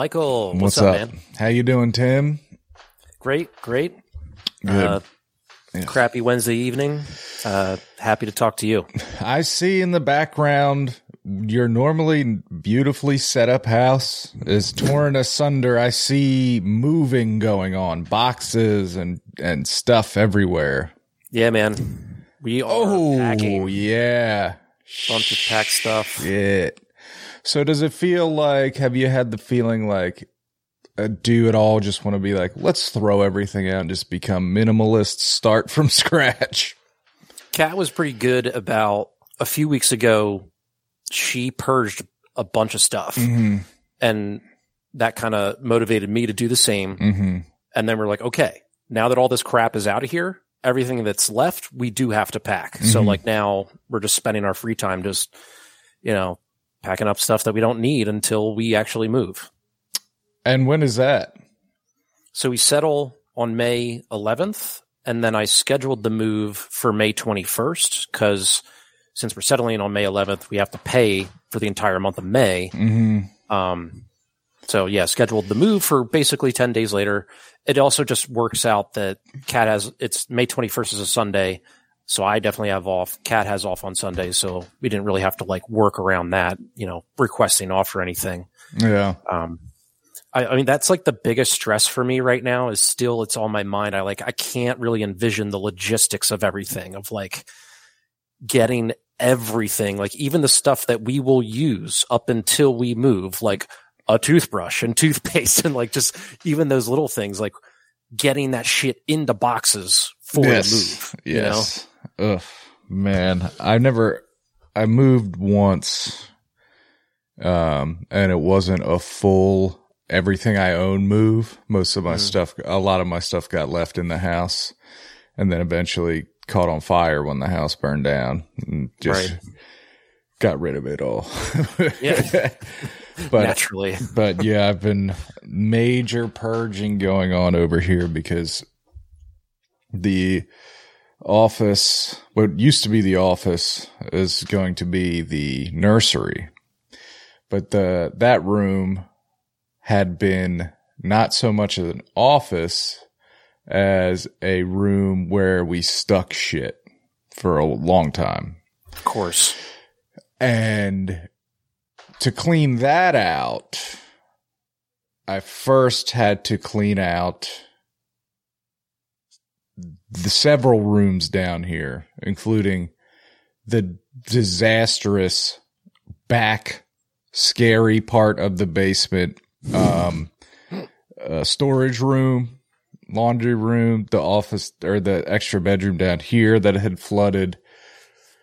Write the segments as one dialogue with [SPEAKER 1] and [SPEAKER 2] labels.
[SPEAKER 1] Michael, what's, up, man?
[SPEAKER 2] How you doing, Tim?
[SPEAKER 1] Great, great.
[SPEAKER 2] Good.
[SPEAKER 1] Uh,
[SPEAKER 2] Yeah.
[SPEAKER 1] Crappy Wednesday evening. Uh, happy to talk to you.
[SPEAKER 2] I see in the background your normally beautifully set up house is torn asunder. I see moving going on, boxes and and stuff everywhere.
[SPEAKER 1] Yeah, man. We are
[SPEAKER 2] Oh
[SPEAKER 1] packing
[SPEAKER 2] yeah,
[SPEAKER 1] bunch of pack stuff.
[SPEAKER 2] shit. So does it feel like? Have you had the feeling like? Uh, do it all just want to be like let's throw everything out and just become minimalists start from scratch
[SPEAKER 1] Kat was pretty good about a few weeks ago. She purged a bunch of stuff,
[SPEAKER 2] mm-hmm,
[SPEAKER 1] and that kind of motivated me to do the same.
[SPEAKER 2] mm-hmm.
[SPEAKER 1] And then we're like, okay, now that all this crap is out of here, everything that's left, we do have to pack. So
[SPEAKER 2] Mhm.
[SPEAKER 1] like now we're just spending our free time just, you know, packing up stuff that we don't need until we actually move.
[SPEAKER 2] and when is that
[SPEAKER 1] So we settle on May 11th, and then I scheduled the move for May 21st because since we're settling on May 11th, we have to pay for the entire month of May.
[SPEAKER 2] mm-hmm.
[SPEAKER 1] Um, so yeah, scheduled the move for basically 10 days later. It also just works out that Cat has, it's May 21st is a Sunday. So I definitely have off. Cat has off on Sunday. So we didn't really have to like work around that, you know, requesting off or anything.
[SPEAKER 2] yeah
[SPEAKER 1] Um, I, I mean, that's like the biggest stress for me right now is still it's on my mind. I like, I can't really envision the logistics of everything of like getting everything, like even the stuff that we will use up until we move, like a toothbrush and toothpaste and like just even those little things, like getting that shit into boxes for the move. you know?
[SPEAKER 2] Ugh, man. I've never, I moved once, um, and it wasn't a full everything I own move. Most of my
[SPEAKER 1] Mhm.
[SPEAKER 2] stuff, a lot of my stuff got left in the house and then eventually caught on fire when the house burned down and just
[SPEAKER 1] Right.
[SPEAKER 2] got rid of it all.
[SPEAKER 1] Yeah.
[SPEAKER 2] but
[SPEAKER 1] Naturally.
[SPEAKER 2] but yeah, I've been major purging going on over here because the office, what used to be the office, is going to be the nursery. But the that room had been not so much an office as a room where we stuck shit for a long time.
[SPEAKER 1] Of course.
[SPEAKER 2] And to clean that out, I first had to clean out the several rooms down here, including the disastrous back scary part of the basement, um, storage room, laundry room, the office or the extra bedroom down here that had flooded.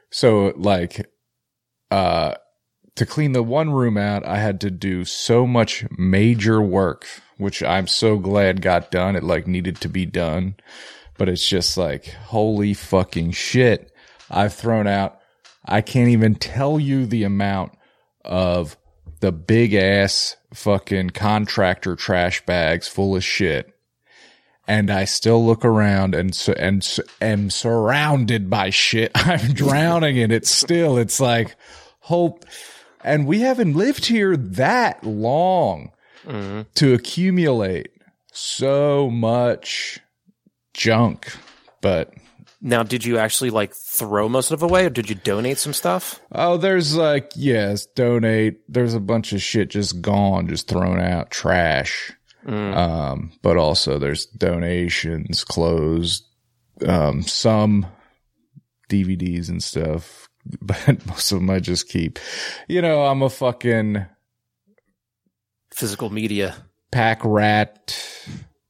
[SPEAKER 2] So like, uh, to clean the one room out, I had to do so much major work, which I'm so glad got done. It like needed to be done, but it's just like, holy fucking shit. I've thrown out, I can't even tell you the amount of the big ass fucking contractor trash bags full of shit. And I still look around and so, and am surrounded by shit. I'm drowning in it still. It's like hope. And we haven't lived here that long
[SPEAKER 1] Mhm.
[SPEAKER 2] to accumulate so much junk. But
[SPEAKER 1] Now, did you actually like throw most of it away or did you donate some stuff?
[SPEAKER 2] Oh, there's like, yes, donate. There's a bunch of shit just gone, just thrown out, trash.
[SPEAKER 1] Mm.
[SPEAKER 2] Um, but also there's donations, clothes, um, some DVDs and stuff, but most of them I just keep. You know, I'm a fucking
[SPEAKER 1] Physical media.
[SPEAKER 2] pack rat.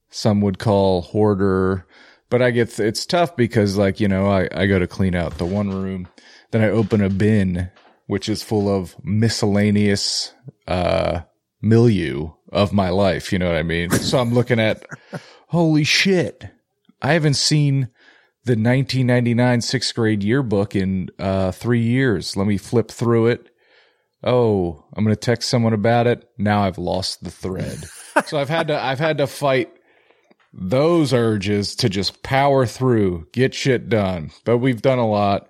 [SPEAKER 2] Some would call hoarder, but I get it's tough because like you know I I go to clean out the one room, then I open a bin which is full of miscellaneous uh milieu of my life. You know what I mean? So I'm looking at holy shit, I haven't seen the 1999 sixth grade yearbook in uh three years. Let me flip through it. Oh, I'm going to text someone about it. Now I've lost the thread. so I've had to, I've had to fight those urges to just power through, get shit done. But we've done a lot.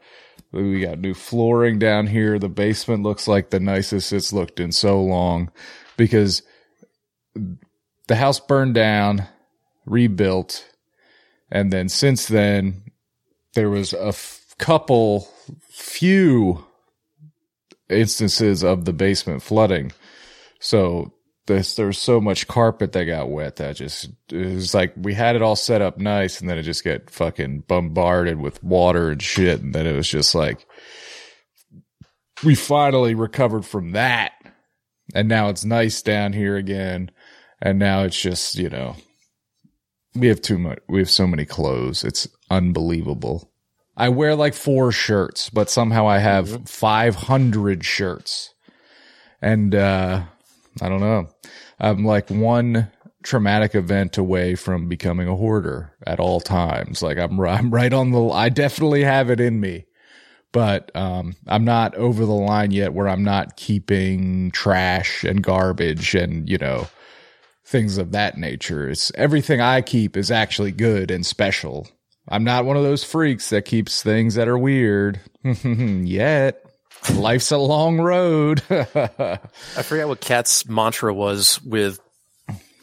[SPEAKER 2] We got new flooring down here. The basement looks like the nicest it's looked in so long because the house burned down, rebuilt, and then since then there was a f- couple few instances of the basement flooding. So this there's so much carpet that got wet that just it was like we had it all set up nice and then it just get fucking bombarded with water and shit and then it was just like we finally recovered from that. And now it's nice down here again. And now it's just you know we have too much we have so many clothes. It's unbelievable. I wear like four shirts but somehow i have 500 shirts. And uh i don't know i'm like one traumatic event away from becoming a hoarder at all times like i'm i'm right on the i definitely have it in me but um, I'm not over the line yet where I'm not keeping trash and garbage and, you know, things of that nature. It's everything I keep is actually good and special. I'm not one of those freaks that keeps things that are weird yet. Life's a long road.
[SPEAKER 1] I forget what Kat's mantra was with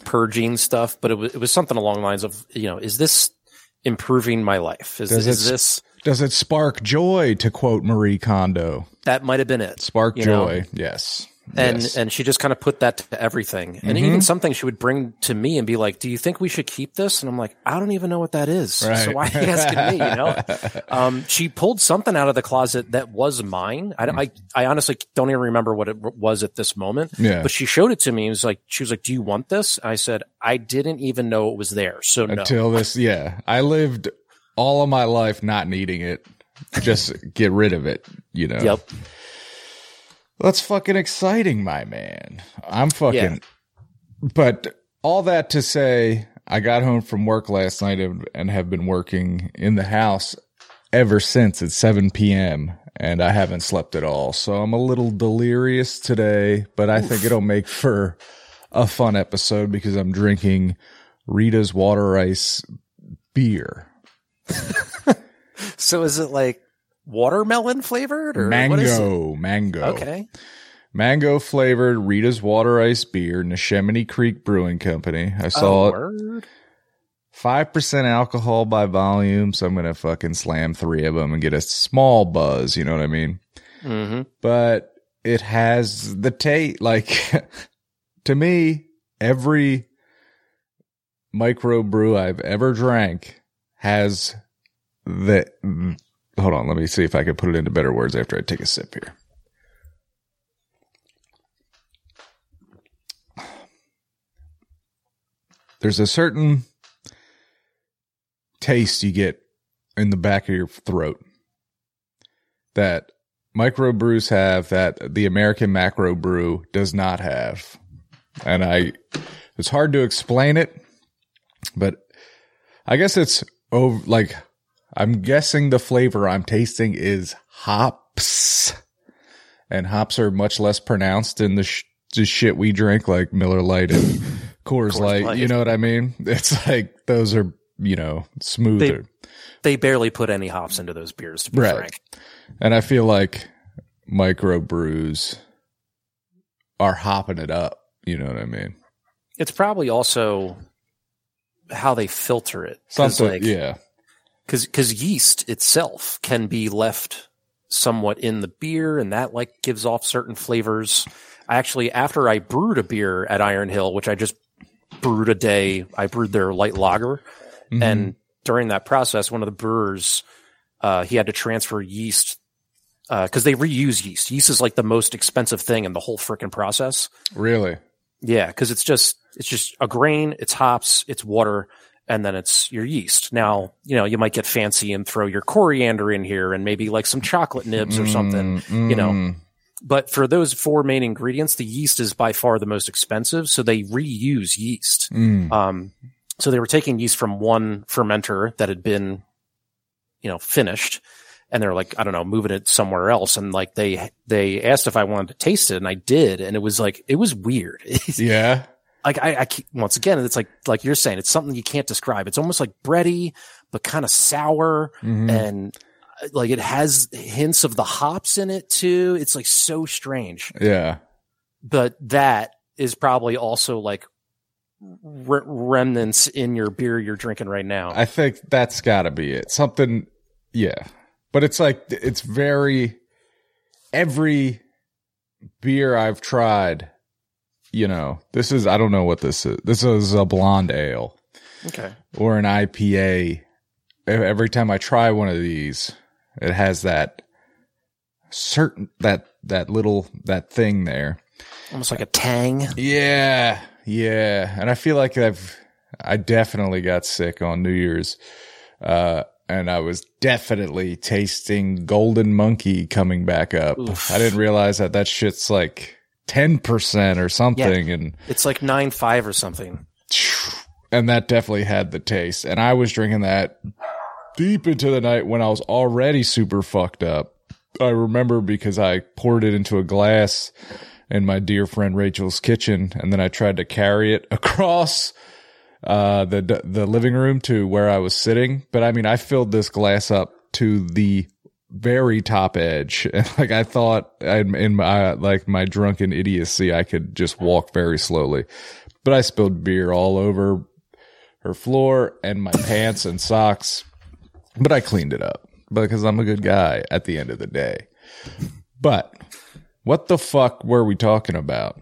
[SPEAKER 1] purging stuff, but it was, it was something along the lines of, you know, is this improving my life? Is,
[SPEAKER 2] Does
[SPEAKER 1] is
[SPEAKER 2] it-
[SPEAKER 1] this
[SPEAKER 2] Does it spark joy to quote Marie Kondo?
[SPEAKER 1] that might have been it?
[SPEAKER 2] Spark
[SPEAKER 1] You know?
[SPEAKER 2] joy. Yes.
[SPEAKER 1] And
[SPEAKER 2] Yes.
[SPEAKER 1] and she just kind of put that to everything. And
[SPEAKER 2] Mm-hmm.
[SPEAKER 1] even something she would bring to me and be like do you think we should keep this? And i'm like i don't even know what that is. So
[SPEAKER 2] Right.
[SPEAKER 1] why are you asking me you know? Um, she pulled something out of the closet that was mine. I, I, I honestly don't even remember what it was at this moment.
[SPEAKER 2] Yeah.
[SPEAKER 1] but she showed it to me and was like she was like do you want this? And i said i didn't even know it was there so no.
[SPEAKER 2] Until this yeah. I lived all of my life not needing it. Just get rid of it you know?
[SPEAKER 1] Yep
[SPEAKER 2] that's fucking exciting my man. I'm fucking
[SPEAKER 1] Yeah.
[SPEAKER 2] but all that to say i got home from work last night and and have been working in the house ever since at 7 p.m and i haven't slept at all. So i'm a little delirious today but i think it'll make for a fun episode because i'm drinking rita's water ice beer.
[SPEAKER 1] So is it like watermelon flavored or what is it?
[SPEAKER 2] mango mango.
[SPEAKER 1] Okay.
[SPEAKER 2] Mango flavored rita's water ice beer neshaminy creek brewing company. I saw
[SPEAKER 1] Oh,
[SPEAKER 2] it 5% alcohol by volume so i'm gonna fucking slam three of them and get a small buzz you know what i mean?
[SPEAKER 1] Hmm
[SPEAKER 2] but it has the taste like to me every micro brew i've ever drank has the hold on let me see if i can put it into better words after i take a sip here there's a certain taste you get in the back of your throat that micro brews have that the American macro brew does not have. And I, it's hard to explain it, but I guess it's over, like, I'm guessing the flavor I'm tasting is hops and hops are much less pronounced in the, sh- the shit we drink like Miller Lite and Coors, Light.
[SPEAKER 1] Light.
[SPEAKER 2] You know what I mean? It's like those are, you know, smoother.
[SPEAKER 1] they barely put any hops into those beers to be
[SPEAKER 2] Right.
[SPEAKER 1] frank
[SPEAKER 2] And I feel like micro brews are hopping it up. You know what I mean?
[SPEAKER 1] it's probably also how they filter it.
[SPEAKER 2] Something,
[SPEAKER 1] like,
[SPEAKER 2] yeah.
[SPEAKER 1] Because because yeast itself can be left somewhat in the beer and that like gives off certain flavors. I actually after i brewed a beer at iron hill which i just brewed a day i brewed their light lager.
[SPEAKER 2] Mhm.
[SPEAKER 1] and during that process one of the brewers uh, he had to transfer yeast because they reuse yeast. Yeast is like the most expensive thing in the whole freaking process.
[SPEAKER 2] Really,
[SPEAKER 1] Yeah, because it's just it's just a grain, it's hops, it's water, and then it's your yeast. Now, you know, you might get fancy and throw your coriander in here and maybe like some chocolate nibs or something.
[SPEAKER 2] Mm,
[SPEAKER 1] you know.
[SPEAKER 2] mm.
[SPEAKER 1] But for those four main ingredients, the yeast is by far the most expensive, so they reuse yeast.
[SPEAKER 2] Mm.
[SPEAKER 1] Um, so they were taking yeast from one fermenter that had been, you know, finished, and they're like, I don't know, moving it somewhere else. And like they they asked if I wanted to taste it, and I did, and it was like it was weird.
[SPEAKER 2] yeah.
[SPEAKER 1] Like I, I keep- once again, it's like like you're saying, it's something you can't describe. It's almost like bready, but kind of sour,
[SPEAKER 2] Mhm.
[SPEAKER 1] and uh, like it has hints of the hops in it too. It's like so strange,
[SPEAKER 2] Yeah.
[SPEAKER 1] but that is probably also like re- remnants in your beer you're drinking right now.
[SPEAKER 2] I think that's got to be it. Something, yeah. But it's like it's very every beer I've tried. You know, this is I don't know what this is. This is a blonde ale
[SPEAKER 1] okay.
[SPEAKER 2] or an IPA. Every time I try one of these, it has that certain that that little that thing there.
[SPEAKER 1] Almost like a tang.
[SPEAKER 2] Yeah, yeah, and I feel like I've I definitely got sick on New Year's, uh, and I was definitely tasting Golden Monkey coming back up.
[SPEAKER 1] Oof.
[SPEAKER 2] I didn't realize that that shit's like ten percent or something, and
[SPEAKER 1] It's like nine five or something.
[SPEAKER 2] and that definitely had the taste. And I was drinking that deep into the night when I was already super fucked up. I remember because I poured it into a glass in my dear friend Rachel's kitchen, and then I tried to carry it across uh, the the living room to where I was sitting. But I mean, I filled this glass up to the very top edge, and like I thought, I'm in my like my drunken idiocy, I could just walk very slowly. But I spilled beer all over her floor and my pants and socks. But I cleaned it up because I'm a good guy at the end of the day. But what the fuck were we talking about?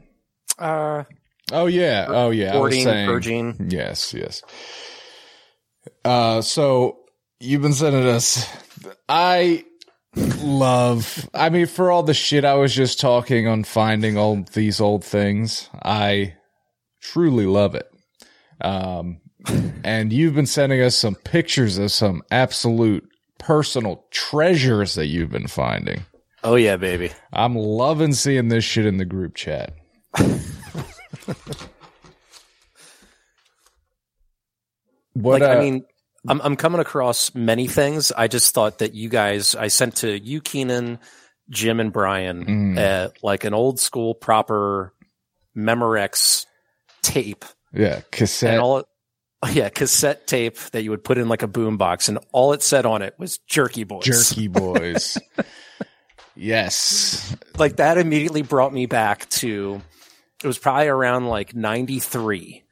[SPEAKER 1] Uh,
[SPEAKER 2] Oh yeah, oh yeah. I was saying,
[SPEAKER 1] purging.
[SPEAKER 2] Yes, yes. Uh, so you've been sending us. I love. I mean, for all the shit I was just talking on finding all these old things, I truly love it. Um, and you've been sending us some pictures of some absolute personal treasures that you've been finding.
[SPEAKER 1] Oh yeah, baby.
[SPEAKER 2] I'm loving seeing this shit in the group chat. what
[SPEAKER 1] like
[SPEAKER 2] uh,
[SPEAKER 1] I mean, I'm I'm coming across many things. I just thought that you guys, I sent to you, Keenan, Jim, and Brian,
[SPEAKER 2] Mm.
[SPEAKER 1] uh, like an old school proper Memorex tape,
[SPEAKER 2] yeah, cassette.
[SPEAKER 1] and all. It, yeah, cassette tape that you would put in like a boombox, and all it said on it was "Jerky Boys."
[SPEAKER 2] Jerky boys. yes.
[SPEAKER 1] like that immediately brought me back to it was probably around like 93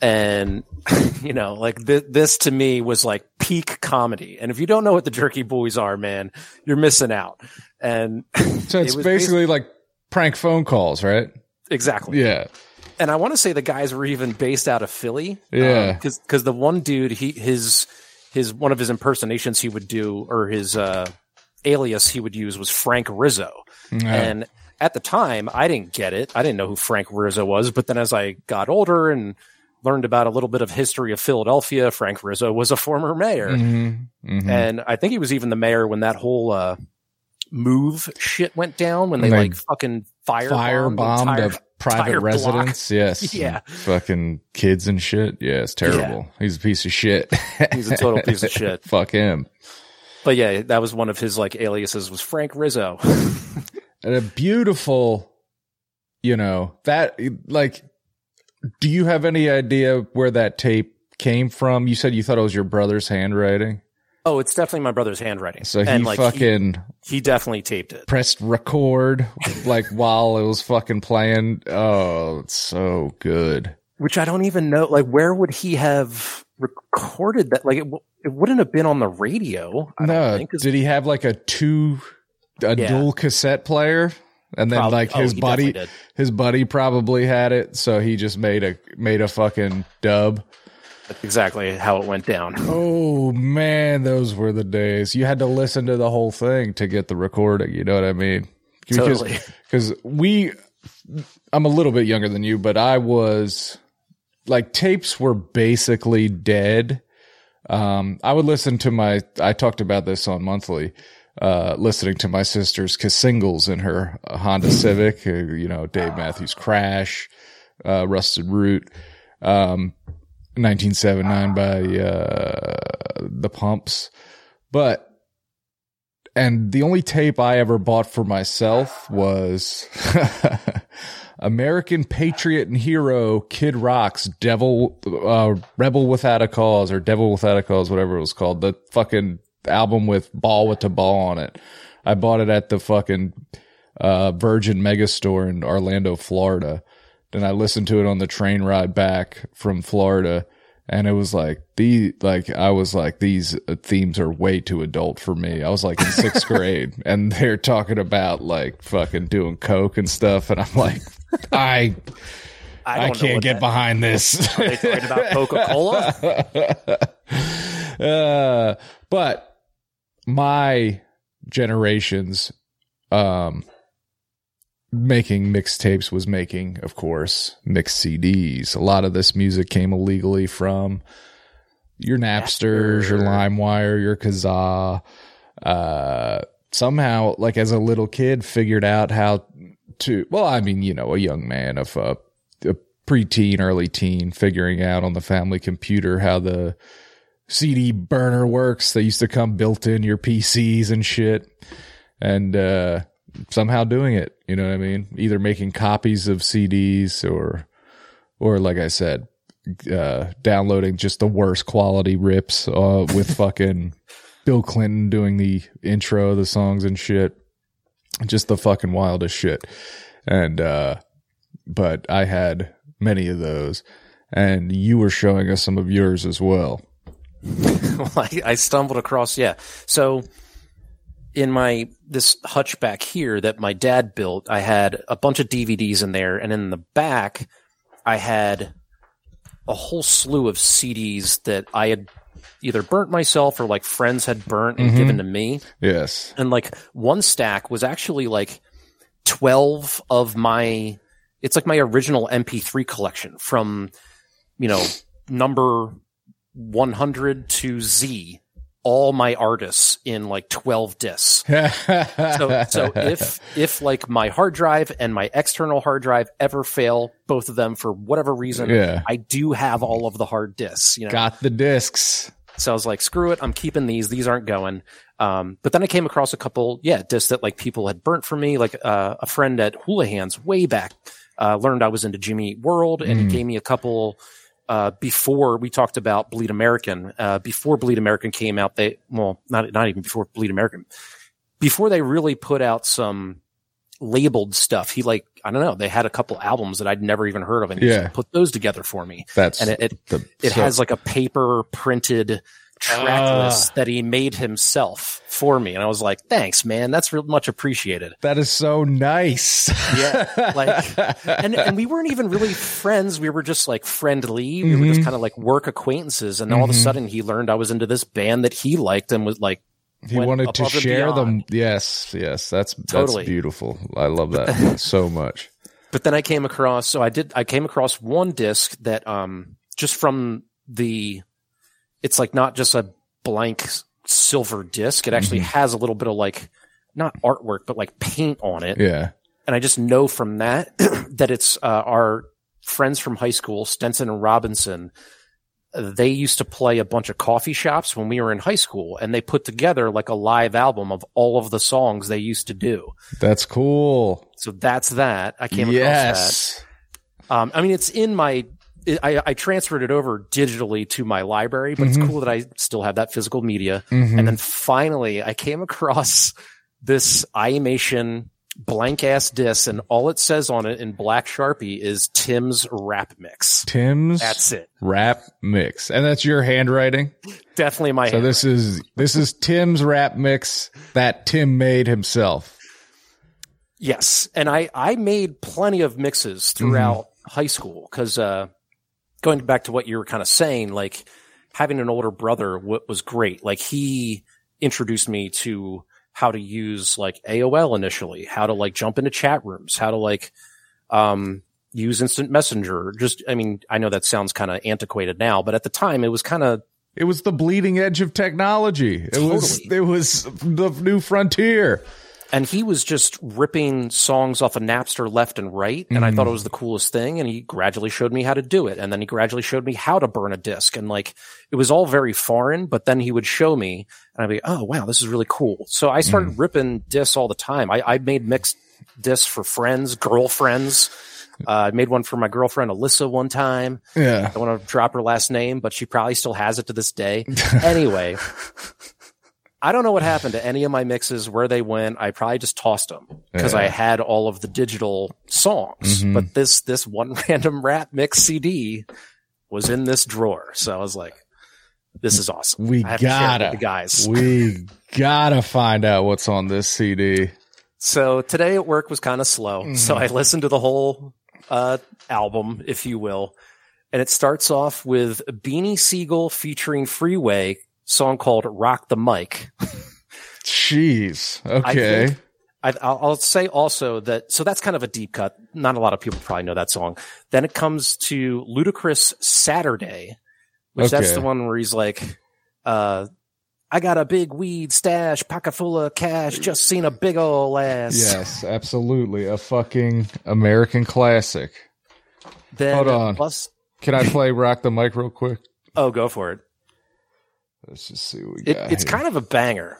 [SPEAKER 1] and you know like th- this to me was like peak comedy and if you don't know what the jerky boys are man you're missing out and
[SPEAKER 2] So it's
[SPEAKER 1] It was
[SPEAKER 2] basically like prank phone calls, right?
[SPEAKER 1] exactly
[SPEAKER 2] Yeah.
[SPEAKER 1] and i want to say the guys were even based out of philly
[SPEAKER 2] Yeah.
[SPEAKER 1] because because the one dude he his his one of his impersonations he would do or his uh alias he would use was frank rizzo
[SPEAKER 2] Yeah.
[SPEAKER 1] And at the time, I didn't get it. I didn't know who Frank Rizzo was. But then as I got older and learned about a little bit of history of Philadelphia, Frank Rizzo was a former mayor.
[SPEAKER 2] Mhm. Mhm.
[SPEAKER 1] And I think he was even the mayor when that whole uh, move shit went down when they,
[SPEAKER 2] They
[SPEAKER 1] like fucking fire
[SPEAKER 2] Firebombed a private
[SPEAKER 1] entire block.
[SPEAKER 2] residence. Yes.
[SPEAKER 1] Yeah.
[SPEAKER 2] Fucking kids and shit. Yeah, it's terrible. He's a piece of shit.
[SPEAKER 1] He's a total piece of shit.
[SPEAKER 2] Fuck him.
[SPEAKER 1] But yeah, that was one of his like aliases was Frank Rizzo.
[SPEAKER 2] and a beautiful you know that like do you have any idea where that tape came from you said you thought it was your brother's handwriting
[SPEAKER 1] oh, it's definitely my brother's handwriting.
[SPEAKER 2] so he
[SPEAKER 1] and like
[SPEAKER 2] fucking
[SPEAKER 1] he definitely taped it.
[SPEAKER 2] pressed record like while it was fucking playing oh it's so good
[SPEAKER 1] which I don't even know. Like, where would he have recorded that? Like, it, w- it wouldn't have been on the radio. I don't
[SPEAKER 2] no
[SPEAKER 1] think.
[SPEAKER 2] did he have like a two a
[SPEAKER 1] Yeah.
[SPEAKER 2] dual cassette player and then
[SPEAKER 1] prob-
[SPEAKER 2] like
[SPEAKER 1] oh,
[SPEAKER 2] his
[SPEAKER 1] he
[SPEAKER 2] buddy his buddy probably had it so he just made a made a fucking dub.
[SPEAKER 1] That's exactly how it went down.
[SPEAKER 2] Oh man, those were the days. You had to listen to the whole thing to get the recording. You know what I mean? Because,
[SPEAKER 1] Totally.
[SPEAKER 2] Because we, I'm a little bit younger than you, but I was like tapes were basically dead. Um, I would listen to my. I talked about this on monthly. Uh, listening to my sister's cassingles in her Honda Civic, uh, you know, Dave Matthews Crash, uh, Rusted Root, um, 1979 by, uh, the pumps. But, and the only tape I ever bought for myself was American Patriot and Hero Kid Rock's Devil, uh, Rebel Without a Cause or Devil Without a Cause, whatever it was called. The fucking album with Ball with the Ball on it. I bought it at the fucking, uh, Virgin Megastore in Orlando, Florida. and I listened to it on the train ride back from Florida. And it was like the like I was like these uh, themes are way too adult for me. I was like in sixth grade, and they're talking about like fucking doing coke and stuff, and I'm like, I I,
[SPEAKER 1] know
[SPEAKER 2] can't get
[SPEAKER 1] that-
[SPEAKER 2] behind this.
[SPEAKER 1] They talking about Coca Cola.
[SPEAKER 2] uh, but my generation's um making mixtapes was making, of course, mixed CDs. A lot of this music came illegally from your Napsters, your LimeWire, your Kazaa. Uh, somehow, like as a little kid, figured out how to. Well, I mean, you know, a young man of a, a preteen, early teen, figuring out on the family computer how the CD burner works. They used to come built in your PCs and shit, and uh, somehow doing it. You know what I mean? Either making copies of CDs or, or like I said, uh, downloading just the worst quality rips uh, with fucking Bill Clinton doing the intro of the songs and shit. Just the fucking wildest shit. And, uh, but I had many of those and you were showing us some of yours as well.
[SPEAKER 1] well, I, I stumbled across yeah. So in my this hutch back here that my dad built, I had a bunch of DVDs in there, and in the back, I had a whole slew of CDs that I had either burnt myself or like friends had burnt and given mm-hmm. to me.
[SPEAKER 2] Yes.
[SPEAKER 1] And like one stack was actually like 12 of my, it's like my original MP3 collection from, you know, number 100 to Z, all my artists in like 12 discs. So, so if, if like my hard drive and my external hard drive ever fail, both of them for whatever reason,
[SPEAKER 2] Yeah.
[SPEAKER 1] I do have all of the hard discs, you know.
[SPEAKER 2] Got the discs.
[SPEAKER 1] So I was like, screw it, I'm keeping these. These aren't going. Um, but then I came across a couple, yeah, discs that like people had burnt for me. Like uh, a friend at Hula Hands way back uh, learned I was into Jimmy World, and he gave me a couple uh, before we talked about Bleed American. Uh, before Bleed American came out, they well, not not even before Bleed American, before they really put out some labeled stuff. He like I don't know, they had a couple albums that I'd never even heard of, and he
[SPEAKER 2] Yeah.
[SPEAKER 1] put those together for me
[SPEAKER 2] That's
[SPEAKER 1] and it it,
[SPEAKER 2] the,
[SPEAKER 1] it
[SPEAKER 2] so-
[SPEAKER 1] has like a paper printed track
[SPEAKER 2] Ah.
[SPEAKER 1] list that he made himself for me and i was like thanks man that's real much appreciated
[SPEAKER 2] that is so nice.
[SPEAKER 1] yeah like and and we weren't even really friends we were just like friendly we were just kind of like work acquaintances and all of a sudden he learned i was into this band that he liked and was like
[SPEAKER 2] he wanted to share them. Yes, yes, that's
[SPEAKER 1] Totally.
[SPEAKER 2] that's beautiful. I love that so much.
[SPEAKER 1] but then I came across so I did I came across one disc that um just from the it's like not just a blank silver disc. It actually has a little bit of like not artwork but like paint on it.
[SPEAKER 2] Yeah,
[SPEAKER 1] and I just know from that that it's uh, our friends from high school Stenson and Robinson they used to play a bunch of coffee shops when we were in high school and they put together like a live album of all of the songs they used to do.
[SPEAKER 2] That's cool.
[SPEAKER 1] so that's that. I came across that.
[SPEAKER 2] Yes,
[SPEAKER 1] um, I mean, it's in my. I, I transferred it over digitally to my library, but it's mm-hmm. cool that I still have that physical media. Mm-hmm. And then finally, I came across this iMation blank ass disc, and all it says on it in black sharpie is Tim's rap mix.
[SPEAKER 2] Tim's
[SPEAKER 1] That's it.
[SPEAKER 2] rap mix, and that's your handwriting.
[SPEAKER 1] Definitely my.
[SPEAKER 2] So this is this is Tim's rap mix that Tim made himself.
[SPEAKER 1] Yes, and I I made plenty of mixes throughout mm-hmm. high school because uh, going back to what you were kind of saying, like having an older brother w- was great. Like he introduced me to how to use like AOL initially, how to like jump into chat rooms, how to like um, use instant messenger. Just I mean, I know that sounds kind of antiquated now, but at the time it was kind of
[SPEAKER 2] It was the bleeding edge of technology. It was it was the new frontier.
[SPEAKER 1] And he was just ripping songs off of Napster left and right, and I thought it was the coolest thing. And he gradually showed me how to do it, and then he gradually showed me how to burn a disc, and like it was all very foreign. But then he would show me, and I'd be, oh wow, this is really cool. So I started ripping discs all the time. I, I made mixed discs for friends, girlfriends. Uh, I made one for my girlfriend Alyssa one time.
[SPEAKER 2] Yeah.
[SPEAKER 1] I don't want to drop her last name, but she probably still has it to this day. anyway, I don't know what happened to any of my mixes, where they went. I probably just tossed them because I had all of the digital songs.
[SPEAKER 2] Mhm.
[SPEAKER 1] But this this one random rap mix CD was in this drawer, so I was like, "This is awesome."
[SPEAKER 2] We
[SPEAKER 1] I have to share it with
[SPEAKER 2] gotta,
[SPEAKER 1] the guys.
[SPEAKER 2] we gotta find out what's on this CD.
[SPEAKER 1] So today at work was kind of slow. So
[SPEAKER 2] Mhm.
[SPEAKER 1] I listened to the whole uh, album, if you will. And it starts off with Beanie Sigel featuring Freeway, song called Rock the Mic.
[SPEAKER 2] Jeez.
[SPEAKER 1] I
[SPEAKER 2] Okay.
[SPEAKER 1] think- I, I'll, I'll say also that, so that's kind of a deep cut. Not a lot of people probably know that song. Then it comes to Ludacris Saturday, which that's the one where he's like, uh, I got a big weed stash, pocket full of cash, just seen a big ol' ass.
[SPEAKER 2] Yes, absolutely. A fucking American classic.
[SPEAKER 1] Then
[SPEAKER 2] Hold on.
[SPEAKER 1] Plus,
[SPEAKER 2] Can I play Rock the Mic real quick?
[SPEAKER 1] oh, go for it.
[SPEAKER 2] Let's just see what we
[SPEAKER 1] It,
[SPEAKER 2] got.
[SPEAKER 1] it's
[SPEAKER 2] here.
[SPEAKER 1] kind of a banger.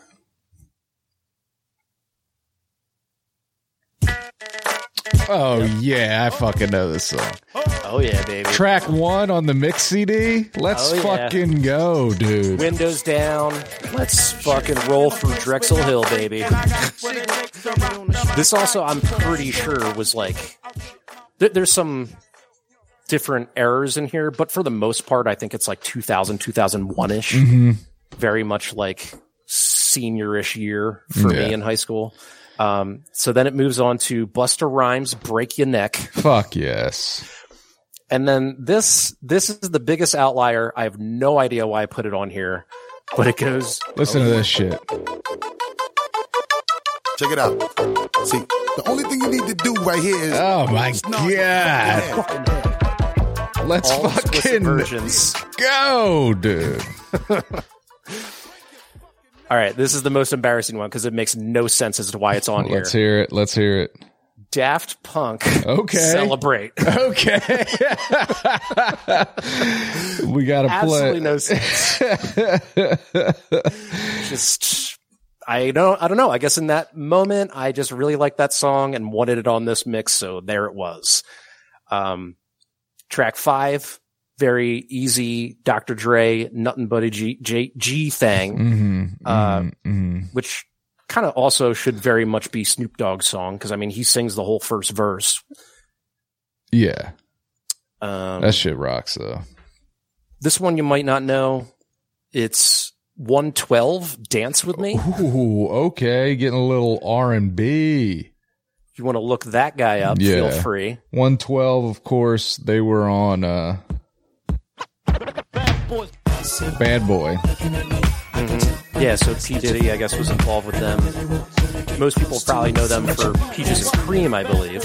[SPEAKER 2] Oh yeah, I fucking know this song.
[SPEAKER 1] Oh yeah, baby.
[SPEAKER 2] Track one on the mix CD. Let's
[SPEAKER 1] Oh, yeah.
[SPEAKER 2] fucking go, dude.
[SPEAKER 1] Windows down. Let's fucking roll through Drexel Hill, baby. This also, I'm pretty sure, was like. There, there's some different errors in here, but for the most part, I think it's like 2000, 2001 ish.
[SPEAKER 2] Mhm.
[SPEAKER 1] Very much like seniorish year for
[SPEAKER 2] Yeah.
[SPEAKER 1] me in high school. Um, so then it moves on to Busta Rhymes, Break Your Neck.
[SPEAKER 2] Fuck yes.
[SPEAKER 1] And then this this is the biggest outlier. I have no idea why I put it on here, but it goes
[SPEAKER 2] Listen to this shit.
[SPEAKER 3] Check it out. See, the only thing you need to do right here is.
[SPEAKER 2] Oh my
[SPEAKER 3] snarl
[SPEAKER 2] god. Let's
[SPEAKER 1] all
[SPEAKER 2] fucking
[SPEAKER 1] versions.
[SPEAKER 2] go, dude.
[SPEAKER 1] All right, this is the most embarrassing one because it makes no sense as to why it's on here.
[SPEAKER 2] Let's hear it. Let's hear it.
[SPEAKER 1] Daft Punk.
[SPEAKER 2] Okay.
[SPEAKER 1] Celebrate.
[SPEAKER 2] Okay. we gotta play.
[SPEAKER 1] Absolutely no sense. just I don't I don't know. I guess in that moment I just really liked that song and wanted it on this mix, so there it was. Um track five, very easy Dr. Dre, nothing but a G G, G thing,
[SPEAKER 2] hmm
[SPEAKER 1] Uh,
[SPEAKER 2] hmm
[SPEAKER 1] which kind of also should very much be Snoop Dogg's song because I mean he sings the whole first verse.
[SPEAKER 2] Yeah,
[SPEAKER 1] Um,
[SPEAKER 2] that shit rocks though.
[SPEAKER 1] this one you might not know. It's 112 Dance with Me.
[SPEAKER 2] Ooh, okay, getting a little R and B.
[SPEAKER 1] You want to look that guy up,
[SPEAKER 2] Yeah.
[SPEAKER 1] feel free.
[SPEAKER 2] One twelve, of course. They were on uh, Bad Boy.
[SPEAKER 1] Yeah, so P. Diddy, I guess, was involved with them. Most people probably know them for Peaches and Cream, I believe.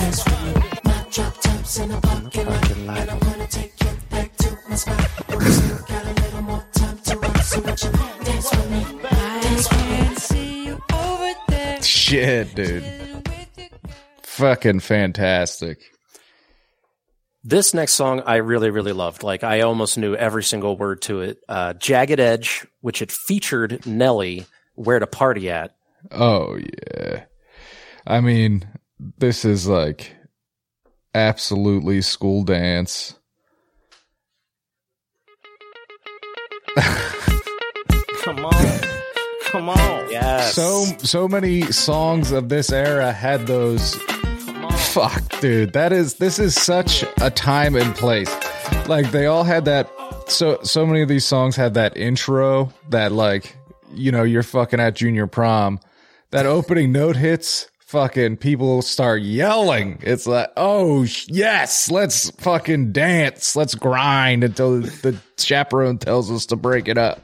[SPEAKER 2] Shit, dude. Fucking fantastic.
[SPEAKER 1] This next song I really, really loved. Like, I almost knew every single word to it. Uh, Jagged Edge, which it featured Nelly, Where to Party At.
[SPEAKER 2] Oh yeah. I mean, this is like absolutely school dance.
[SPEAKER 4] Come on. Come on.
[SPEAKER 1] Yes.
[SPEAKER 2] So so many songs of this era had those
[SPEAKER 4] Come on.
[SPEAKER 2] Fuck dude. That is this is such a time and place. Like they all had that so so many of these songs had that intro that like you know, you're fucking at junior prom. That opening note hits fucking people start yelling. It's like, "Oh, yes, let's fucking dance. Let's grind until the chaperone tells us to break it up."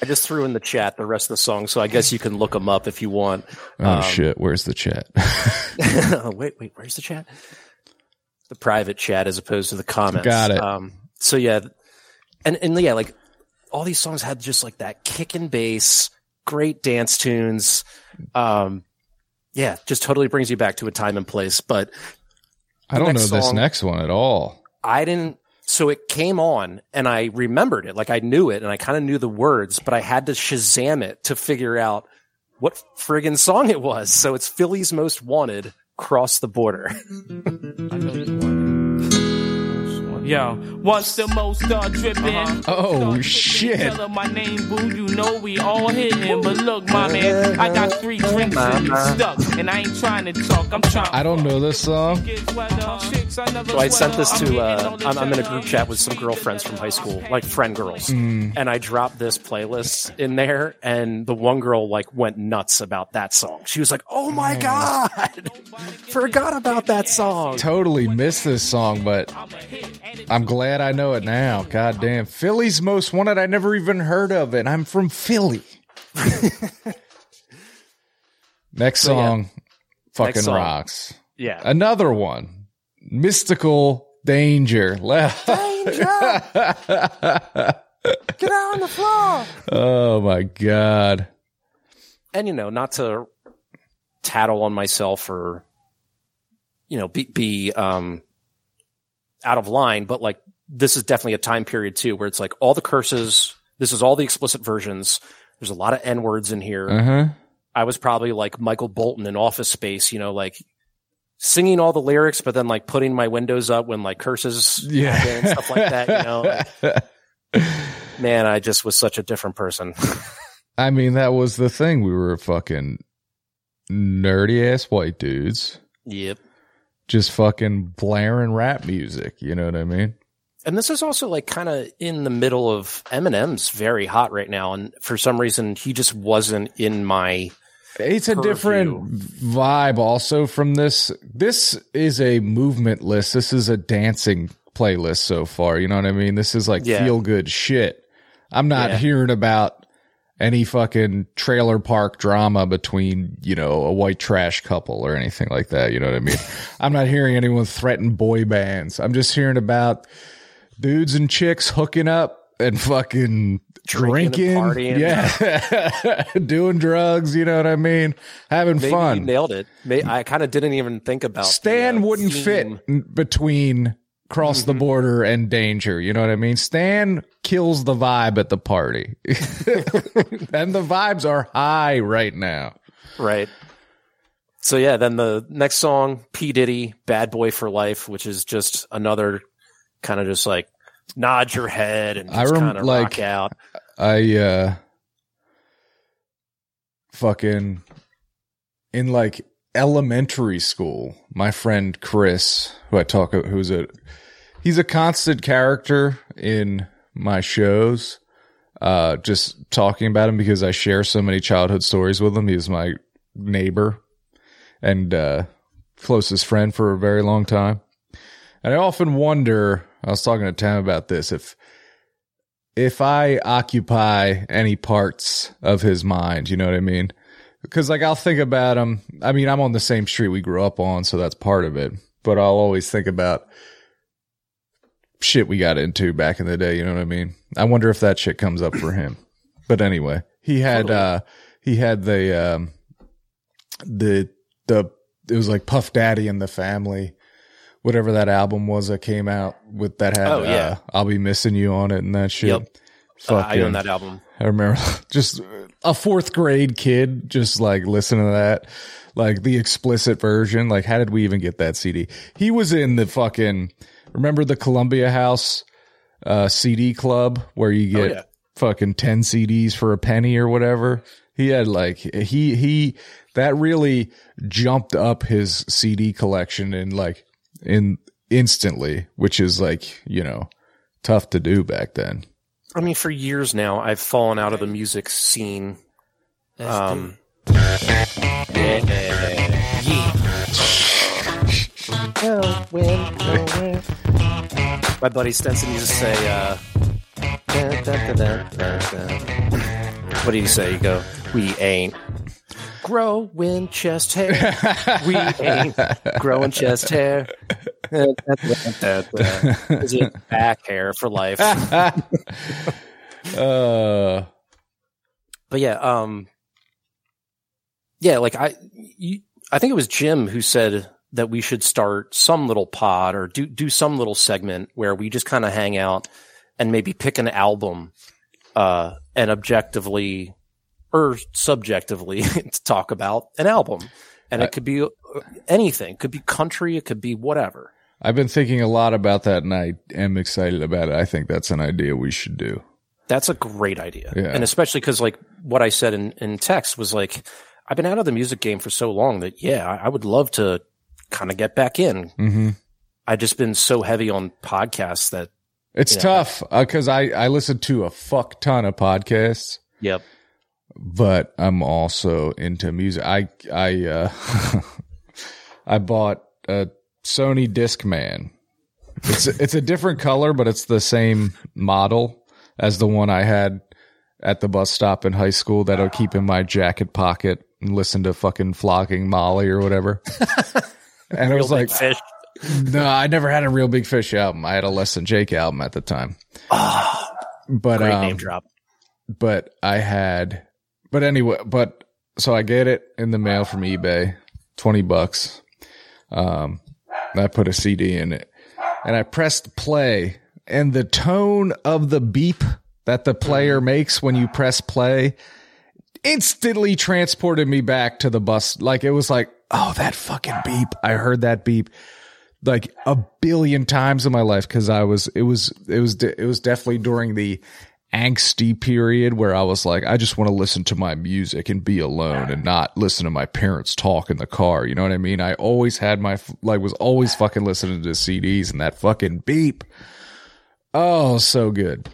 [SPEAKER 1] I just threw in the chat the rest of the song, so I guess you can look them up if you want.
[SPEAKER 2] Oh shit, where's the chat?
[SPEAKER 1] wait, wait, where's the chat? The private chat as opposed to the comments.
[SPEAKER 2] Got it.
[SPEAKER 1] Um, so yeah, and and yeah, like all these songs had just like that kick and bass, great dance tunes. Um, yeah, just totally brings you back to a time and place. But
[SPEAKER 2] I don't know
[SPEAKER 1] next
[SPEAKER 2] this next one at all.
[SPEAKER 1] I didn't. So it came on, and I remembered it, like I knew it, and I kind of knew the words, but I had to Shazam it to figure out what friggin' song it was. So it's Philly's Most Wanted, Cross the Border.
[SPEAKER 4] Yo, once the most start dripping. Uh-huh.
[SPEAKER 2] Oh, shit.
[SPEAKER 4] Tell her my name, boo. You know we all hitting. But look, my uh-huh. man, I got three drinks uh-huh. and you stuck. And I ain't trying to talk. I'm trying.
[SPEAKER 2] I don't know this song.
[SPEAKER 1] Oh, so I sent this to. Uh, I'm, I'm in a group chat with some girlfriends from high school, like friend girls, hmm. and I dropped this playlist in there, and the one girl like went nuts about that song. She was like, "Oh my oh. god, forgot about that song."
[SPEAKER 2] Totally missed this song, but I'm glad I know it now. God damn. Philly's Most Wanted. I never even heard of it. I'm from Philly. Next
[SPEAKER 1] So, yeah.
[SPEAKER 2] song fucking
[SPEAKER 1] song.
[SPEAKER 2] rocks.
[SPEAKER 1] Yeah,
[SPEAKER 2] Another one. Mystikal Danger. Left. Danger.
[SPEAKER 1] Get out on the floor.
[SPEAKER 2] Oh my god.
[SPEAKER 1] and you know, not to tattle on myself or you know be be um out of line, but like this is definitely a time period too where it's like all the curses. This is all the explicit versions. There's a lot of n words in here.
[SPEAKER 2] Uh-huh.
[SPEAKER 1] I was probably like Michael Bolton in Office Space, you know, like singing all the lyrics, but then like putting my windows up when like curses
[SPEAKER 2] Yeah.
[SPEAKER 1] and stuff like that. You know, man, I just was such a different person.
[SPEAKER 2] I mean, that was the thing. We were fucking nerdy ass white dudes
[SPEAKER 1] yep.
[SPEAKER 2] Just fucking blaring rap music. You know what I mean?
[SPEAKER 1] And this is also like kind of in the middle of Eminem's very hot right now, and for some reason he just wasn't in my.
[SPEAKER 2] It's a
[SPEAKER 1] Purview.
[SPEAKER 2] different vibe also from this. This is a movement list. This is a dancing playlist so far. You know what I mean? This is like
[SPEAKER 1] Yeah.
[SPEAKER 2] feel good shit. I'm not
[SPEAKER 1] Yeah.
[SPEAKER 2] hearing about any fucking trailer park drama between, you know, a white trash couple or anything like that. You know what I mean? I'm not hearing anyone threaten boy bands. I'm just hearing about dudes and chicks hooking up and fucking
[SPEAKER 1] Drinking
[SPEAKER 2] drinking, yeah, doing drugs. You know what I mean? Having
[SPEAKER 1] Maybe you
[SPEAKER 2] fun.
[SPEAKER 1] nailed it. I kind of didn't even think about the,
[SPEAKER 2] Stan
[SPEAKER 1] uh,
[SPEAKER 2] wouldn't
[SPEAKER 1] theme.
[SPEAKER 2] fit between cross
[SPEAKER 1] Mm-hmm.
[SPEAKER 2] the border and danger. You know what I mean? Stan kills the vibe at the party, and the vibes are high right now.
[SPEAKER 1] right? So yeah, then the next song, P Diddy, "Bad Boy for Life," which is just another kind of just like nod your head and
[SPEAKER 2] I
[SPEAKER 1] just
[SPEAKER 2] rem-
[SPEAKER 1] kind of
[SPEAKER 2] like-
[SPEAKER 1] rock out.
[SPEAKER 2] I uh fucking in like elementary school, my friend Chris, who I talk who's a he's a constant character in my shows. Uh just talking about him because I share so many childhood stories with him. He was my neighbor and uh closest friend for a very long time. And I often wonder, I was talking to Tam about this, if if I occupy any parts of his mind, you know what I mean? Because like I'll think about him. I mean, I'm on the same street we grew up on, so that's part of it. But I'll always think about shit we got into back in the day. You know what I mean? I wonder if that shit comes up for him. But anyway, he had
[SPEAKER 1] Totally.
[SPEAKER 2] uh he had the um the the it was like Puff Daddy and the Family. Whatever that album was that came out with that had
[SPEAKER 1] Oh, yeah.
[SPEAKER 2] uh, I'll be missing you on it and that shit.
[SPEAKER 1] Yep. Uh, I own that album.
[SPEAKER 2] I remember just a fourth grade kid just like listen to that, like the explicit version. Like, how did we even get that CD? He was in the fucking, remember the Columbia House uh, CD club where you get
[SPEAKER 1] yeah.
[SPEAKER 2] fucking 10 CDs for a penny or whatever? He had like, he, he, that really jumped up his CD collection and like, in instantly, which is like, you know, tough to do back then.
[SPEAKER 1] I mean, for years now, I've fallen out of the music scene. Um, My buddy Stenson used to say, uh, what do you say? You go, we ain't growing chest hair. We ain't growing chest hair. Is it back hair for life?
[SPEAKER 2] uh,
[SPEAKER 1] but yeah, um, yeah, like I, you, I think it was Jim who said that we should start some little pod or do do some little segment where we just kind of hang out and maybe pick an album, uh, and objectively or subjectively to talk about an album, and it could be uh, anything, it could be country, it could be whatever.
[SPEAKER 2] I've been thinking a lot about that and I am excited about it. I think that's an idea we should do.
[SPEAKER 1] That's a great idea.
[SPEAKER 2] Yeah.
[SPEAKER 1] And especially because, like, what I said in, in text was like, I've been out of the music game for so long that, yeah, I, I would love to kind of get back in.
[SPEAKER 2] Mm-hmm.
[SPEAKER 1] I've just been so heavy on podcasts that,
[SPEAKER 2] It's
[SPEAKER 1] Yeah.
[SPEAKER 2] tough because I, I listen to a fuck ton of podcasts,
[SPEAKER 1] yep.
[SPEAKER 2] But I'm also into music. I, I, uh, I bought a Sony Discman. It's, it's a different color, but it's the same model as the one I had at the bus stop in high school that I'll keep in my jacket pocket and listen to fucking flogging Molly or whatever. and it was like,
[SPEAKER 1] fish.
[SPEAKER 2] no, I never had a real big fish album. I had a less than Jake album at the time.
[SPEAKER 1] Oh,
[SPEAKER 2] But
[SPEAKER 1] great
[SPEAKER 2] um,
[SPEAKER 1] name drop.
[SPEAKER 2] but I had, but anyway, but so I get it in the mail from eBay, 20 bucks. Um, I put a CD in it and I pressed play and the tone of the beep that the player makes when you press play instantly transported me back to the bus. Like it was like, oh, that fucking beep. I heard that beep like a billion times in my life because I was it was it was it was definitely during the angsty period where I was like I just want to listen to my music and be alone and not listen to my parents talk in the car you know what I mean? I always had my like was always fucking listening to CDs and that fucking beep. Oh so good.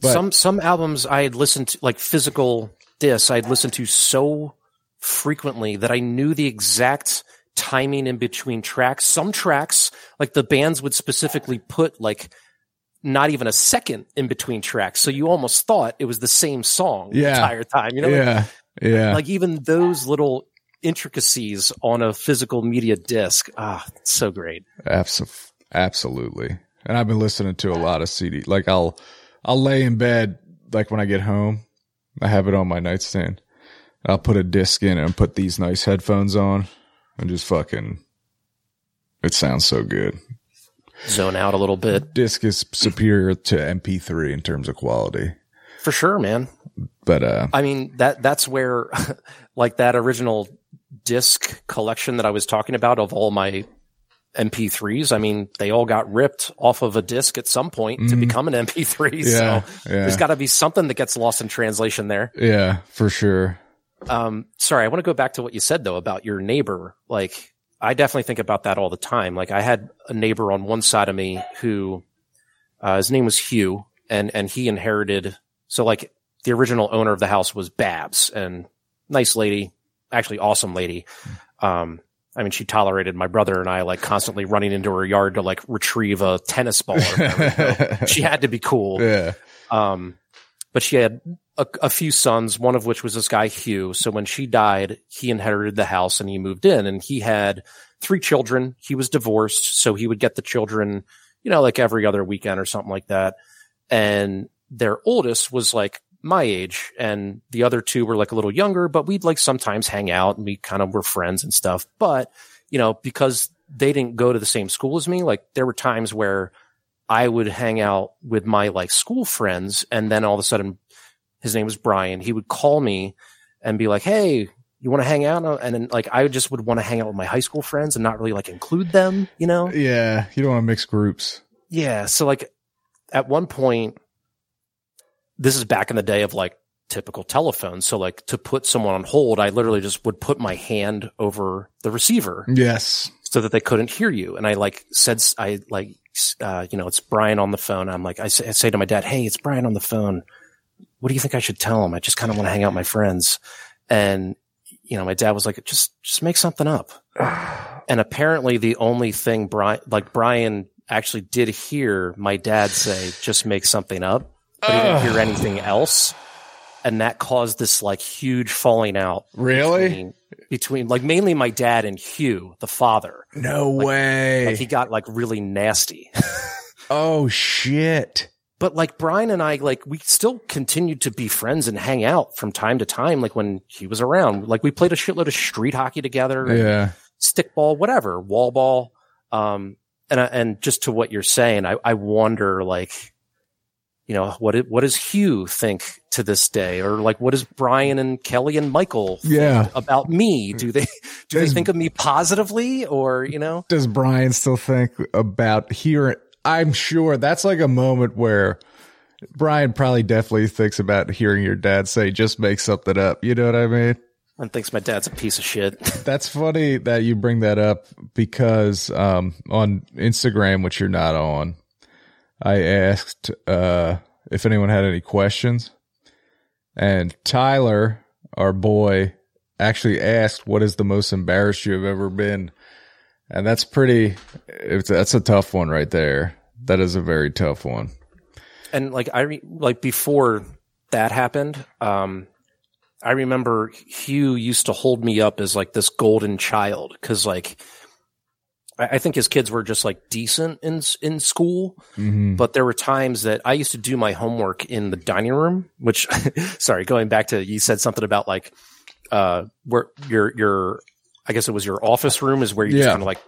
[SPEAKER 2] But-
[SPEAKER 1] some some albums I had listened to, like physical discs, I'd listened to so frequently that I knew the exact timing in between tracks. Some tracks, like the bands would specifically put like not even a second in between tracks, so you almost thought it was the same song the entire time. You know,
[SPEAKER 2] yeah yeah
[SPEAKER 1] like even those little intricacies on a physical media disc. Ah, it's so great.
[SPEAKER 2] Abso- absolutely. And I've been listening to a lot of CD. Like I'll, I'll lay in bed, like when I get home, I have it on my nightstand. I'll put a disc in and put these nice headphones on and just fucking, it sounds so good.
[SPEAKER 1] Zone out a little bit
[SPEAKER 2] Disc is superior to MP3 in terms of quality,
[SPEAKER 1] for sure, man.
[SPEAKER 2] but, uh,
[SPEAKER 1] I mean that that's where like that original disc collection that I was talking about of all my MP3s. I mean, they all got ripped off of a disc at some point to
[SPEAKER 2] Mhm.
[SPEAKER 1] become an MP3.
[SPEAKER 2] yeah,
[SPEAKER 1] So
[SPEAKER 2] yeah,
[SPEAKER 1] there's got to be something that gets lost in translation there.
[SPEAKER 2] yeah, for sure.
[SPEAKER 1] Um, sorry, I want to go back to what you said though about your neighbor. Like, I definitely think about that all the time. Like, I had a neighbor on one side of me who, uh, his name was Hugh, and and he inherited. So, like, the original owner of the house was Babs, and nice lady, actually awesome lady. Um, I mean, she tolerated my brother and I like constantly running into her yard to like retrieve a tennis ball. Or whatever. she had to be cool.
[SPEAKER 2] yeah,
[SPEAKER 1] Um, but she had a, a few sons, one of which was this guy Hugh. So when she died, he inherited the house and he moved in and he had three children. He was divorced. So he would get the children, you know, like every other weekend or something like that. And their oldest was like my age and the other two were like a little younger, but we'd like sometimes hang out and we kind of were friends and stuff. But, you know, because they didn't go to the same school as me, like there were times where I would hang out with my like school friends and then all of a sudden his name was Brian. He would call me and be like, Hey, you want to hang out? And then like I just would want to hang out with my high school friends and not really like include them, you know?
[SPEAKER 2] yeah. You don't want to mix groups.
[SPEAKER 1] Yeah. So like at one point, this is back in the day of like typical telephones. So like to put someone on hold, I literally just would put my hand over the receiver
[SPEAKER 2] Yes.
[SPEAKER 1] so that they couldn't hear you. And I like said, I like, uh, you know, it's Brian on the phone. I'm like, I say, I say to my dad, Hey, it's Brian on the phone. What do you think I should tell him? I just kind of want to hang out with my friends. And, you know, my dad was like, just, just make something up. And apparently the only thing Brian, like Brian actually did hear my dad say, just make something up, but he didn't hear anything else. And that caused this like huge falling out
[SPEAKER 2] Really?
[SPEAKER 1] between, between like mainly my dad and Hugh, the father.
[SPEAKER 2] No way.
[SPEAKER 1] Like he got like really nasty.
[SPEAKER 2] oh shit.
[SPEAKER 1] But like Brian and I, like we still continued to be friends and hang out from time to time. Like when he was around, like we played a shitload of street hockey together,
[SPEAKER 2] Yeah.
[SPEAKER 1] stickball, whatever, wall ball. Um, and and just to what you're saying, I, I wonder like, you know, what it, what does Hugh think to this day, or like what does Brian and Kelly and Michael think
[SPEAKER 2] Yeah.
[SPEAKER 1] about me? Do they do they think of me positively or you know?
[SPEAKER 2] Does Brian still think about hearing? I'm sure that's like a moment where Brian probably definitely thinks about hearing your dad say, just make something up. You know what I mean?
[SPEAKER 1] And thinks my dad's a piece of shit.
[SPEAKER 2] That's funny that you bring that up because um, on Instagram, which you're not on, I asked uh, if anyone had any questions. And Tyler, our boy, actually asked, What is the most embarrassed you have ever been? And that's pretty, it's, that's a tough one right there. That is a very tough one.
[SPEAKER 1] and like I re- like before that happened, um, I remember Hugh used to hold me up as like this golden child because like I, I think his kids were just like decent in in school,
[SPEAKER 2] Mhm.
[SPEAKER 1] but there were times that I used to do my homework in the dining room. Which, sorry, going back to you said something about like uh where your your I guess it was your office room is where you just kind of like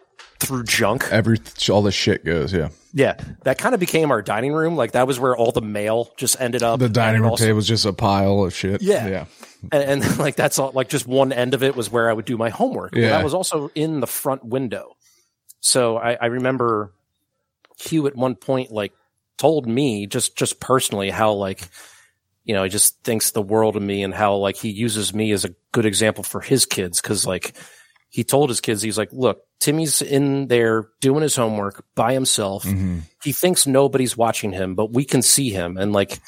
[SPEAKER 1] threw junk.
[SPEAKER 2] Every, all the shit goes, yeah.
[SPEAKER 1] Yeah, that kind of became our dining room. Like that was where all the mail just ended up.
[SPEAKER 2] The dining room
[SPEAKER 1] also-
[SPEAKER 2] table was just a pile of shit.
[SPEAKER 1] Yeah.
[SPEAKER 2] Yeah.
[SPEAKER 1] and, and like that's all. Like just one end of it was where I would do my homework. Well, that was also in the front window. So I, I remember Hugh at one point like told me just just personally how like you know he just thinks the world of me and how like he uses me as a good example for his kids because like he told his kids he's like look Timmy's in there doing his homework by himself
[SPEAKER 2] hmm
[SPEAKER 1] he thinks nobody's watching him, but we can see him. And like,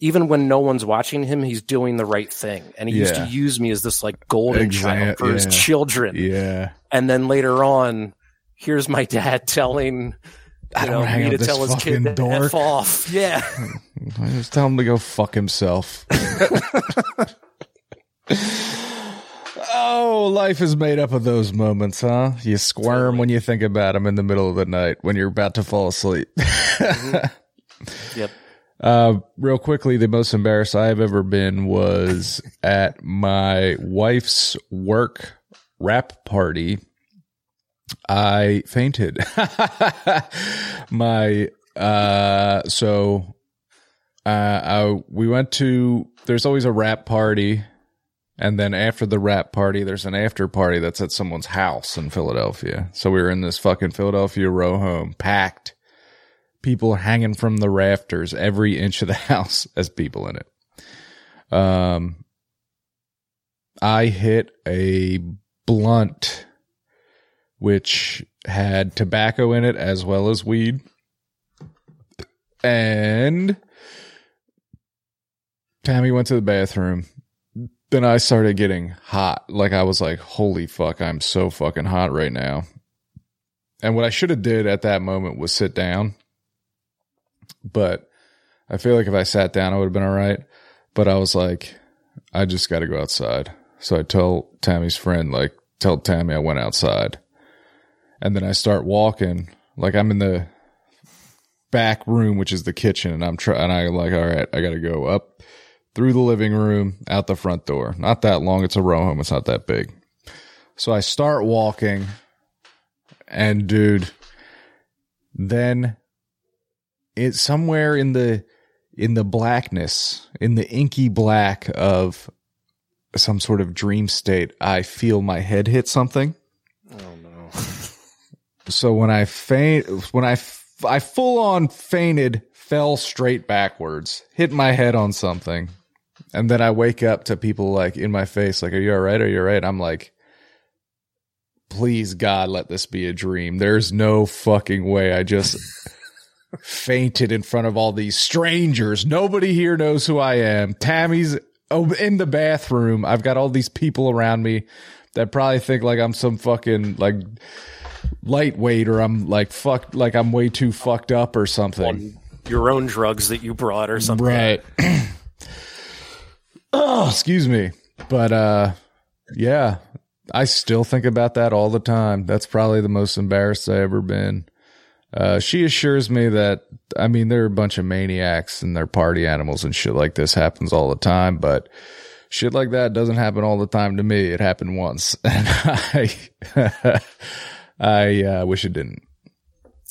[SPEAKER 1] even when no one's watching him, he's doing the right thing. And he used to use me as this like golden
[SPEAKER 2] Exa-
[SPEAKER 1] child for his children.
[SPEAKER 2] Yeah.
[SPEAKER 1] And then later on, here's my dad telling
[SPEAKER 2] I
[SPEAKER 1] you
[SPEAKER 2] don't
[SPEAKER 1] know, me to tell his kid to
[SPEAKER 2] dork.
[SPEAKER 1] F off. Yeah.
[SPEAKER 2] I just tell him to go fuck himself. oh, life is made up of those moments, huh? You squirm when you think about them in the middle of the night when you're about to fall asleep.
[SPEAKER 1] Yep.
[SPEAKER 2] Uh, real quickly, the most embarrassed I have ever been was at my wife's work rap party. I fainted. my, uh, so, uh, I, we went to, there's always a rap party. And then after the rap party, there's an after party that's at someone's house in Philadelphia. So we were in this fucking Philadelphia row home, packed people hanging from the rafters, every inch of the house as people in it. Um, I hit a blunt which had tobacco in it as well as weed. And Tammy went to the bathroom. Then I started getting hot. Like I was like, holy fuck, I'm so fucking hot right now. And what I should have did at that moment was sit down but I feel like if I sat down, I would have been all right. But I was like, I just got to go outside. So I tell Tammy's friend, like, tell Tammy I went outside. And then I start walking, like I'm in the back room, which is the kitchen, and I'm trying, and I like, all right, I got to go up through the living room, out the front door. Not that long. It's a row home. It's not that big. So I start walking, and dude, then it's somewhere in the in the blackness, in the inky black of some sort of dream state, I feel my head hit something.
[SPEAKER 1] Oh no.
[SPEAKER 2] So when I faint, when I f- I full on fainted, fell straight backwards, hit my head on something, and then I wake up to people like in my face, like, "Are you all right? Are you all right?" I'm like, "Please God, let this be a dream." There's no fucking way. I just fainted in front of all these strangers. Nobody here knows who I am. Tammy's in the bathroom. I've got all these people around me that probably think like I'm some fucking like lightweight or I'm like fucked like I'm way too fucked up or something.
[SPEAKER 1] On your own drugs that you brought or something.
[SPEAKER 2] Right. oh, excuse me. But uh yeah, I still think about that all the time. That's probably the most embarrassed I ever been. Uh, she assures me that, I mean, they're a bunch of maniacs and they're party animals and shit like this happens all the time, but shit like that doesn't happen all the time to me. It happened once and I, I, uh, wish it didn't.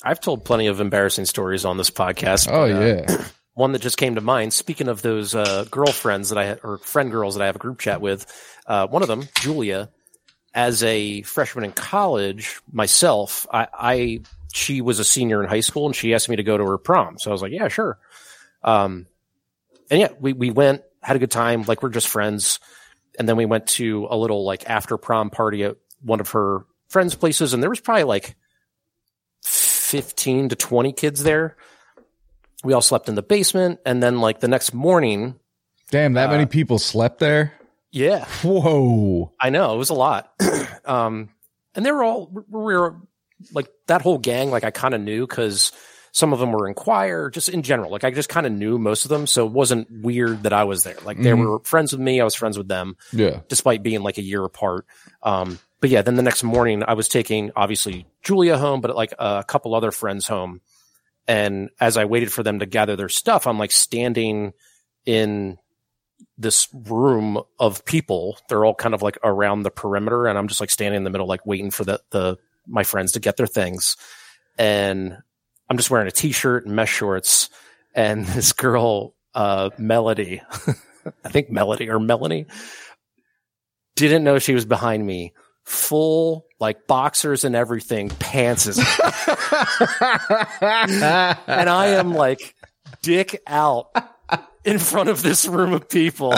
[SPEAKER 1] I've told plenty of embarrassing stories on this podcast.
[SPEAKER 2] Oh,
[SPEAKER 1] but, uh,
[SPEAKER 2] yeah.
[SPEAKER 1] one that just came to mind. Speaking of those uh, girlfriends that I or friend girls that I have a group chat with, uh, one of them, Julia, as a freshman in college, myself, I, I she was a senior in high school and she asked me to go to her prom. So I was like, yeah, sure. Um, and yeah, we, we went, had a good time. Like we're just friends. And then we went to a little like after prom party at one of her friends' places. And there was probably like 15 to 20 kids there. We all slept in the basement. And then like the next morning,
[SPEAKER 2] Damn, that
[SPEAKER 1] Uh,
[SPEAKER 2] many people slept there?
[SPEAKER 1] yeah,
[SPEAKER 2] Whoa.
[SPEAKER 1] I know it was a lot. um, and they were all, we were like that whole gang, like I kind of knew because some of them were in choir, just in general. Like I just kind of knew most of them. So it wasn't weird that I was there. Like they
[SPEAKER 2] Mhm.
[SPEAKER 1] were friends with me. I was friends with them
[SPEAKER 2] Yeah.
[SPEAKER 1] despite being like a year apart. Um, but yeah, then the next morning I was taking obviously Julia home, but like a couple other friends home. And as I waited for them to gather their stuff, I'm like standing in this room of people. They're all kind of like around the perimeter and I'm just like standing in the middle, like waiting for the, the, my friends to get their things. And I'm just wearing a t-shirt and mesh shorts. And this girl, uh, Melody, I think Melody or Melanie didn't know she was behind me. Full like boxers and everything, pants is, and I am like dick out in front of this room of people.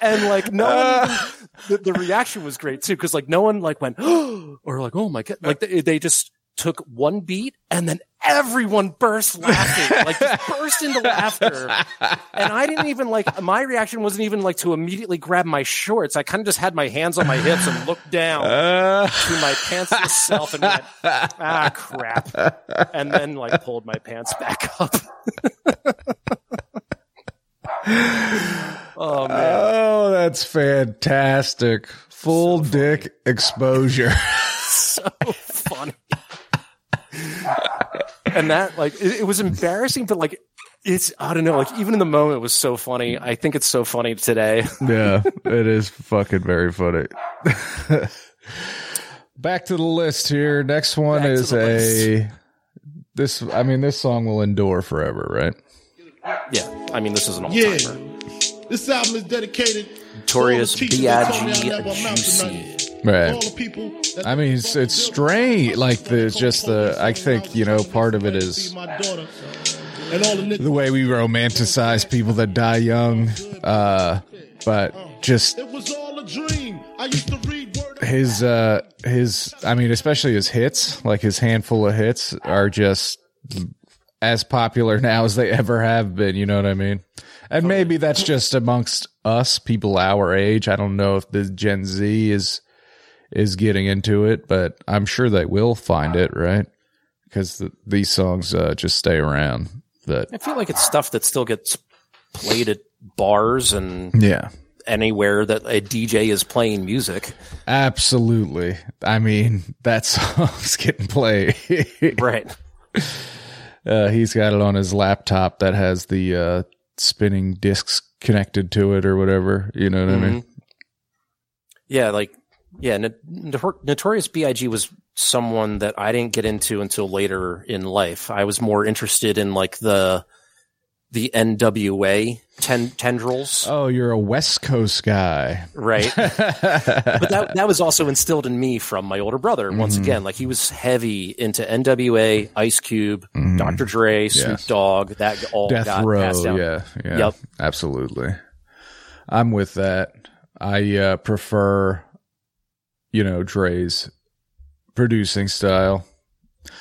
[SPEAKER 1] and like no one, even- the, the reaction was great too. Cause like no one like went, or like, oh my God. Like they, they just took one beat and then everyone burst laughing, like just burst into laughter. And I didn't even like, my reaction wasn't even like to immediately grab my shorts. I kind of just had my hands on my hips and looked down
[SPEAKER 2] Uh,
[SPEAKER 1] to my pantsless self and went, ah, crap. And then like pulled my pants back up. oh man.
[SPEAKER 2] oh, that's fantastic. Full dick exposure.
[SPEAKER 1] so funny. And that like it, it was embarrassing, but like it's I don't know, like even in the moment it was so funny. I think it's so funny today.
[SPEAKER 2] yeah, it is fucking very funny. Back to the list here. Next one
[SPEAKER 1] Back
[SPEAKER 2] is
[SPEAKER 1] the
[SPEAKER 2] a this I mean this song will endure forever, right?
[SPEAKER 1] Yeah. I mean this is an all
[SPEAKER 5] Yeah.
[SPEAKER 1] timer.
[SPEAKER 5] This album is dedicated
[SPEAKER 1] Notorious
[SPEAKER 5] to all the teachers that told me I
[SPEAKER 1] B.I.G.
[SPEAKER 5] never amount to
[SPEAKER 1] Juicy.
[SPEAKER 2] Right.
[SPEAKER 5] the people that
[SPEAKER 2] I mean it's it's strange like the just the I think, you know, part of it is
[SPEAKER 5] my daughter and all the
[SPEAKER 2] way we romanticize people that die young. Uh but just
[SPEAKER 5] It was all a dream. I used to read
[SPEAKER 2] his uh his I mean especially his hits, like his handful of hits are just as popular now as they ever have been, you know what I mean? And maybe that's just amongst us people our age. I don't know if the Gen Z is is getting into it, but I'm sure they will find it, right? Because the, these songs uh, just stay around. But
[SPEAKER 1] I feel like it's stuff that still gets played at bars and
[SPEAKER 2] yeah,
[SPEAKER 1] anywhere that a DJ is playing music.
[SPEAKER 2] absolutely. I mean, that song's getting played.
[SPEAKER 1] Right.
[SPEAKER 2] Uh, he's got it on his laptop that has the uh, spinning discs connected to it or whatever. You know what I mean?
[SPEAKER 1] Yeah, like yeah, Notor- Notorious B.I.G. was someone that I didn't get into until later in life. I was more interested in like the the NWA ten- tendrils,
[SPEAKER 2] Oh, you're a West Coast guy.
[SPEAKER 1] right? but that that was also instilled in me from my older brother. Once again, like he was heavy into NWA, Ice Cube, Dr. Dre, Snoop
[SPEAKER 2] Yes.
[SPEAKER 1] Dogg. That all
[SPEAKER 2] Death
[SPEAKER 1] got
[SPEAKER 2] Row.
[SPEAKER 1] passed down.
[SPEAKER 2] Yeah, yeah.
[SPEAKER 1] Yep.
[SPEAKER 2] Absolutely. I'm with that. I uh, prefer, you know, Dre's producing style.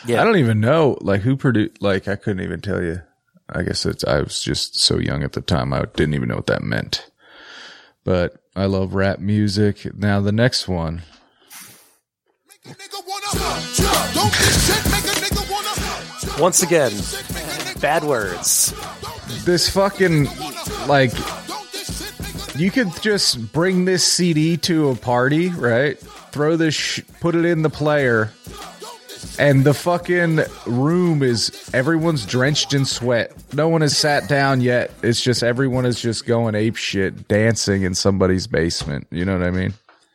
[SPEAKER 1] Yeah.
[SPEAKER 2] I don't even know like who produced. Like I couldn't even tell you. I guess it's. I was just so young at the time. I didn't even know what that meant. But I love rap music. Now the next one.
[SPEAKER 3] Make a nigga wanna jump. Don't get shit, make a nigga wanna jump.
[SPEAKER 1] Once again,
[SPEAKER 3] Shit, make a nigga
[SPEAKER 1] bad words.
[SPEAKER 2] This fucking like
[SPEAKER 3] don't get shit, make a
[SPEAKER 2] you could just bring this CD to a party, right? Throw this, sh- put it in the player, and the fucking room is everyone's drenched in sweat. No one has sat down yet. It's just everyone is just going ape shit, dancing in somebody's basement. You know what I mean?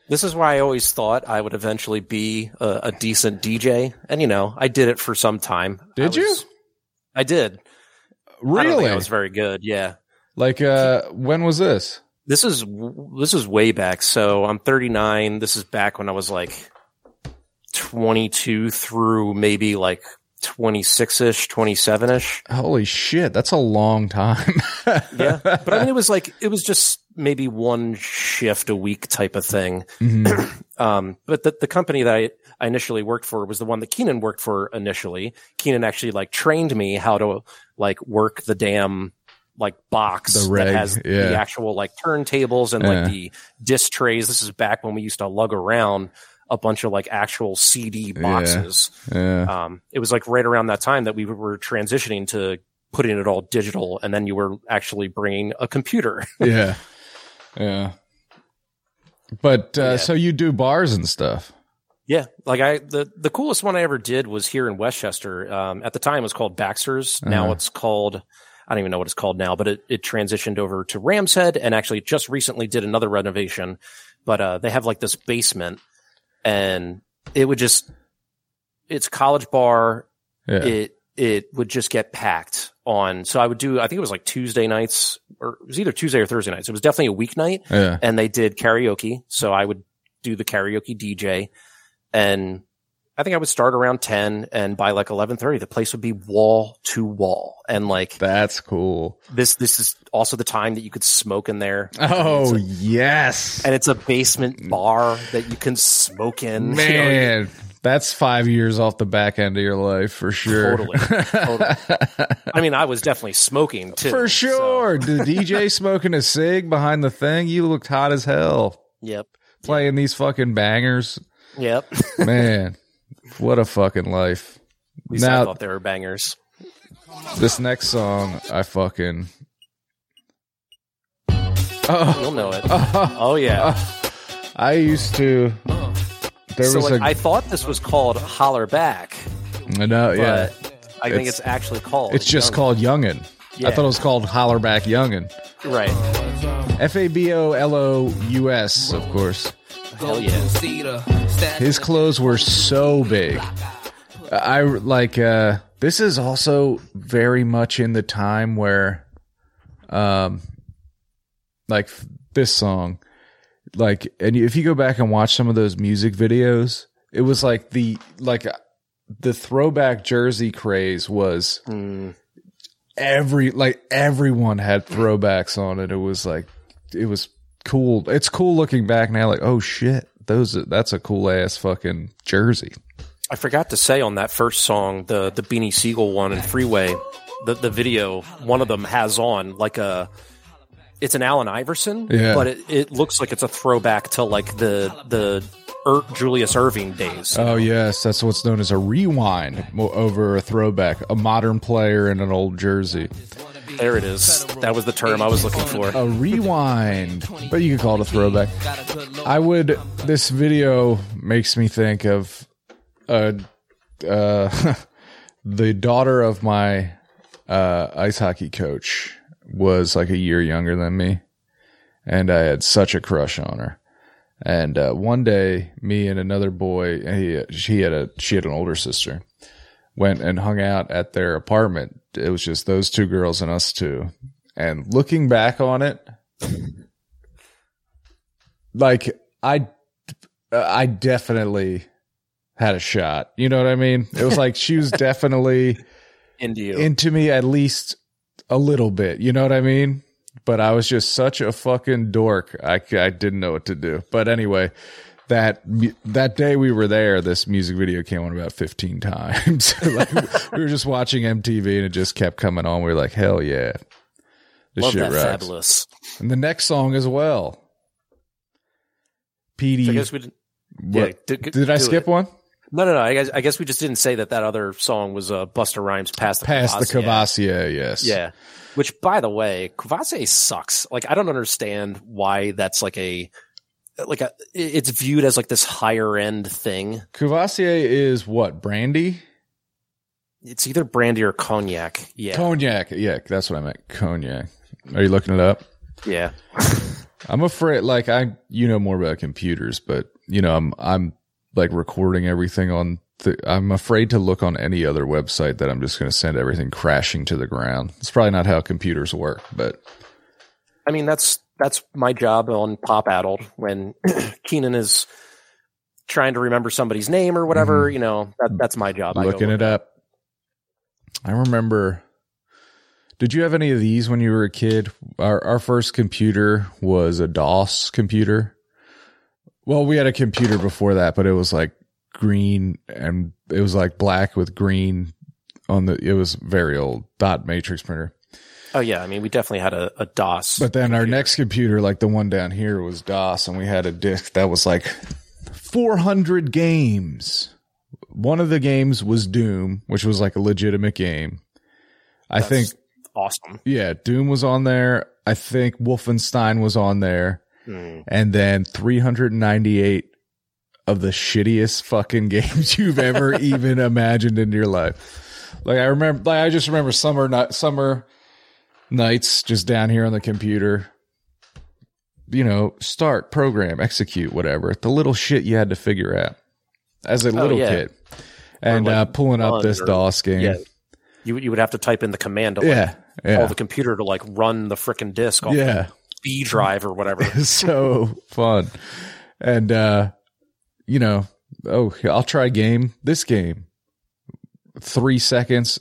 [SPEAKER 1] This is why I always thought I would eventually be a, a decent DJ, and you know, I did it for some time.
[SPEAKER 2] Did
[SPEAKER 1] I
[SPEAKER 2] you?
[SPEAKER 1] was- I did. I
[SPEAKER 2] Really?
[SPEAKER 1] think I was very good. Yeah,
[SPEAKER 2] like, uh, when was this?
[SPEAKER 1] This is this is way back. So I'm 39. This is back when I was like 22 through maybe like 26 ish, 27 ish.
[SPEAKER 2] Holy shit, that's a long time.
[SPEAKER 1] Yeah, but I mean, it was like it was just maybe one shift a week type of thing.
[SPEAKER 2] Mhm.
[SPEAKER 1] Um, but the, the company that I, I initially worked for was the one that Keenan worked for initially. Keenan actually like trained me how to like work the damn like box
[SPEAKER 2] The
[SPEAKER 1] that has
[SPEAKER 2] yeah.
[SPEAKER 1] the actual like turntables and
[SPEAKER 2] Yeah.
[SPEAKER 1] like the disc trays. This is back when we used to lug around a bunch of like actual CD boxes.
[SPEAKER 2] yeah.
[SPEAKER 1] Um, it was like right around that time that we were transitioning to putting it all digital, and then you were actually bringing a computer.
[SPEAKER 2] yeah. Yeah. But uh, so you do bars and stuff.
[SPEAKER 1] Yeah, like I the the coolest one I ever did was here in Westchester. Um, at the time, it was called Baxter's. Now
[SPEAKER 2] Uh-huh.
[SPEAKER 1] it's called I don't even know what it's called now, but it, it transitioned over to Ram's Head and actually just recently did another renovation. But uh, they have like this basement, and it would just it's college bar.
[SPEAKER 2] Yeah.
[SPEAKER 1] It it would just get packed on. So I would do I think it was like Tuesday nights or it was either Tuesday or Thursday nights. It was definitely a weeknight
[SPEAKER 2] yeah.
[SPEAKER 1] and they did karaoke. So I would do the karaoke DJ and I think I would start around 10 and by like 11:30 the place would be wall to wall and like
[SPEAKER 2] That's cool.
[SPEAKER 1] this this is also the time that you could smoke in there
[SPEAKER 2] Oh,
[SPEAKER 1] It's
[SPEAKER 2] yes.
[SPEAKER 1] and it's a basement bar that you can smoke in You know,
[SPEAKER 2] Man, that's five years off the back end of your life for sure.
[SPEAKER 1] Totally. Totally. I mean I was definitely smoking too
[SPEAKER 2] for
[SPEAKER 1] so-
[SPEAKER 2] sure. The DJ smoking a cig behind the thing. You looked hot as hell
[SPEAKER 1] yep
[SPEAKER 2] playing these fucking bangers.
[SPEAKER 1] yep
[SPEAKER 2] Man, what a fucking life.
[SPEAKER 1] At least I thought they were bangers
[SPEAKER 2] this next song, I fucking. Oh,
[SPEAKER 1] you'll know it oh yeah
[SPEAKER 2] I used to. There
[SPEAKER 1] so
[SPEAKER 2] was
[SPEAKER 1] like,
[SPEAKER 2] a.
[SPEAKER 1] I thought this was called Holler Back
[SPEAKER 2] no, yeah.
[SPEAKER 1] but I think
[SPEAKER 2] It's-
[SPEAKER 1] it's, actually called.
[SPEAKER 2] It's just
[SPEAKER 1] Young.
[SPEAKER 2] called Youngin.
[SPEAKER 1] Yeah.
[SPEAKER 2] I thought it was called Holler Back Youngin.
[SPEAKER 1] right.
[SPEAKER 2] F A B O L O U S, of course.
[SPEAKER 1] Hell yeah.
[SPEAKER 2] His clothes were so big. I like uh this is also very much in the time where um like this song like and if you go back and watch some of those music videos it was like the like the throwback jersey craze was
[SPEAKER 1] Mm,
[SPEAKER 2] every like everyone had throwbacks on it. It was like it was cool. It's cool looking back now. Like oh shit, those that's a cool ass fucking jersey.
[SPEAKER 1] I forgot to say on that first song, the the Beanie Sigel one and Freeway, the the video, one of them has on like a. It's an Allen Iverson,
[SPEAKER 2] Yeah.
[SPEAKER 1] but it, it looks like it's a throwback to like the the Ir- Julius Erving days.
[SPEAKER 2] Oh yes, that's what's known as a rewind over a throwback, a modern player in an old jersey.
[SPEAKER 1] There it is. That was the term I was looking for.
[SPEAKER 2] A rewind, but you could call it a throwback. I would. This video makes me think of uh, uh, the daughter of my uh, ice hockey coach was like a year younger than me, and I had such a crush on her. And uh, one day, me and another boy, he she had a she had an older sister, went and hung out at their apartment. It was just those two girls and us two. And looking back on it, like I, I definitely had a shot. You know what I mean? It was like she was definitely
[SPEAKER 1] Into you.
[SPEAKER 2] into me at least a little bit. You know what I mean? But I was just such a fucking dork. I, I didn't know what to do. But anyway, that that day we were there, this music video came on about 15 times. like, we were just watching MTV and it just kept coming on. We were like, hell yeah. This
[SPEAKER 1] Love
[SPEAKER 2] shit
[SPEAKER 1] that
[SPEAKER 2] rocks.
[SPEAKER 1] fabulous.
[SPEAKER 2] And the next song as well.
[SPEAKER 1] So I
[SPEAKER 2] PD.
[SPEAKER 1] guess we did.
[SPEAKER 2] what-
[SPEAKER 1] yeah,
[SPEAKER 2] did I skip
[SPEAKER 1] it.
[SPEAKER 2] one?
[SPEAKER 1] No, no, no. I guess I guess we just didn't say that that other song was uh, Busta Rhymes past the
[SPEAKER 2] Past the
[SPEAKER 1] Courvoisier.
[SPEAKER 2] Courvoisier, yes.
[SPEAKER 1] Yeah. Which, by the way, Courvoisier sucks. Like, I don't understand why that's like a, like a, it's viewed as like this higher end thing.
[SPEAKER 2] Courvoisier is what? Brandy?
[SPEAKER 1] It's either brandy or cognac. Yeah.
[SPEAKER 2] Cognac. Yeah, that's what I meant. Cognac. Are you looking it up?
[SPEAKER 1] yeah.
[SPEAKER 2] I'm afraid, like I, you know more about computers, but you know, I'm, I'm like recording everything on. The, I'm afraid to look on any other website that I'm just going to send everything crashing to the ground. It's probably not how computers work, but
[SPEAKER 1] I mean, that's, that's my job on Pop Addled when Keenan is trying to remember somebody's name or whatever. Mm-hmm. You know, that, that's my job.
[SPEAKER 2] Looking
[SPEAKER 1] look
[SPEAKER 2] it up. I remember. Did you have any of these when you were a kid? Our our first computer was a DOS computer. Well, we had a computer before that, but it was like green and it was like black with green on the. It was very old dot matrix printer.
[SPEAKER 1] Oh yeah, I mean, we definitely had a, a DOS.
[SPEAKER 2] But then our next computer, like the one down here, was DOS, and we had a disk that was like 400 games. One of the games was Doom, which was like a legitimate game. I think,
[SPEAKER 1] awesome.
[SPEAKER 2] yeah, Doom was on there. I think Wolfenstein was on there.
[SPEAKER 1] Hmm.
[SPEAKER 2] And then 398 of the shittiest fucking games you've ever even imagined in your life. Like I remember, like I just remember summer not summer nights just down here on the computer. You know, start, program, execute, whatever. The little shit you had to figure out as a little
[SPEAKER 1] Oh, yeah.
[SPEAKER 2] kid, and
[SPEAKER 1] like
[SPEAKER 2] uh, pulling up this
[SPEAKER 1] or-
[SPEAKER 2] DOS game.
[SPEAKER 1] Yeah, you you would have to type in the command to like,
[SPEAKER 2] yeah, yeah.
[SPEAKER 1] call the computer to like run the freaking disk off
[SPEAKER 2] yeah.
[SPEAKER 1] the B drive or whatever.
[SPEAKER 2] so fun. And uh you know, oh, I'll try game. This game. 3 seconds.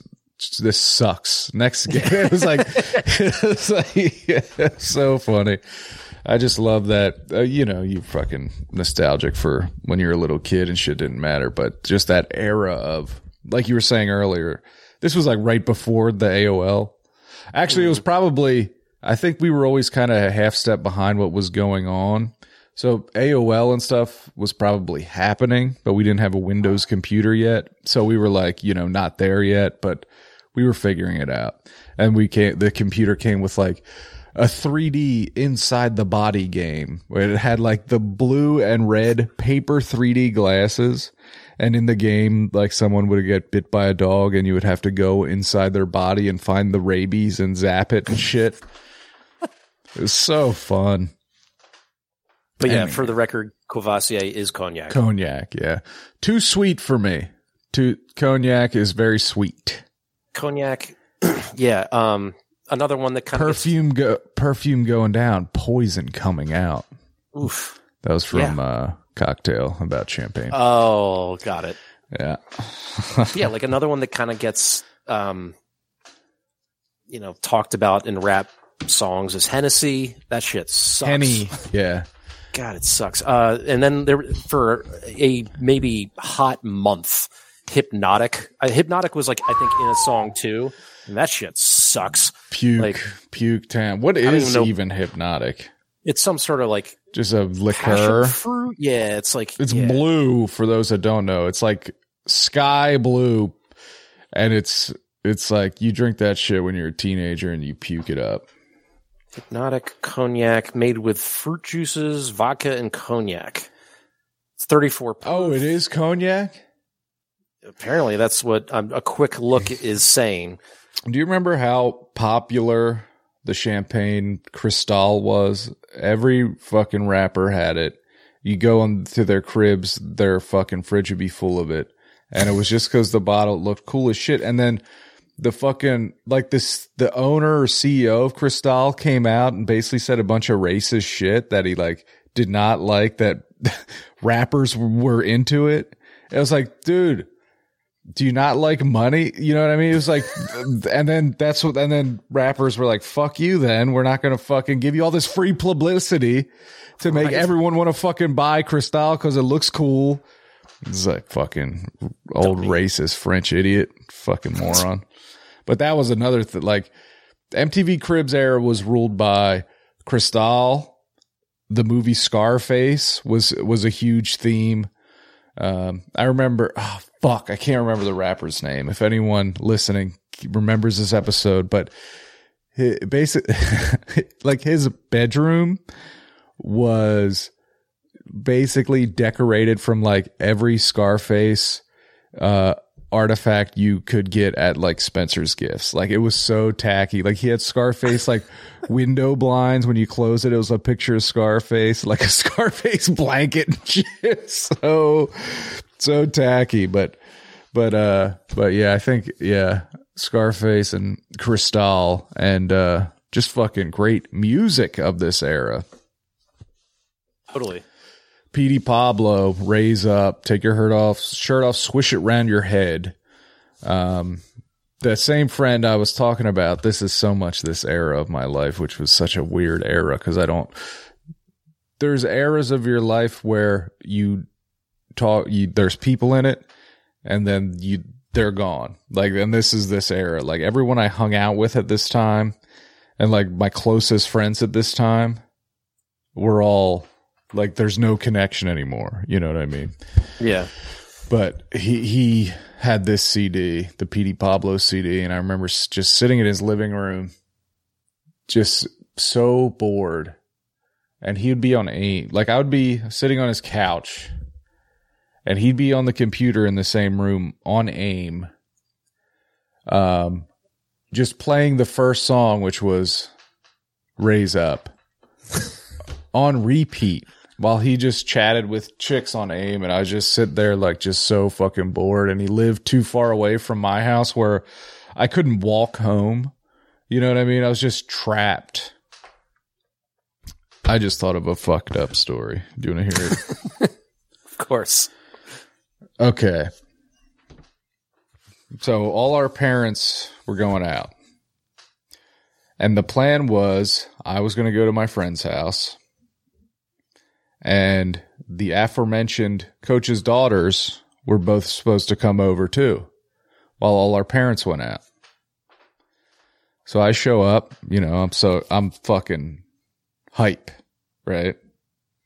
[SPEAKER 2] This sucks. Next game. It was like it was like so funny. I just love that uh, you know, you fucking nostalgic for when you're a little kid and shit didn't matter, but just that era of like you were saying earlier. This was like right before the AOL. Actually, it was probably, I think we were always kind of a half step behind what was going on. So AOL and stuff was probably happening, but we didn't have a Windows computer yet. So we were like, you know, not there yet, but we were figuring it out. And we came, the computer came with like a 3D inside the body game where it had like the blue and red paper 3D glasses. And in the game, like someone would get bit by a dog and you would have to go inside their body and find the rabies and zap it and shit. It was so fun.
[SPEAKER 1] But yeah, for the record, Courvoisier is cognac.
[SPEAKER 2] Cognac, yeah. Too sweet for me. Too cognac is very sweet.
[SPEAKER 1] Cognac, yeah. Um, another one that kind of
[SPEAKER 2] Perfume go perfume going down, poison coming out.
[SPEAKER 1] oof.
[SPEAKER 2] That was from uh cocktail about champagne.
[SPEAKER 1] Oh, got it.
[SPEAKER 2] yeah.
[SPEAKER 1] yeah, like another one that kind of gets, um, you know, talked about in rap songs is Hennessy. That shit sucks.
[SPEAKER 2] Henny. Yeah.
[SPEAKER 1] God, it sucks. Uh, and then there for a maybe hot month, Hpnotiq. Uh, Hpnotiq was like I think in a song too, and that shit sucks.
[SPEAKER 2] Puke.
[SPEAKER 1] Like-
[SPEAKER 2] puke town. What is
[SPEAKER 1] even
[SPEAKER 2] even Hpnotiq?
[SPEAKER 1] It's some sort of like
[SPEAKER 2] Just a liqueur.
[SPEAKER 1] fruit. Yeah, it's like
[SPEAKER 2] It's
[SPEAKER 1] yeah.
[SPEAKER 2] blue for those that don't know. It's like sky blue and it's it's like you drink that shit when you're a teenager and you puke it up.
[SPEAKER 1] Hpnotiq cognac made with fruit juices, vodka, and cognac. It's 34 proof.
[SPEAKER 2] Oh, it is cognac?
[SPEAKER 1] Apparently, that's what um, a quick look is saying.
[SPEAKER 2] Do you remember how popular the champagne Cristal was? Every fucking rapper had it. You go into their cribs, their fucking fridge would be full of it. And it was just because the bottle looked cool as shit. And then the fucking, like this, the owner or CEO of Cristal came out and basically said a bunch of racist shit that he like did not like that rappers were into it. It was like, dude, do you not like money? You know what I mean? It was like, and then that's what, and then rappers were like, fuck you then. We're not going to fucking give you all this free publicity to make everyone want to fucking buy Cristal because it looks cool. It's like fucking old racist French idiot, fucking moron. But that was another thing. Like MTV Cribs era was ruled by Cristal. The movie Scarface was, was a huge theme. Um, I remember, oh, fuck, I can't remember the rapper's name. If anyone listening remembers this episode, but basically, like his bedroom was basically decorated from like every Scarface, uh, artifact you could get at like Spencer's gifts. Like it was so tacky. Like he had Scarface like window blinds. When you close it, it was a picture of Scarface, like a Scarface blanket. So so tacky. But but uh but yeah, I think yeah, Scarface and Cristal and uh just fucking great music of this era.
[SPEAKER 1] Totally.
[SPEAKER 2] Petey Pablo, raise up, take your shirt off, shirt off, swish it round your head. Um, the same friend I was talking about, this is so much this era of my life, which was such a weird era because I don't. There's eras of your life where you talk, you there's people in it, and then you they're gone. Like, and this is this era. Like everyone I hung out with at this time, and like my closest friends at this time, were all like there's no connection anymore. You know what I mean?
[SPEAKER 1] Yeah.
[SPEAKER 2] But he he had this CD, the Petey Pablo CD, and I remember just sitting in his living room, just so bored. And he would be on AIM. Like I would be sitting on his couch, and he'd be on the computer in the same room on AIM. Um, just playing the first song, which was "Raise Up," on repeat while he just chatted with chicks on AIM and I just sit there like just so fucking bored and he lived too far away from my house where I couldn't walk home. You know what I mean? I was just trapped. I just thought of a fucked up story. Do you want to hear it?
[SPEAKER 1] Of course.
[SPEAKER 2] Okay. So all our parents were going out. And the plan was I was going to go to my friend's house and the aforementioned coach's daughters were both supposed to come over too while all our parents went out. So I show up, you know, I'm so I'm fucking hype, right?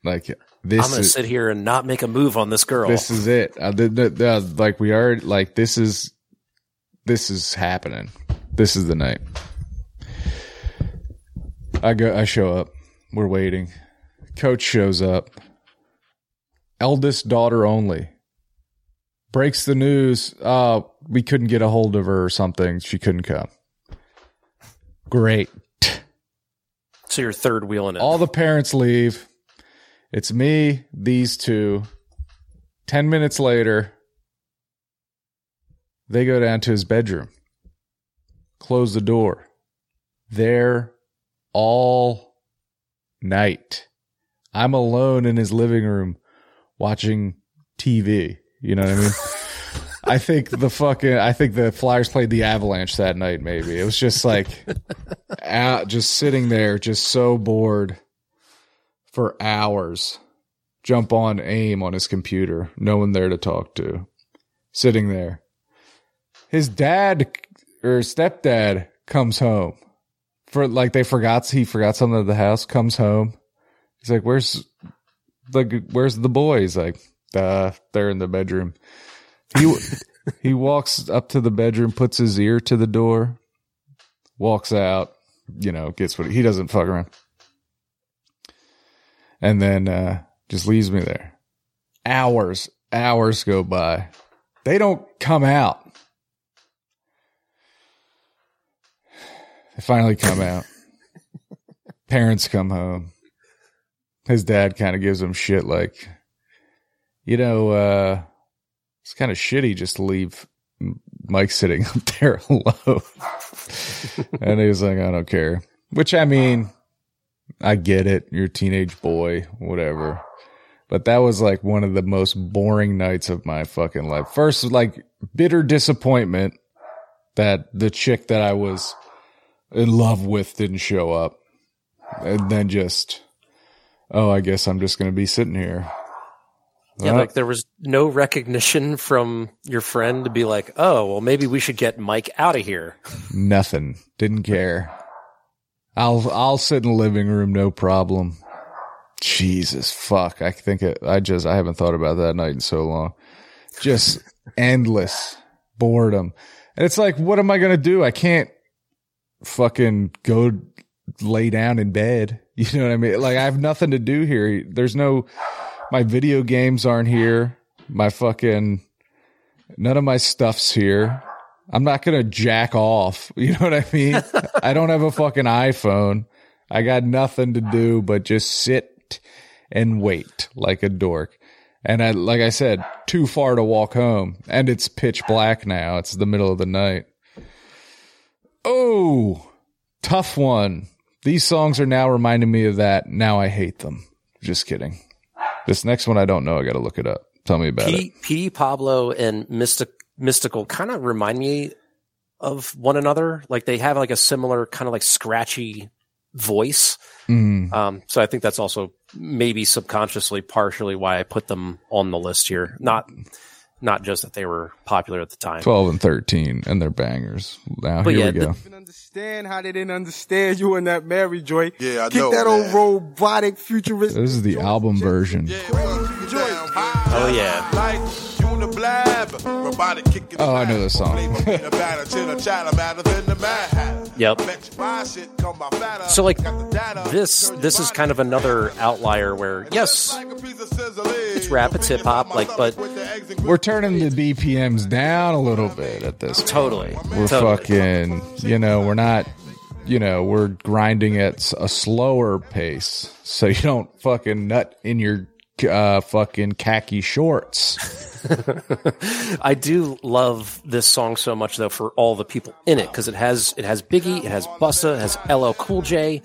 [SPEAKER 2] Like this
[SPEAKER 1] I'm going to
[SPEAKER 2] is
[SPEAKER 1] sit here and not make a move on this girl.
[SPEAKER 2] this is it. Uh, the, the, the, like we are like this is this is happening. This is the night. I go. I show up. We're waiting. Coach shows up. Eldest daughter only. Breaks the news. Uh, we couldn't get a hold of her or something. She couldn't come. Great.
[SPEAKER 1] so you're third wheeling it.
[SPEAKER 2] All the parents leave. It's me, these two. Ten minutes later, they go down to his bedroom, close the door. There all night. I'm alone in his living room watching TV. You know what I mean? I think the fucking I think the Flyers played the Avalanche that night. Maybe it was just like out, just sitting there, just so bored for hours. Jump on AIM on his computer, no one there to talk to, sitting there. His dad or stepdad comes home for like they forgot he forgot something at the house. Comes home, he's like, "Where's like where's the boys?" Like, uh, they're in the bedroom. He he walks up to the bedroom, puts his ear to the door, walks out. You know, gets what he doesn't fuck around, and then uh, just leaves me there. Hours, hours go by. They don't come out. They finally come out. Parents come home. His dad kind of gives him shit like, you know, uh, it's kind of shitty just to leave Mike sitting up there alone. and he was like, I don't care. Which I mean, I get it. You're a teenage boy, whatever. But that was like one of the most boring nights of my fucking life. First, like bitter disappointment that the chick that I was in love with didn't show up. And then just, oh, I guess I'm just going to be sitting here.
[SPEAKER 1] yeah,
[SPEAKER 2] Well,
[SPEAKER 1] like there was no recognition from your friend to be like, oh, well, maybe we should get Mike out of here.
[SPEAKER 2] Nothing. Didn't care. I'll I'll sit in the living room, no problem. Jesus fuck. I think it, I just I haven't thought about that night in so long. Just endless boredom. And it's like, what am I gonna do? I can't fucking go lay down in bed. You know what I mean? Like I have nothing to do here. There's no my video games aren't here. My fucking none of my stuff's here. I'm not going to jack off. You know what I mean? I don't have a fucking iPhone. I got nothing to do but just sit and wait like a dork. And I, like I said, too far to walk home. And it's pitch black now. It's the middle of the night. Oh, tough one. These songs are now reminding me of that. Now I hate them. Just kidding. This next one I don't know. I got to look it up. Tell me about it.
[SPEAKER 1] P- Pablo and Mystic Mystikal kind of remind me of one another. Like they have like a similar kind of like scratchy voice.
[SPEAKER 2] Mm.
[SPEAKER 1] Um, so I think that's also maybe subconsciously partially why I put them on the list here. Not not just that they were popular at the time.
[SPEAKER 2] 12 and 13 and they're bangers. Now
[SPEAKER 1] But
[SPEAKER 2] here
[SPEAKER 1] yeah,
[SPEAKER 2] we go.
[SPEAKER 6] even understand how they didn't understand you and that Mary Joy.
[SPEAKER 3] Yeah, I
[SPEAKER 6] Kick
[SPEAKER 3] know,
[SPEAKER 6] that old robotic futuristic.
[SPEAKER 2] This is the album version.
[SPEAKER 1] Oh, yeah.
[SPEAKER 3] Like Uniblab, robotic kicking
[SPEAKER 2] Oh, I know this song.
[SPEAKER 3] the batter, chitter, chatter, matter than the mad.
[SPEAKER 1] Yep.
[SPEAKER 3] Bet you buy shit, come by fatter.
[SPEAKER 1] So like
[SPEAKER 3] Got the data.
[SPEAKER 1] this this is kind of another outlier where yes,
[SPEAKER 3] It's
[SPEAKER 1] rap, it's hip-hop, like, but-
[SPEAKER 2] We're turning the BPMs down a little bit at this point.
[SPEAKER 1] totally.
[SPEAKER 2] We're
[SPEAKER 1] totally.
[SPEAKER 2] fucking, you know, we're not, you know, we're grinding at a slower pace so you don't fucking nut in your uh, fucking khaki shorts.
[SPEAKER 1] I do love this song so much though for all the people in it because it has it has Biggie, it has Busta, it has LL Cool J.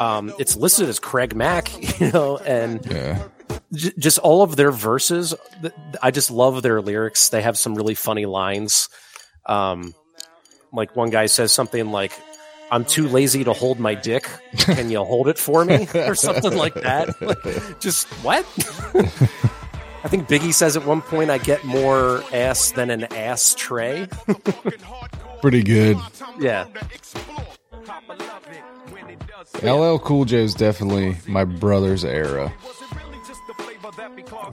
[SPEAKER 1] Um, it's listed as Craig Mack, you know, and
[SPEAKER 2] Yeah.
[SPEAKER 1] j- just all of their verses. I just love their lyrics. They have some really funny lines. Um, like one guy says something like, "I'm too lazy to hold my dick. Can you hold it for me?" or something like that. Like, just what? I think Biggie says at one point, "I get more ass than an ass tray."
[SPEAKER 2] Pretty good.
[SPEAKER 1] yeah,
[SPEAKER 2] LL Cool J is definitely my brother's era.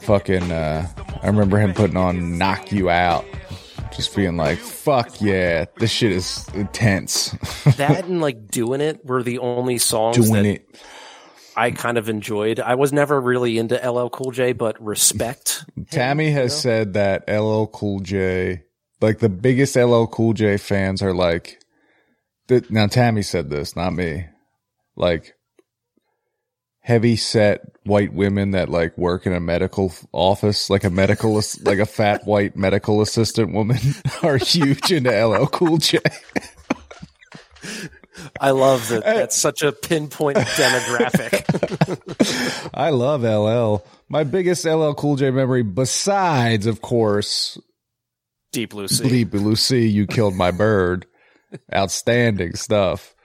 [SPEAKER 2] Fucking, uh, I remember him putting on Knock You Out. Just being like, fuck yeah, this shit is intense.
[SPEAKER 1] that and like doing it were the only songs
[SPEAKER 2] Doing
[SPEAKER 1] that
[SPEAKER 2] it.
[SPEAKER 1] I kind of enjoyed. I was never really into LL Cool J, but respect.
[SPEAKER 2] Tammy has said that LL Cool J, like the biggest LL Cool J fans are like, now Tammy said this, not me, like heavy set white women that like work in a medical office, like a medical, like a fat white medical assistant woman are huge into LL Cool J.
[SPEAKER 1] I love that. That's such a pinpoint demographic.
[SPEAKER 2] I love LL. My biggest LL Cool J memory, besides, of course,
[SPEAKER 1] Deep Blue Sea.
[SPEAKER 2] Bleep Lucy, you killed my bird. Outstanding stuff.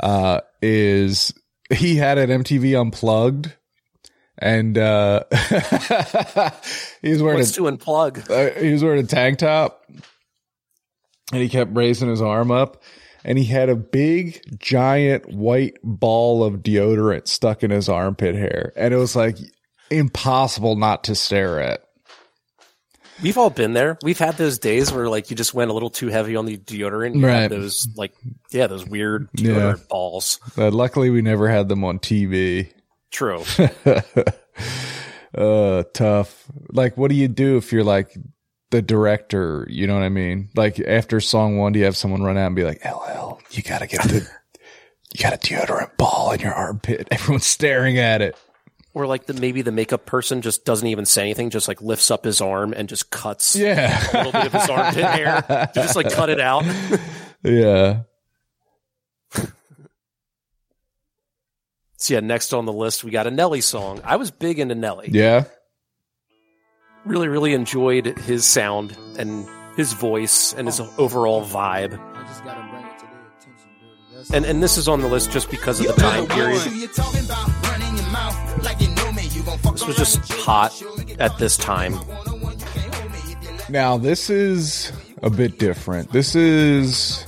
[SPEAKER 2] Uh, is he had an MTV unplugged and, uh, he was wearing
[SPEAKER 1] What's
[SPEAKER 2] a,
[SPEAKER 1] to unplug?
[SPEAKER 2] uh, he was wearing a tank top and he kept raising his arm up and he had a big giant white ball of deodorant stuck in his armpit hair. And it was like impossible not to stare at.
[SPEAKER 1] We've all been there. We've had those days where like you just went a little too heavy on the deodorant. You
[SPEAKER 2] Right.
[SPEAKER 1] those like yeah, those weird
[SPEAKER 2] Yeah.
[SPEAKER 1] deodorant balls.
[SPEAKER 2] But luckily we never had them on TV.
[SPEAKER 1] True.
[SPEAKER 2] uh tough like what do you do if you're like the director you know what i mean like after song one do you have someone run out and be like ll you gotta get the you got a deodorant ball in your armpit everyone's staring at it
[SPEAKER 1] or like the maybe the makeup person just doesn't even say anything, just like lifts up his arm and just cuts
[SPEAKER 2] yeah
[SPEAKER 1] a little bit of his armpit hair. To just like cut it out.
[SPEAKER 2] yeah
[SPEAKER 1] So yeah, next on the list we got a Nelly song. I was big into Nelly.
[SPEAKER 2] yeah
[SPEAKER 1] Really, really enjoyed his sound and his voice and his overall vibe.
[SPEAKER 6] I just gotta bring it to their attention, Dirty. That's
[SPEAKER 1] And and this is on the list just because of the time period. This was just hot at this time.
[SPEAKER 2] now this is a bit different this is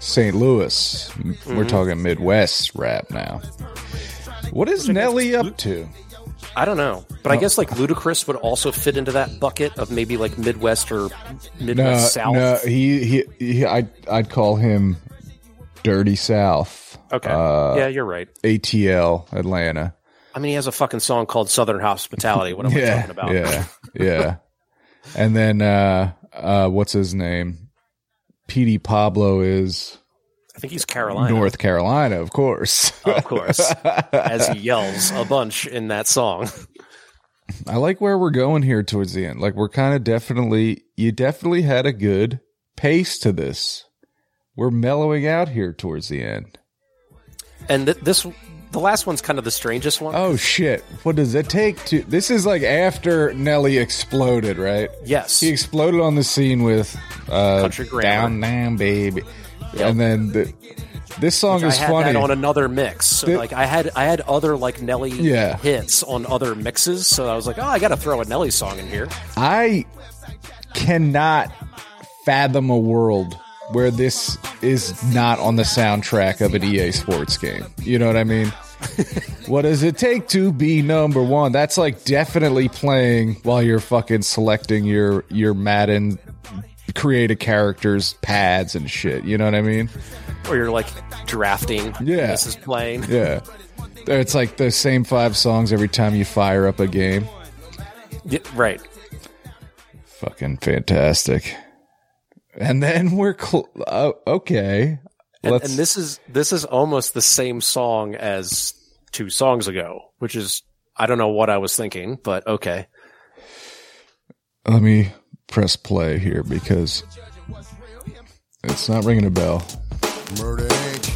[SPEAKER 2] st louis we're talking midwest rap now what is nelly up to
[SPEAKER 1] I don't know, but I guess like Ludacris would also fit into that bucket of maybe like Midwest or
[SPEAKER 2] No,
[SPEAKER 1] Midwest South.
[SPEAKER 2] no, he, he, he I'd, I'd call him Dirty South.
[SPEAKER 1] Okay,
[SPEAKER 2] Uh,
[SPEAKER 1] yeah, you're right.
[SPEAKER 2] ATL, Atlanta.
[SPEAKER 1] I mean, he has a fucking song called Southern Hospitality. What am I talking about?
[SPEAKER 2] yeah, yeah. And then, uh, uh, what's his name? Petey Pablo is
[SPEAKER 1] I think he's Carolina,
[SPEAKER 2] North Carolina, of course.
[SPEAKER 1] of course, as he yells a bunch in that song.
[SPEAKER 2] I like where we're going here towards the end. Like we're kind of definitely, you definitely had a good pace to this. We're mellowing out here towards the end.
[SPEAKER 1] and th- this the last one's kind of the strangest one.
[SPEAKER 2] Oh shit! What does it take to? This is like after Nelly exploded, right?
[SPEAKER 1] yes,
[SPEAKER 2] He exploded on the scene with uh,
[SPEAKER 1] Country Grammar.
[SPEAKER 2] "Down Down Baby,"
[SPEAKER 1] Yep.
[SPEAKER 2] and then the, this song
[SPEAKER 1] I
[SPEAKER 2] is
[SPEAKER 1] had
[SPEAKER 2] funny.
[SPEAKER 1] on another mix. So,
[SPEAKER 2] The-
[SPEAKER 1] like I had I had other like Nelly
[SPEAKER 2] Yeah.
[SPEAKER 1] hits on other mixes, so I was like, oh, I got to throw a Nelly song in here.
[SPEAKER 2] I cannot fathom a world where this is not on the soundtrack of an EA Sports game. You know what I mean? what does it take to be number one? That's like definitely playing while you're fucking selecting your your Madden creative characters pads and shit. You know what I mean?
[SPEAKER 1] Or you're like drafting.
[SPEAKER 2] Yeah.
[SPEAKER 1] this is playing.
[SPEAKER 2] Yeah. It's like the same five songs every time you fire up a game.
[SPEAKER 1] Yeah, right.
[SPEAKER 2] Fucking fantastic. And then we're cl- uh, okay.
[SPEAKER 1] And, and this is this is almost the same song as two songs ago, which is I don't know what I was thinking, but okay.
[SPEAKER 2] let me press play here because it's not ringing a bell.
[SPEAKER 3] Murder Inc.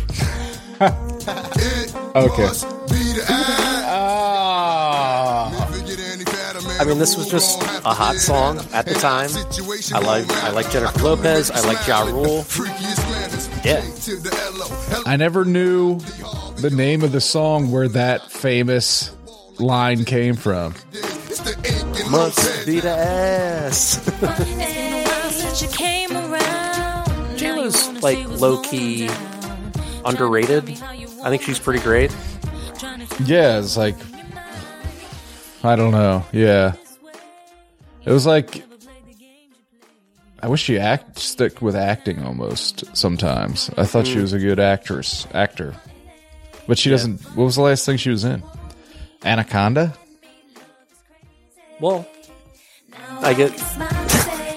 [SPEAKER 2] Okay.
[SPEAKER 3] must be the ass.
[SPEAKER 2] Ah,
[SPEAKER 3] Forget any fatter man
[SPEAKER 1] I mean, this was just a hot song at the time. I like I like. Jennifer Lopez. I like Ja Rule.
[SPEAKER 3] Freakiest
[SPEAKER 1] Yeah.
[SPEAKER 3] to the L-O.
[SPEAKER 2] I never knew the name of the song where that famous line came from.
[SPEAKER 3] It's the ink and
[SPEAKER 1] Must
[SPEAKER 3] Lopez.
[SPEAKER 1] be the ass.
[SPEAKER 7] She
[SPEAKER 1] was, like, low-key Underrated. I think she's pretty great.
[SPEAKER 2] Yeah, it's like I don't know. Yeah, it was like I wish she act stick with acting almost sometimes. I thought she was a good actress actor, but she doesn't. What was the last thing she was in? Anaconda.
[SPEAKER 1] Well, I get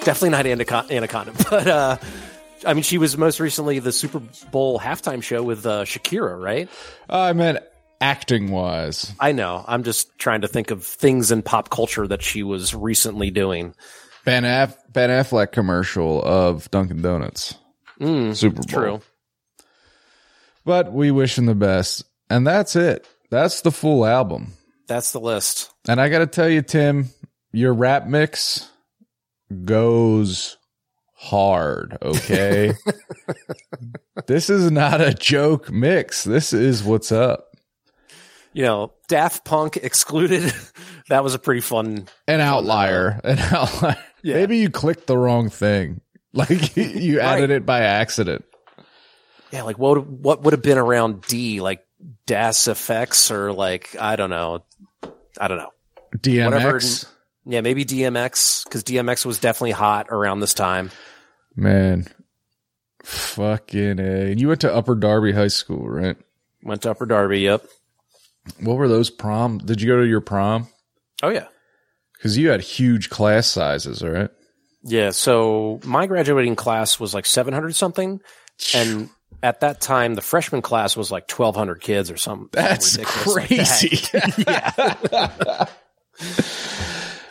[SPEAKER 1] definitely not Anaconda, Anaconda but uh, I mean, she was most recently the Super Bowl halftime show with uh, Shakira, right?
[SPEAKER 2] Oh, I meant acting wise.
[SPEAKER 1] I know. I'm just trying to think of things in pop culture that she was recently doing.
[SPEAKER 2] Ben Aff- Ben Affleck commercial of Dunkin' Donuts. Hmm, Super Bowl.
[SPEAKER 1] True.
[SPEAKER 2] But we wish him the best, and that's it. That's the full album.
[SPEAKER 1] That's the list.
[SPEAKER 2] And I got to tell you, Tim, your rap mix goes hard, okay? this is not a joke mix. This is what's up.
[SPEAKER 1] You know, Daft Punk excluded. that was a pretty fun.
[SPEAKER 2] An outlier. An outlier.
[SPEAKER 1] Yeah.
[SPEAKER 2] Maybe you clicked the wrong thing. Like you added it by accident.
[SPEAKER 1] Yeah, like what what would have been around D, like Das EFX or like I don't know, I don't know.
[SPEAKER 2] DMX.
[SPEAKER 1] Yeah, maybe DMX because DMX was definitely hot around this time.
[SPEAKER 2] Man. Fucking A. And you went to Upper Darby High School, right?
[SPEAKER 1] Went to Upper Darby. Yep.
[SPEAKER 2] What were those prom? Did you go to your prom?
[SPEAKER 1] Oh yeah.
[SPEAKER 2] Because you had huge class sizes, right?
[SPEAKER 1] Yeah, so my graduating class was like 700 something. And at that time, the freshman class was like 1,200 kids or something.
[SPEAKER 2] That's
[SPEAKER 1] ridiculous like that.
[SPEAKER 2] crazy.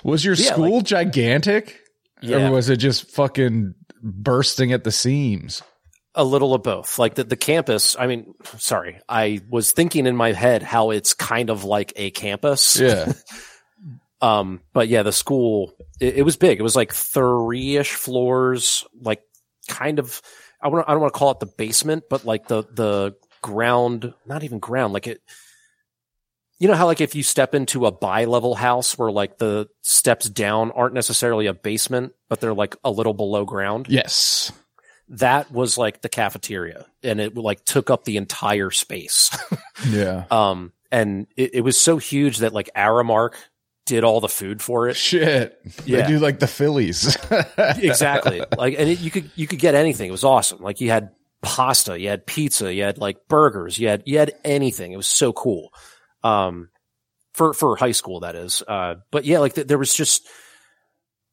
[SPEAKER 2] Was your
[SPEAKER 1] Yeah,
[SPEAKER 2] school gigantic?
[SPEAKER 1] Yeah.
[SPEAKER 2] Or was it just fucking bursting at the seams?
[SPEAKER 1] A little of both. Like the, the campus, I mean, sorry, I was thinking in my head how it's kind of like a campus.
[SPEAKER 2] Yeah.
[SPEAKER 1] Um, but yeah, the school, it, it was big. It was like three ish floors, like kind of, I, wanna, I don't want to call it the basement, but like the, the ground, not even ground, like it, you know how like if you step into a bi-level house where like the steps down aren't necessarily a basement, but they're like a little below ground?
[SPEAKER 2] yes.
[SPEAKER 1] That was like the cafeteria and it like took up the entire space.
[SPEAKER 2] Yeah.
[SPEAKER 1] um, and it, it was so huge that like Aramark did all the food for it.
[SPEAKER 2] Shit.
[SPEAKER 1] Yeah.
[SPEAKER 2] They do like the Phillies.
[SPEAKER 1] exactly. Like, and it, you could you could get anything. It was awesome. Like you had pasta, you had pizza, you had like burgers, you had you had anything. It was so cool. Um, for for high school that is. Uh, but yeah, like th- there was just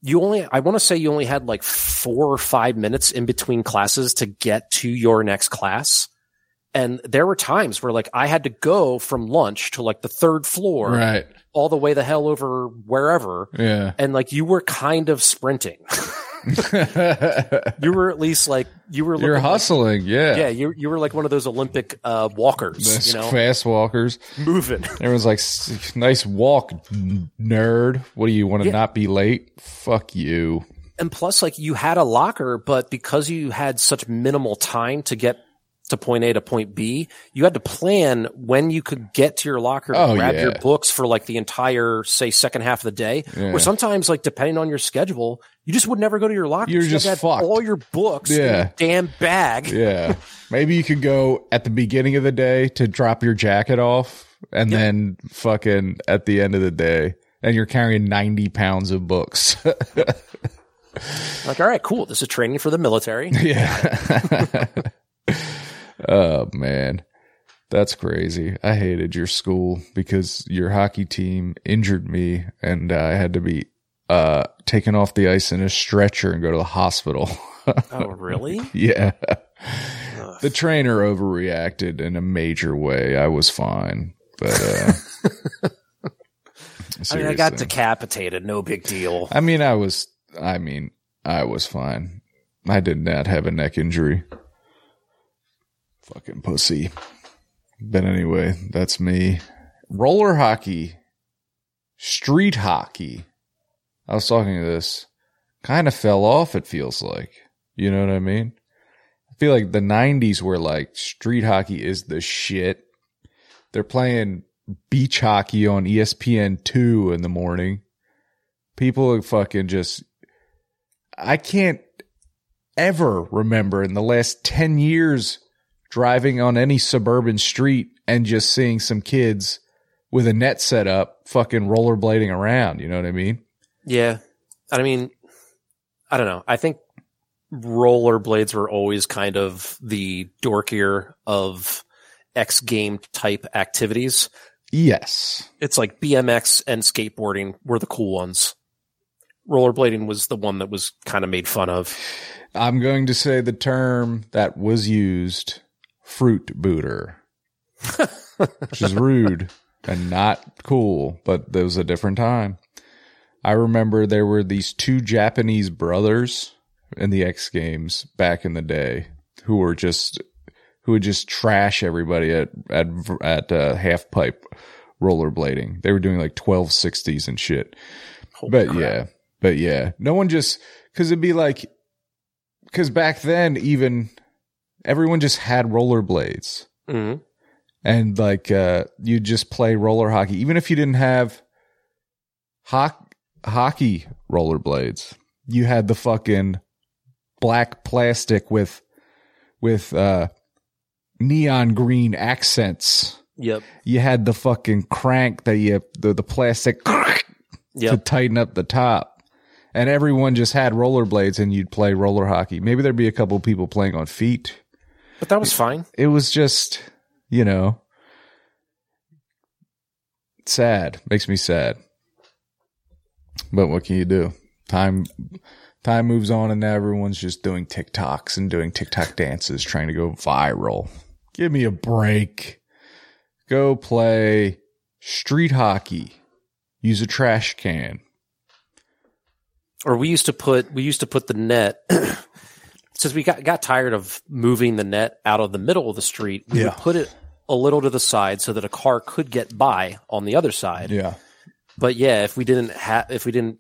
[SPEAKER 1] you only. I want to say you only had like four or five minutes in between classes to get to your next class. And there were times where like I had to go from lunch to like the third floor,
[SPEAKER 2] right.
[SPEAKER 1] All the way the hell over wherever,
[SPEAKER 2] Yeah.
[SPEAKER 1] and like you were kind of sprinting. you were at least like you were
[SPEAKER 2] You're
[SPEAKER 1] looking like-
[SPEAKER 2] hustling, yeah.
[SPEAKER 1] yeah, you you were like one of those Olympic uh, walkers, you know,
[SPEAKER 2] fast walkers.
[SPEAKER 1] moving.
[SPEAKER 2] Everyone's like, "Nice walk, nerd." What do you want to
[SPEAKER 1] Yeah.
[SPEAKER 2] not be late? Fuck you.
[SPEAKER 1] and plus like you had a locker but because you had such minimal time to get to point A to point B, you had to plan when you could get to your locker to
[SPEAKER 2] Oh,
[SPEAKER 1] grab your books for like the entire, say, second half of the day.
[SPEAKER 2] Yeah.
[SPEAKER 1] Or sometimes, like depending on your schedule, you just would never go to your locker.
[SPEAKER 2] You're
[SPEAKER 1] You
[SPEAKER 2] just
[SPEAKER 1] had
[SPEAKER 2] fucked.
[SPEAKER 1] all your books in
[SPEAKER 2] Yeah.
[SPEAKER 1] a damn bag.
[SPEAKER 2] Yeah. Maybe you could go at the beginning of the day to drop your jacket off and then fucking at the end of the day and you're carrying 90 pounds of books.
[SPEAKER 1] Like, all right, cool. This is training for the military.
[SPEAKER 2] yeah. oh man. That's crazy. I hated your school because your hockey team injured me and I had to be uh taken off the ice in a stretcher and go to the hospital.
[SPEAKER 1] oh, really?
[SPEAKER 2] yeah. The trainer overreacted in a major way. I was fine, but uh
[SPEAKER 1] I mean, I got decapitated. No big deal.
[SPEAKER 2] I mean, I was, I mean, I was fine. I did not have a neck injury. Fucking pussy. But anyway, that's me. Roller hockey, street hockey. I was talking to this, kind of fell off, it feels like. You know what I mean? I feel like the 90s were like street hockey is the shit. They're playing beach hockey on ESPN 2 in the morning. People are fucking just, I can't ever remember in the last 10 years driving on any suburban street and just seeing some kids with a net set up fucking rollerblading around. You know what I mean?
[SPEAKER 1] Yeah. I mean, I don't know. I think rollerblades were always kind of the dorkier of X game type activities.
[SPEAKER 2] Yes.
[SPEAKER 1] It's like BMX and skateboarding were the cool ones. Rollerblading was the one that was kind of made fun of.
[SPEAKER 2] I'm going to say the term that was used fruit booter, which is rude and not cool, but there was a different time. I remember there were these two Japanese brothers in the X Games back in the day who were just who would just trash everybody at at at uh, half pipe rollerblading. They were doing like twelve sixties and shit.
[SPEAKER 1] Holy
[SPEAKER 2] But
[SPEAKER 1] crap.
[SPEAKER 2] yeah, but yeah, no one just because it'd be like because back then even everyone just had rollerblades
[SPEAKER 1] Mhm.
[SPEAKER 2] and like uh you just play roller hockey even if you didn't have hoc- hockey rollerblades you had the fucking black plastic with with uh neon green accents
[SPEAKER 1] Yep.
[SPEAKER 2] you had the fucking crank that you the, the plastic to
[SPEAKER 1] Yep.
[SPEAKER 2] tighten up the top and everyone just had rollerblades and you'd play roller hockey maybe there'd be a couple people playing on feet
[SPEAKER 1] But that was fine.
[SPEAKER 2] it was just, you know, sad. Makes me sad. But what can you do? Time, time moves on, and now everyone's just doing TikToks and doing TikTok dances, trying to go viral. Give me a break. Go play street hockey. Use a trash can.
[SPEAKER 1] or we used to put we used to put the net since we got got tired of moving the net out of the middle of the street we would put it a little to the side so that a car could get by on the other side
[SPEAKER 2] Yeah.
[SPEAKER 1] but yeah if we didn't have if we didn't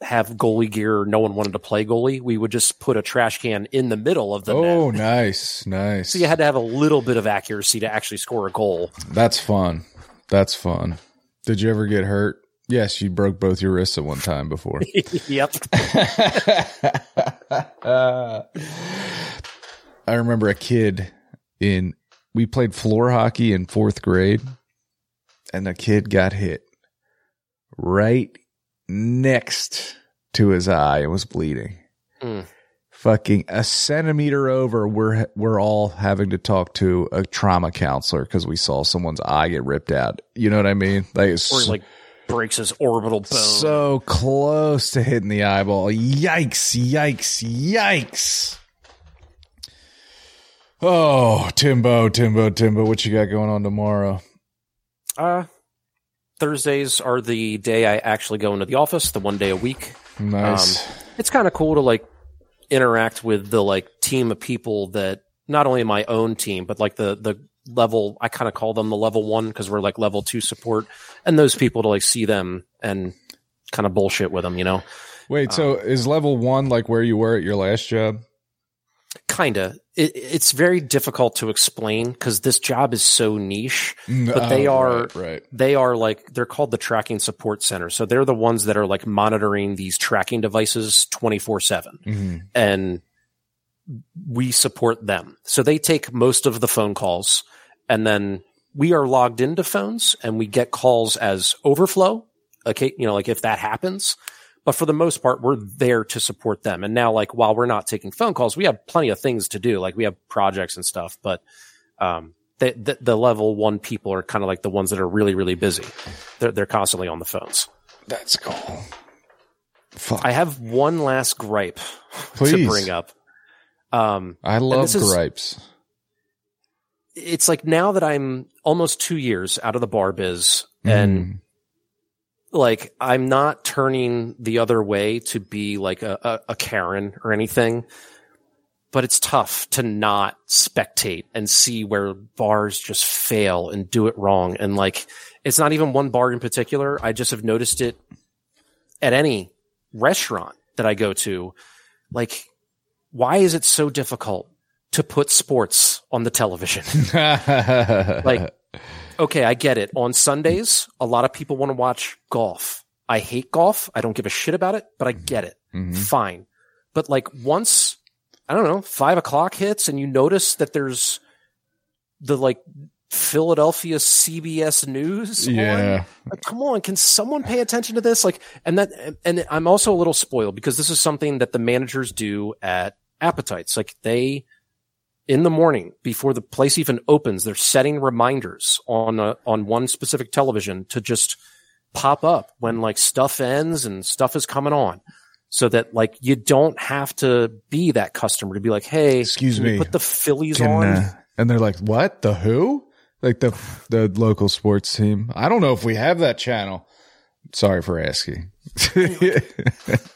[SPEAKER 1] have goalie gear no one wanted to play goalie we would just put a trash can in the middle of the
[SPEAKER 2] Oh,
[SPEAKER 1] net
[SPEAKER 2] nice, nice.
[SPEAKER 1] so you had to have a little bit of accuracy to actually score a goal
[SPEAKER 2] That's fun. That's fun. Did you ever get hurt? Yes, you broke both your wrists at one time before.
[SPEAKER 1] yep
[SPEAKER 2] I remember a kid in we played floor hockey in fourth grade, and a kid got hit right next to his eye and was bleeding.
[SPEAKER 1] Mm.
[SPEAKER 2] Fucking a centimeter over, we're we're all having to talk to a trauma counselor because we saw someone's eye get ripped out. You know what I mean? Like,
[SPEAKER 1] or like breaks his orbital bone
[SPEAKER 2] so close to hitting the eyeball. Yikes, yikes, yikes. Oh, Timbo, Timbo, Timbo, what you got going on tomorrow?
[SPEAKER 1] Uh, Thursdays are the day I actually go into the office, the one day a week.
[SPEAKER 2] Nice.
[SPEAKER 1] It's kind of cool to like interact with the like team of people that not only my own team, but like the the level I kind of call them the level one because we're like level two support, and those people to like see them and kind of bullshit with them, you know.
[SPEAKER 2] Wait, so is level one like where you were at your last job?
[SPEAKER 1] Kinda. It, it's very difficult to explain because this job is so niche. But they
[SPEAKER 2] Oh,
[SPEAKER 1] are
[SPEAKER 2] right, right.
[SPEAKER 1] they are like they're called the tracking support center. So they're the ones that are like monitoring these tracking devices twenty four seven,
[SPEAKER 2] Mhm.
[SPEAKER 1] and we support them. So they take most of the phone calls, and then we are logged into phones, and we get calls as overflow. Okay, you know, like if that happens. But for the most part, we're there to support them. And now, like, while we're not taking phone calls, we have plenty of things to do. Like, we have projects and stuff. But um, the, the, the level one people are kind of like the ones that are really, really busy. They're, they're constantly on the phones.
[SPEAKER 2] That's cool. Fuck.
[SPEAKER 1] I have one last gripe
[SPEAKER 2] Please.
[SPEAKER 1] to bring up. Um,
[SPEAKER 2] I love
[SPEAKER 1] this is-
[SPEAKER 2] gripes.
[SPEAKER 1] It's like now that I'm almost two years out of the bar biz and
[SPEAKER 2] Mm.
[SPEAKER 1] like I'm not turning the other way to be like a, a, a Karen or anything, but it's tough to not spectate and see where bars just fail and do it wrong. And like, it's not even one bar in particular. I just have noticed it at any restaurant that I go to. Like, why is it so difficult to put sports on the television? like okay i get it on sundays a lot of people want to watch golf i hate golf i don't give a shit about it but i get it
[SPEAKER 2] Mhm.
[SPEAKER 1] fine but like once i don't know five o'clock hits and you notice that there's the like philadelphia cbs news on,
[SPEAKER 2] yeah.
[SPEAKER 1] like, come on, can someone pay attention to this? Like, and that, and I'm also a little spoiled because this is something that the managers do at appetites. Like they, in the morning before the place even opens, they're setting reminders on a, on one specific television to just pop up when like stuff ends and stuff is coming on. So that like you don't have to be that customer to be like, hey,
[SPEAKER 2] Excuse me.
[SPEAKER 1] put the Phillies
[SPEAKER 2] Can,
[SPEAKER 1] on.
[SPEAKER 2] uh, and they're like, "What? The who? Like the the local sports team? I don't know if we have that channel." Sorry for asking.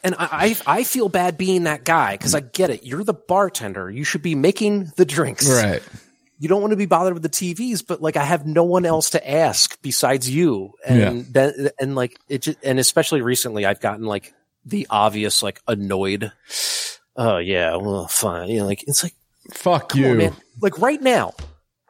[SPEAKER 1] And I, I, feel bad being that guy because I get it. You're the bartender. You should be making the drinks.
[SPEAKER 2] right.
[SPEAKER 1] You don't want to be bothered with the TVs, but like I have no one else to ask besides you. And then, and like it just, and especially recently I've gotten like the obvious, like annoyed. Oh yeah, well, fine. You know, like it's like,
[SPEAKER 2] Fuck you.
[SPEAKER 1] on. Like right now,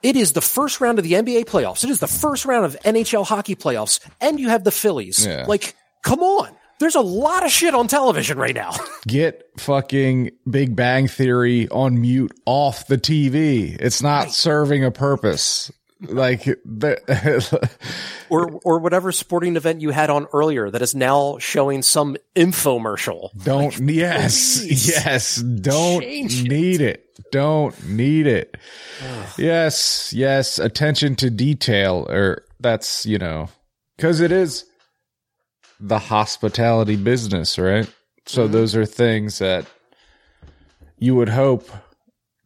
[SPEAKER 1] it is the first round of the NBA playoffs. It is the first round of NHL hockey playoffs, and you have the Phillies.
[SPEAKER 2] Yeah.
[SPEAKER 1] Like, come on. There's a lot of shit on television right now.
[SPEAKER 2] Get fucking Big Bang Theory on mute off the TV. It's not serving a purpose. Like the,
[SPEAKER 1] or or whatever sporting event you had on earlier that is now showing some infomercial.
[SPEAKER 2] don't yes
[SPEAKER 1] please.
[SPEAKER 2] yes don't
[SPEAKER 1] Change
[SPEAKER 2] need it. Don't need it. yes, yes, attention to detail or that's, you know, cuz it is the hospitality business, right? So mm-hmm. those are things that you would hope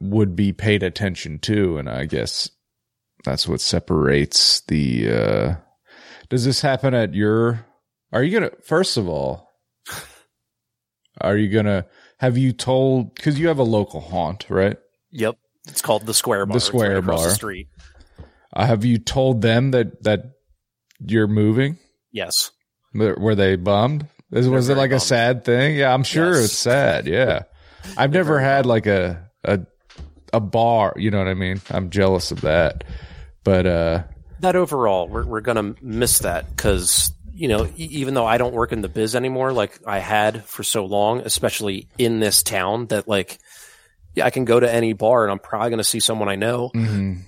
[SPEAKER 2] would be paid attention to and I guess that's what separates the uh does this happen at your are you gonna first of all are you gonna have you told because you have a local haunt right?
[SPEAKER 1] Yep, it's called the Square Bar.
[SPEAKER 2] The Square
[SPEAKER 1] right
[SPEAKER 2] Bar.
[SPEAKER 1] the street.
[SPEAKER 2] uh, have you told them that that you're moving?
[SPEAKER 1] Yes,
[SPEAKER 2] were they bummed? Is, was it like a sad thing? Yeah i'm sure
[SPEAKER 1] Yes.
[SPEAKER 2] it's sad yeah. I've never had like a a a bar you know what i mean? I'm jealous of that but uh
[SPEAKER 1] that overall, we're we're gonna miss that because you know, e- even though I don't work in the biz anymore, like I had for so long, especially in this town, that like, yeah, I can go to any bar and I'm probably gonna see someone I know
[SPEAKER 2] mhm.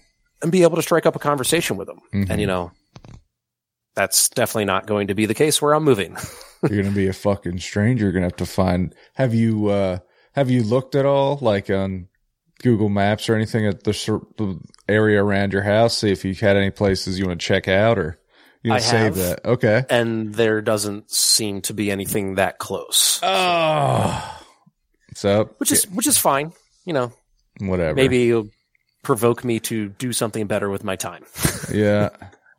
[SPEAKER 1] and be able to strike up a conversation with them.
[SPEAKER 2] Mhm.
[SPEAKER 1] And you know, that's definitely not going to be the case where I'm moving.
[SPEAKER 2] you're gonna be a fucking stranger. You're gonna have to find. Have you uh have you looked at all like on Google Maps or anything at the, the area around your house? See if you had any places you want to check out or you want to save
[SPEAKER 1] have.
[SPEAKER 2] that. Okay.
[SPEAKER 1] and there doesn't seem to be anything that close,
[SPEAKER 2] Oh, so
[SPEAKER 1] which is which is fine. You know,
[SPEAKER 2] whatever.
[SPEAKER 1] maybe it'll provoke me to do something better with my time.
[SPEAKER 2] yeah.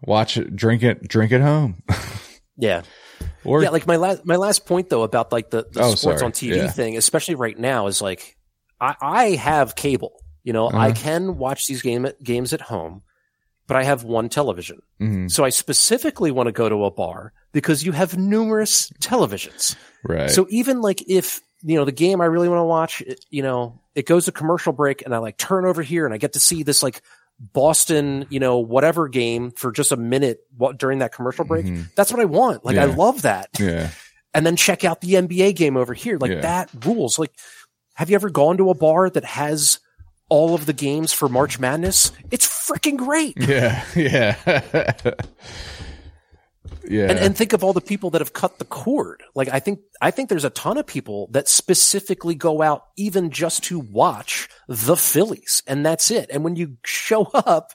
[SPEAKER 2] Watch it. Drink it. Drink it home.
[SPEAKER 1] yeah,
[SPEAKER 2] Or
[SPEAKER 1] yeah, like my last my last point though about like the, the
[SPEAKER 2] Oh,
[SPEAKER 1] sports
[SPEAKER 2] sorry.
[SPEAKER 1] on TV
[SPEAKER 2] Yeah.
[SPEAKER 1] thing, especially right now, is like I, I have cable. You know, I can watch these game games at home, but I have one television.
[SPEAKER 2] Mhm.
[SPEAKER 1] So I specifically want to go to a bar because you have numerous televisions.
[SPEAKER 2] right.
[SPEAKER 1] So even like if you know the game I really want to watch, it, you know, it goes to commercial break, and I like turn over here, and I get to see this like Boston, you know, whatever game for just a minute what, during that commercial break. That's what I want. Like I love that.
[SPEAKER 2] yeah.
[SPEAKER 1] And then check out the NBA game over here. Like
[SPEAKER 2] Yeah.
[SPEAKER 1] that rules. Like, have you ever gone to a bar that has all of the games for March Madness? It's freaking great.
[SPEAKER 2] Yeah. Yeah. Yeah.
[SPEAKER 1] And, and think of all the people that have cut the cord. Like I think I think there's a ton of people that specifically go out even just to watch the Phillies, and that's it. And when you show up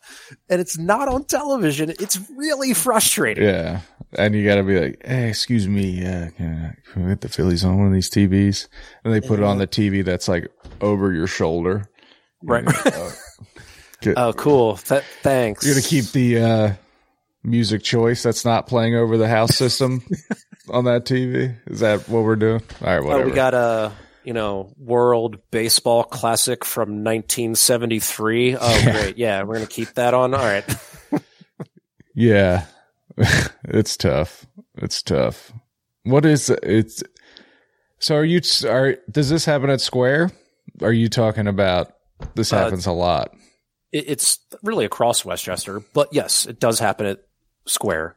[SPEAKER 1] and it's not on television, it's really frustrating.
[SPEAKER 2] yeah. And you got to be like, hey, excuse me, uh, can, I, can we get the Phillies on one of these TVs? And they put it on the TV that's like over your shoulder.
[SPEAKER 1] Right.
[SPEAKER 2] Uh, Get-
[SPEAKER 1] oh, cool. Th- thanks.
[SPEAKER 2] You're gonna keep the uh, music choice that's not playing over the house system on that TV. Is that what we're doing? All right,
[SPEAKER 1] Oh,
[SPEAKER 2] whatever.
[SPEAKER 1] we got a you know World Baseball Classic from 1973. Oh, great. Yeah, we're gonna keep that on. All right.
[SPEAKER 2] yeah, it's tough. It's tough. What is it's? So are you? Are does this happen at Square? Are you talking about this
[SPEAKER 1] Uh,
[SPEAKER 2] happens a lot?
[SPEAKER 1] it's really across West Chester, but yes, it does happen at Square.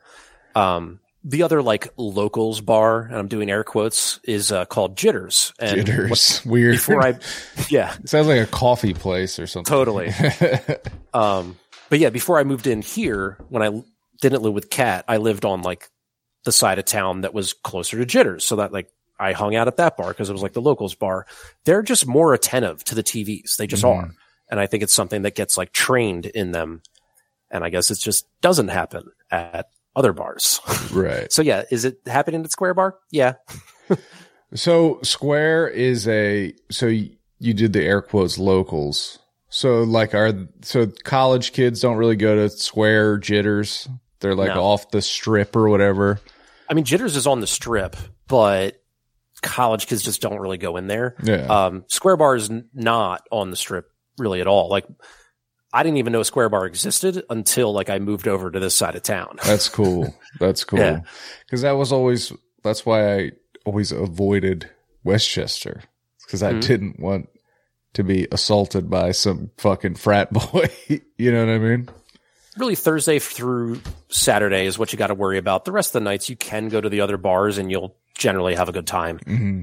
[SPEAKER 1] Um, the other like locals bar, and I'm doing air quotes, is uh, called Jitters. And
[SPEAKER 2] Jitters, weird.
[SPEAKER 1] Before I, yeah,
[SPEAKER 2] it sounds like a coffee place or something.
[SPEAKER 1] totally. um, but yeah, before I moved in here, when I didn't live with Cat, I lived on like the side of town that was closer to Jitters, so that like I hung out at that bar because it was like the locals bar. They're just more attentive to the TVs. They just are, and I think it's something that gets like trained in them. And I guess it just doesn't happen at other bars.
[SPEAKER 2] right.
[SPEAKER 1] so yeah, is it happening at Square Bar? Yeah.
[SPEAKER 2] So Square is a so you did the air quotes locals. So like are so college kids don't really go to Square jitters. They're like
[SPEAKER 1] No.
[SPEAKER 2] off the strip or whatever.
[SPEAKER 1] I mean, Jitters is on the strip, but college kids just don't really go in there.
[SPEAKER 2] Yeah.
[SPEAKER 1] Um, Square Bar is not on the strip really at all. Like, I didn't even know Square Bar existed until like I moved over to this side of town.
[SPEAKER 2] That's cool. That's cool.
[SPEAKER 1] Yeah.
[SPEAKER 2] Cuz that was always that's why I always avoided West Chester cuz I
[SPEAKER 1] Mhm.
[SPEAKER 2] didn't want to be assaulted by some fucking frat boy. you know what I mean?
[SPEAKER 1] really, Thursday through Saturday is what you got to worry about. The rest of the nights, you can go to the other bars and you'll generally have a good time.
[SPEAKER 2] hmm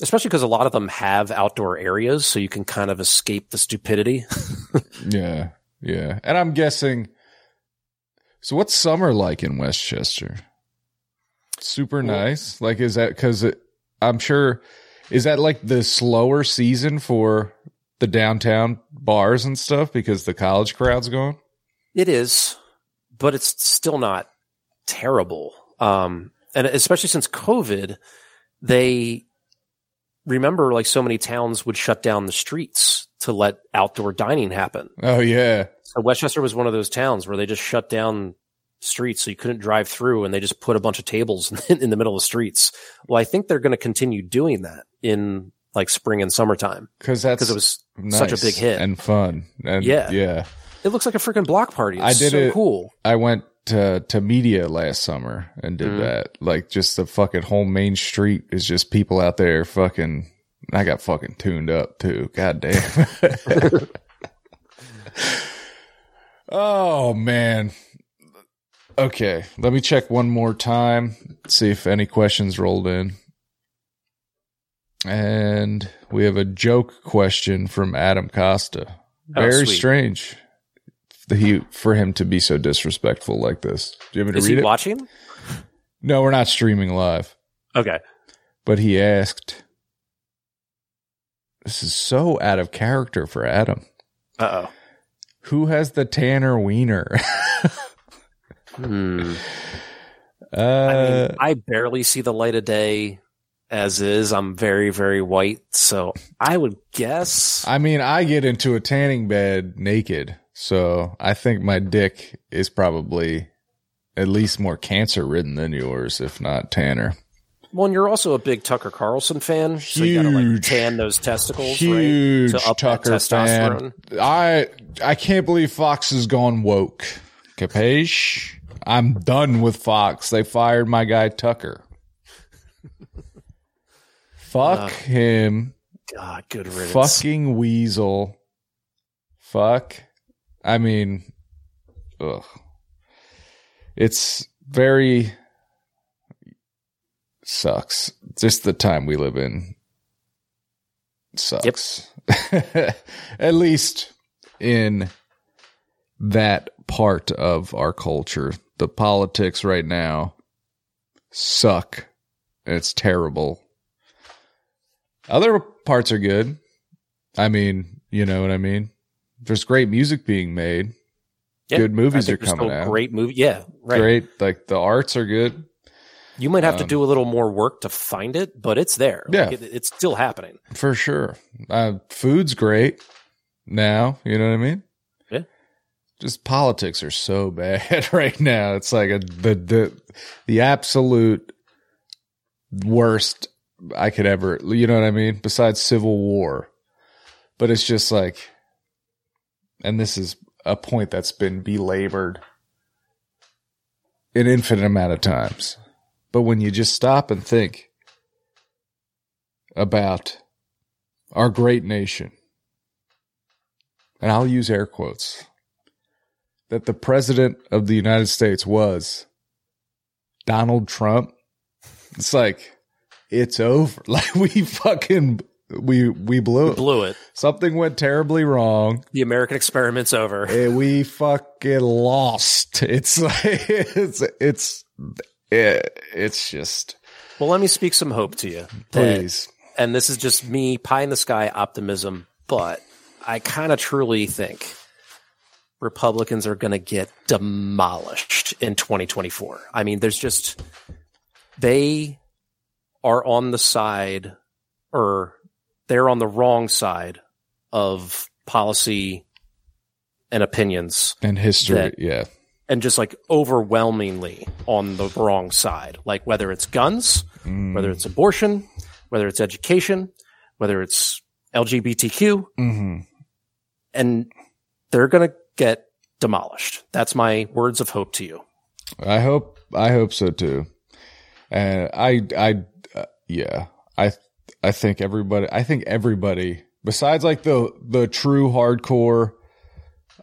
[SPEAKER 1] Especially because a lot of them have outdoor areas, so you can kind of escape the stupidity.
[SPEAKER 2] Yeah. Yeah. And I'm guessing So what's summer like in West Chester? Super nice. Like is that cuz I'm sure is that like the slower season for the downtown bars and stuff because the college crowd's going?
[SPEAKER 1] It is, but it's still not terrible. Um, and especially since COVID, they remember like so many towns would shut down the streets to let outdoor dining happen.
[SPEAKER 2] Oh yeah.
[SPEAKER 1] So West Chester was one of those towns where they just shut down streets so you couldn't drive through and they just put a bunch of tables in, the middle of the streets. Well, I think they're going to continue doing that in like spring and summertime
[SPEAKER 2] Cuz that's
[SPEAKER 1] because it was such a big hit.
[SPEAKER 2] and fun. And
[SPEAKER 1] Yeah.
[SPEAKER 2] Yeah.
[SPEAKER 1] it looks like a freaking block party. It's
[SPEAKER 2] I did
[SPEAKER 1] so
[SPEAKER 2] it-
[SPEAKER 1] cool.
[SPEAKER 2] I went to, to media last summer and did
[SPEAKER 1] Mhm.
[SPEAKER 2] that. Like just the fucking whole main street is just people out there fucking. I got fucking tuned up too. God damn. oh man. Okay, let me check one more time. See if any questions rolled in. And we have a joke question from Adam Costa.
[SPEAKER 1] Oh,
[SPEAKER 2] Very
[SPEAKER 1] sweet.
[SPEAKER 2] strange he for him to be so disrespectful like this. Do you want me to
[SPEAKER 1] Is
[SPEAKER 2] read
[SPEAKER 1] he
[SPEAKER 2] it?
[SPEAKER 1] watching?
[SPEAKER 2] no, we're not streaming live.
[SPEAKER 1] Okay.
[SPEAKER 2] But he asked, "This is so out of character for Adam.
[SPEAKER 1] Uh oh.
[SPEAKER 2] Who has the Tanner Wiener?"
[SPEAKER 1] Hmm. I,
[SPEAKER 2] uh,
[SPEAKER 1] mean, I barely see the light of day as is. I'm very, very white. So I would guess.
[SPEAKER 2] I mean, I get into a tanning bed naked, so I think my dick is probably at least more cancer ridden than yours, if not Tanner.
[SPEAKER 1] Well, and you're also a big Tucker Carlson fan, so you gotta like
[SPEAKER 2] Huge.
[SPEAKER 1] tan those testicles,
[SPEAKER 2] Huge
[SPEAKER 1] right? To up that
[SPEAKER 2] Tucker fan. I I can't believe Fox has gone woke. Capiche? I'm done with Fox. They fired my guy Tucker. Fuck him.
[SPEAKER 1] God, good riddance.
[SPEAKER 2] Fucking weasel. Fuck. I mean, ugh. It's very sucks. Just the time we live in sucks. At least in that part of our culture. The politics right now suck. It's terrible. Other parts are good. I mean, you know what I mean? There's great music being made.
[SPEAKER 1] Yeah,
[SPEAKER 2] good movies are coming
[SPEAKER 1] still
[SPEAKER 2] out.
[SPEAKER 1] Great movie, yeah, right.
[SPEAKER 2] Great. Like the arts are good.
[SPEAKER 1] You might have to
[SPEAKER 2] Um,
[SPEAKER 1] do a little more work to find it, but it's there. Like,
[SPEAKER 2] Yeah.
[SPEAKER 1] it, it's still happening.
[SPEAKER 2] For sure. Uh, food's great now. You know what I mean?
[SPEAKER 1] Yeah.
[SPEAKER 2] Just politics are so bad right now. It's like a, the, the, the absolute worst I could ever, you know what I mean? Besides civil war. But it's just like, and this is a point that's been belabored an infinite amount of times. But when you just stop and think, about our great nation, and I'll use air quotes, that the president of the United States was Donald Trump, it's like, it's over. Like we fucking, we, we blew it.
[SPEAKER 1] Blew it.
[SPEAKER 2] Something went terribly wrong.
[SPEAKER 1] The American experiment's over.
[SPEAKER 2] and we fucking lost. It's like, it's, it's, it, it's just,
[SPEAKER 1] Well, let me speak some hope to you. that-
[SPEAKER 2] please.
[SPEAKER 1] and this is just me pie in the sky optimism, but I kind of truly think Republicans are going to get demolished in 2024. I mean, there's just, they are on the side or they're on the wrong side of policy and opinions
[SPEAKER 2] And history.
[SPEAKER 1] that-
[SPEAKER 2] yeah.
[SPEAKER 1] and just like overwhelmingly on the wrong side. Like whether it's guns, whether it's abortion, whether it's education, whether it's LGBTQ,
[SPEAKER 2] Mm-hmm.
[SPEAKER 1] and they're going to get demolished. That's my words of hope to you.
[SPEAKER 2] I hope I hope so too. And I I uh, yeah, I I think everybody I think everybody besides like the the true hardcore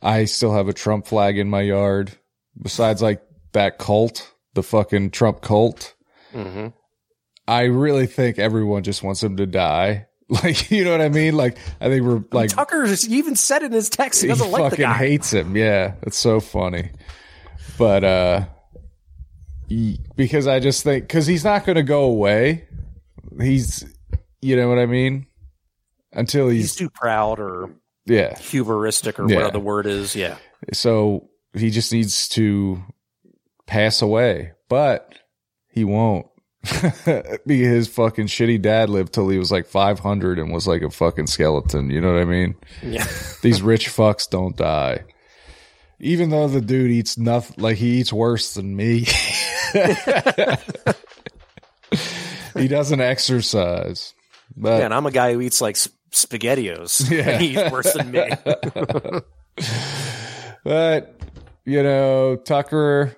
[SPEAKER 2] I still have a Trump flag in my yard. Besides like that cult, the fucking Trump cult,
[SPEAKER 1] Mm-hmm.
[SPEAKER 2] I really think everyone just wants him to die. Like, you know what I mean? Like, I think we're like,
[SPEAKER 1] Tucker even said in his text he
[SPEAKER 2] he
[SPEAKER 1] doesn't like the
[SPEAKER 2] fucking
[SPEAKER 1] guy.
[SPEAKER 2] hates him. Yeah, it's so funny. But uh he- because I just think because he's not going to go away. He's, you know what I mean, until
[SPEAKER 1] He's
[SPEAKER 2] he's,
[SPEAKER 1] too proud or
[SPEAKER 2] yeah.
[SPEAKER 1] hubristic or
[SPEAKER 2] Yeah.
[SPEAKER 1] whatever the word is. Yeah.
[SPEAKER 2] So he just needs to pass away, but he won't. because his fucking shitty dad lived till he was like 500 and was like a fucking skeleton. You know what I mean?
[SPEAKER 1] Yeah.
[SPEAKER 2] These rich fucks don't die. Even though the dude eats nothing, like he eats worse than me. he doesn't exercise. But
[SPEAKER 1] and I'm a guy who eats like sp- spaghettios.
[SPEAKER 2] Yeah.
[SPEAKER 1] He's worse than me.
[SPEAKER 2] But you know, Tucker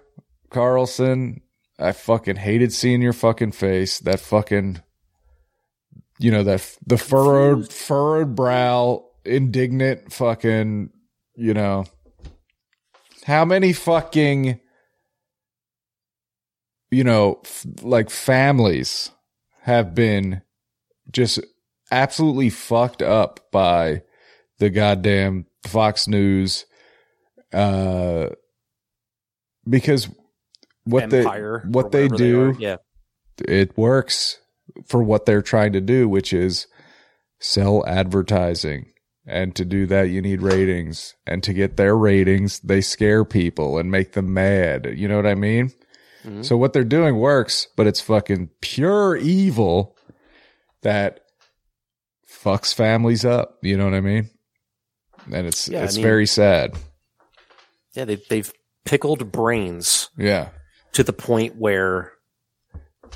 [SPEAKER 2] Carlson, I fucking hated seeing your fucking face. That fucking, you know, that the furrowed furrowed brow, indignant fucking, you know, how many fucking, you know, f- like families have been just absolutely fucked up by the goddamn Fox News uh because what
[SPEAKER 1] Empire.
[SPEAKER 2] they what they do
[SPEAKER 1] are. Yeah.
[SPEAKER 2] it works for what they're trying to do which is sell advertising and to do that you need ratings and to get their ratings they scare people and make them mad you know what i mean
[SPEAKER 1] Mhm.
[SPEAKER 2] so what they're doing works but it's fucking pure evil that fucks families up you know what i mean and it's
[SPEAKER 1] Yeah, I
[SPEAKER 2] it's
[SPEAKER 1] mean-
[SPEAKER 2] very sad
[SPEAKER 1] Yeah, they, they've pickled brains
[SPEAKER 2] yeah
[SPEAKER 1] to the point where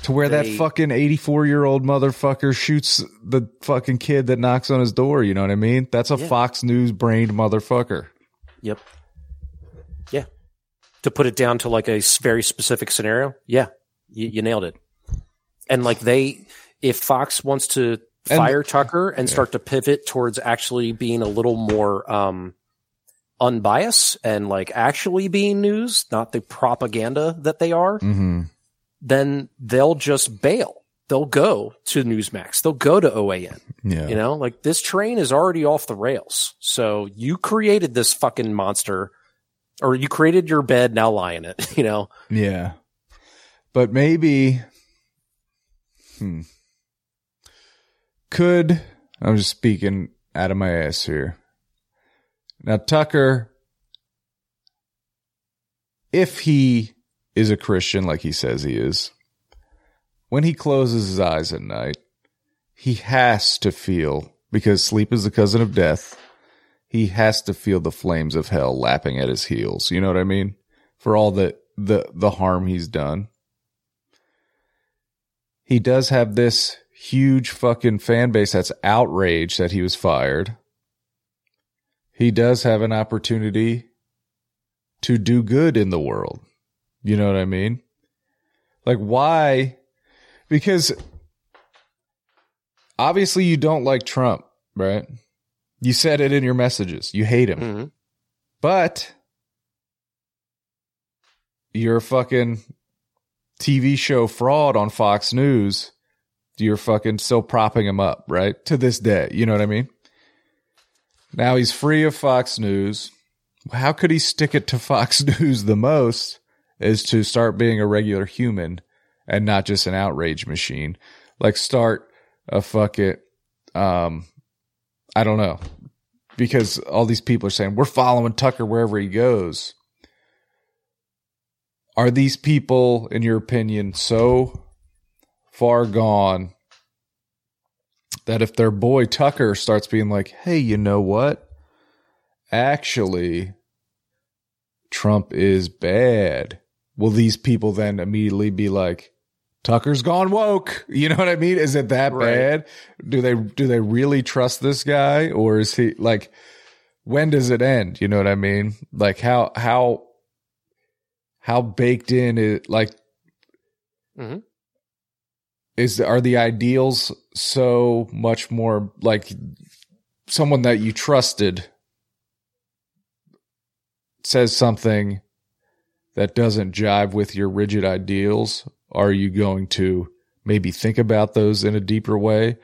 [SPEAKER 2] To where that fucking 84 year old motherfucker shoots the fucking kid that knocks on his door. You know what I mean? That's a
[SPEAKER 1] Yeah.
[SPEAKER 2] Fox News brained motherfucker.
[SPEAKER 1] Yep. Yeah. To put it down to like a very specific scenario, yeah, you, you nailed it. And like they, if Fox wants to
[SPEAKER 2] And-
[SPEAKER 1] fire Tucker and start to pivot towards actually being a little more um, unbiased and like actually being news, not the propaganda that they are,
[SPEAKER 2] Mm-hmm.
[SPEAKER 1] then they'll just bail. They'll go to Newsmax. They'll go to OAN.
[SPEAKER 2] Yeah.
[SPEAKER 1] You know, like this train is already off the rails. So you created this fucking monster or you created your bed, now lie in it, you know?
[SPEAKER 2] Yeah. But maybe hmm. Could I'm just speaking out of my ass here. Now Tucker if he is a Christian like he says he is, when he closes his eyes at night, he has to feel because sleep is the cousin of death. He has to feel the flames of hell lapping at his heels. You know what I mean? For all the the the harm he's done. He does have this huge fucking fan base that's outraged that he was fired. He does have an opportunity to do good in the world. You know what I mean? Like why? Because obviously you don't like Trump, right? You said it in your messages. You hate him.
[SPEAKER 1] Mhm.
[SPEAKER 2] But you're a fucking TV show fraud on Fox News. You're fucking still propping him up, right? To this day. You know what I mean? Now he's free of Fox News. How could he stick it to Fox News the most is to start being a regular human and not just an outrage machine. Like start a fucking um I don't know. Because all these people are saying we're following Tucker wherever he goes. Are these people, in your opinion, so far gone that if their boy Tucker starts being like, hey, you know what? Actually, Trump is bad. Will these people then immediately be like, Tucker's gone woke? You know what I mean? Is it that
[SPEAKER 1] Right.
[SPEAKER 2] bad? Do they do they really trust this guy, or is he like? When does it end? You know what I mean? Like how how how baked in it like
[SPEAKER 1] Mhm.
[SPEAKER 2] Is are the ideals so much more like someone that you trusted says something that doesn't jive with your rigid ideals? Are you going to maybe think about those in a deeper way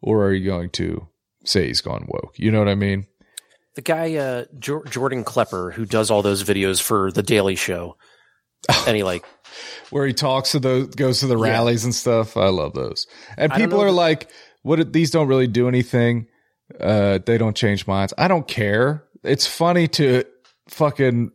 [SPEAKER 2] or are you going to say he's gone woke? You know what i mean?
[SPEAKER 1] The guy, uh, Jor- Jordan Klepper, who does all those videos for The Daily Show, and he like,
[SPEAKER 2] where he talks to those goes to the
[SPEAKER 1] Yeah.
[SPEAKER 2] rallies and stuff. I love those. And people are
[SPEAKER 1] that-
[SPEAKER 2] like what these don't really do anything. Uh they don't change minds. I don't care. It's funny to fucking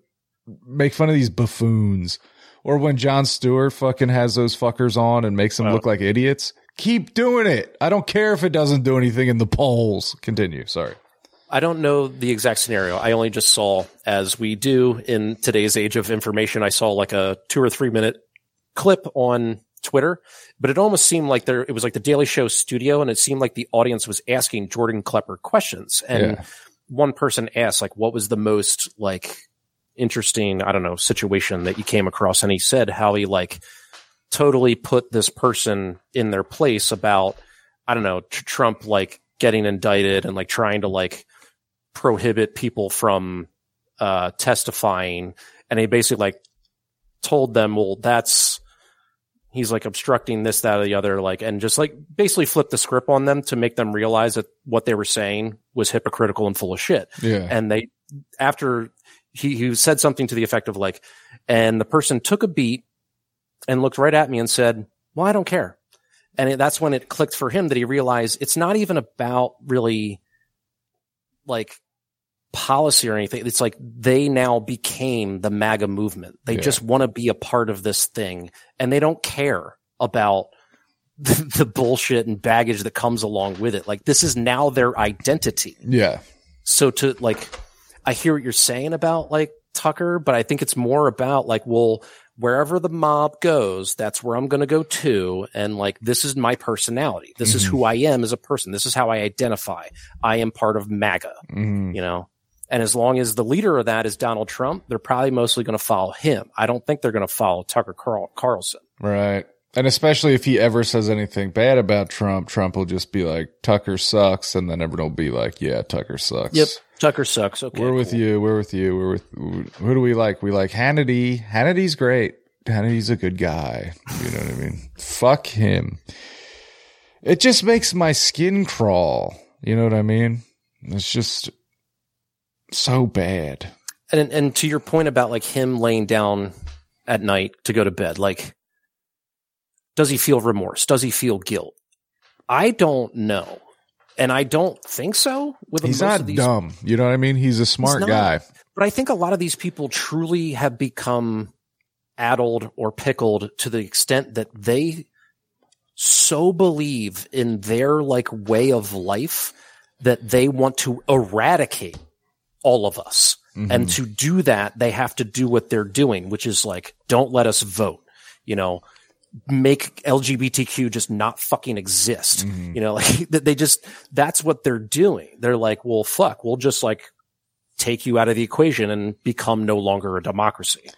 [SPEAKER 2] make fun of these buffoons. Or when Jon Stewart fucking has those fuckers on and makes them
[SPEAKER 1] Oh.
[SPEAKER 2] look like idiots. Keep doing it. I don't care if it doesn't do anything in the polls. Continue. Sorry
[SPEAKER 1] I don't know the exact scenario. I only just saw, as we do in today's age of information, I saw like a two or three minute clip on Twitter, but it almost seemed like there, it was like the Daily Show studio and it seemed like the audience was asking Jordan Klepper questions. And
[SPEAKER 2] Yeah.
[SPEAKER 1] one person asked, like, what was the most like interesting, I don't know, situation that you came across? And he said how he like totally put this person in their place about, I don't know, tr- Trump like getting indicted and like trying to like prohibit people from uh, testifying. And he basically like told them, well, that's, he's like obstructing this, that, or the other, like, and just like basically flipped the script on them to make them realize that what they were saying was hypocritical and full of shit.
[SPEAKER 2] yeah
[SPEAKER 1] And they, after he, he said something to the effect of like, and the person took a beat and looked right at me and said, well, I don't care. And it, that's when it clicked for him that he realized it's not even about really like policy or anything. It's like they now became the MAGA movement. They
[SPEAKER 2] Yeah.
[SPEAKER 1] just want to be a part of this thing and they don't care about the, the bullshit and baggage that comes along with it. Like this is now their identity.
[SPEAKER 2] yeah
[SPEAKER 1] So to like, I hear what you're saying about like Tucker, but I think it's more about like, well, wherever the mob goes, that's where I'm going to go to. And like, this is my personality. This is who I am as a person. This is how I identify. I am part of MAGA,
[SPEAKER 2] Mhm.
[SPEAKER 1] you know? And as long as the leader of that is Donald Trump, they're probably mostly going to follow him. I don't think they're going to follow Tucker Carl- Carlson.
[SPEAKER 2] Right. And especially if he ever says anything bad about Trump, Trump will just be like, Tucker sucks. And then everyone will be like, yeah, Tucker sucks.
[SPEAKER 1] Yep. Tucker sucks. Okay.
[SPEAKER 2] We're with
[SPEAKER 1] cool.
[SPEAKER 2] you. We're with you. We're with, who do we like? We like Hannity. Hannity's great. Hannity's a good guy. You know what I mean? Fuck him. It just makes my skin crawl. You know what I mean? It's just so bad.
[SPEAKER 1] And and to your point about like him laying down at night to go to bed, like does he feel remorse? Does he feel guilt? I don't know. And I don't think so with
[SPEAKER 2] He's
[SPEAKER 1] most
[SPEAKER 2] not
[SPEAKER 1] of these
[SPEAKER 2] dumb. You know what I mean? He's a smart
[SPEAKER 1] not.
[SPEAKER 2] guy.
[SPEAKER 1] But I think a lot of these people truly have become addled or pickled to the extent that they so believe in their like way of life that they want to eradicate all of us. And to do that, they have to do what they're doing, which is like, don't let us vote, you know, make LGBTQ just not fucking exist. You know, like they just, that's what they're doing. They're like, well, fuck, we'll just like take you out of the equation and become no longer a democracy.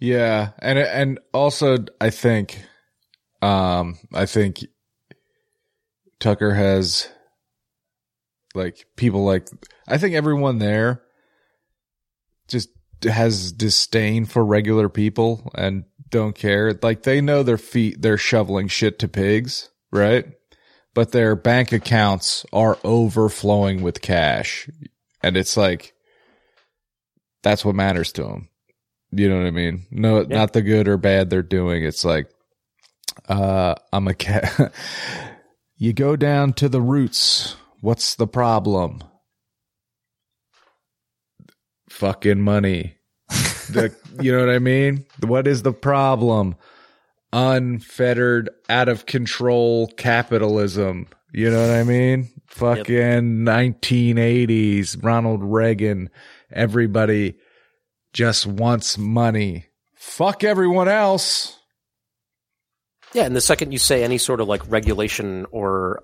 [SPEAKER 2] Yeah, and and also I think, um, I think Tucker has like people like I think everyone there just has disdain for regular people and don't care. Like they know their feet they're shoveling shit to pigs, right? But their bank accounts are overflowing with cash, and it's like that's what matters to them. You know what I mean? No, not the good or bad they're doing. It's like, uh, I'm a cat. you go down to the roots. What's the problem? Fucking money. The, you know what I mean? What is the problem? Unfettered, out of control capitalism. You know what I mean? Fucking 1980s, Ronald Reagan. Everybody just wants money. Fuck everyone else.
[SPEAKER 1] Yeah. And the second you say any sort of like regulation or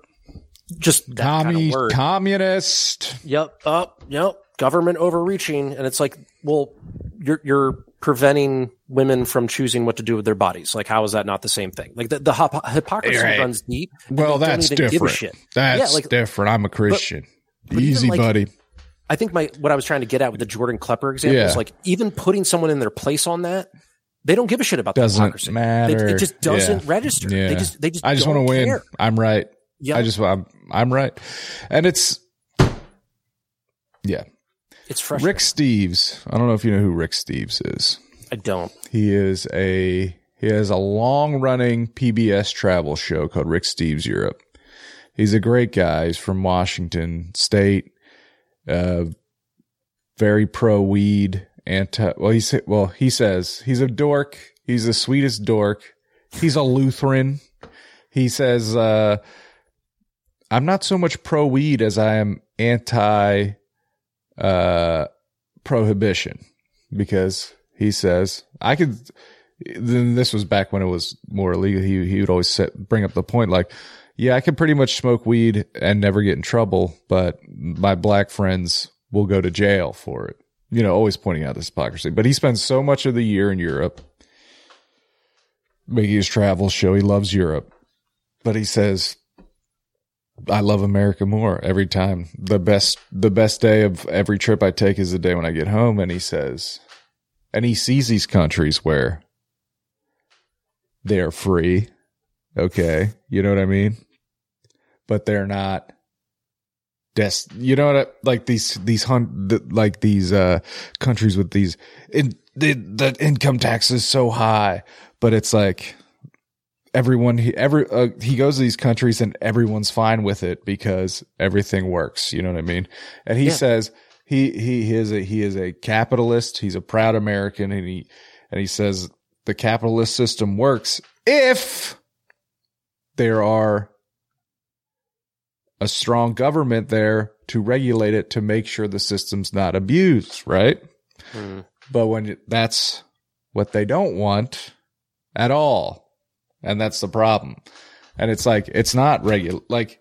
[SPEAKER 1] just that kind of word,
[SPEAKER 2] communist.
[SPEAKER 1] Yep. Up. yep. Government overreaching, and it's like, well, you're you're preventing women from choosing what to do with their bodies. Like, how is that not the same thing? Like the the hypo- hypocrisy
[SPEAKER 2] Right.
[SPEAKER 1] runs deep.
[SPEAKER 2] Well, that's
[SPEAKER 1] even give a
[SPEAKER 2] different. That's
[SPEAKER 1] Yeah, like-
[SPEAKER 2] different. I'm a Christian.
[SPEAKER 1] but even,
[SPEAKER 2] Easy,
[SPEAKER 1] like,
[SPEAKER 2] buddy.
[SPEAKER 1] I think my what I was trying to get at with the Jordan Klepper example
[SPEAKER 2] Yeah.
[SPEAKER 1] is like even putting someone in their place on that, they don't give a shit about the
[SPEAKER 2] Doesn't
[SPEAKER 1] hypocrisy. They-
[SPEAKER 2] matter.
[SPEAKER 1] it just doesn't
[SPEAKER 2] Yeah.
[SPEAKER 1] register. They just they just
[SPEAKER 2] I just want to win. I'm right.
[SPEAKER 1] Yeah,
[SPEAKER 2] I just I'm I'm right. And it's yeah.
[SPEAKER 1] it's frustrating.
[SPEAKER 2] Rick Steves. I don't know if you know who Rick Steves is.
[SPEAKER 1] I don't.
[SPEAKER 2] He is a he has a long running PBS travel show called Rick Steves Europe. He's a great guy. He's from Washington State. Uh, very pro weed. Anti. Well, he sa- well he says he's a dork. He's the sweetest dork. He's a Lutheran. He says, uh, "I'm not so much pro weed as I am anti uh, prohibition." because he says I could. Then this was back when it was more illegal. He he would always set, bring up the point like, yeah, I could pretty much smoke weed and never get in trouble, but my black friends will go to jail for it. You know, always pointing out this hypocrisy. But he spends so much of the year in Europe making his travel show. He loves Europe, but he says I love America more every time. The best the best day of every trip I take is the day when I get home and he says and he sees these countries where they're free. Okay, you know what I mean? But they're not des- you know what I, like these these hun- the, like these uh countries with these in the the income tax is so high, but it's like everyone he every uh, he goes to these countries and everyone's fine with it because everything works you know what i mean and he
[SPEAKER 1] Yeah.
[SPEAKER 2] says he he is a he is a capitalist he's a proud american and he and he says the capitalist system works if there are a strong government there to regulate it to make sure the system's not abused right
[SPEAKER 1] Hmm.
[SPEAKER 2] but when that's what they don't want at all. And that's the problem. And it's like, it's not regular. Like,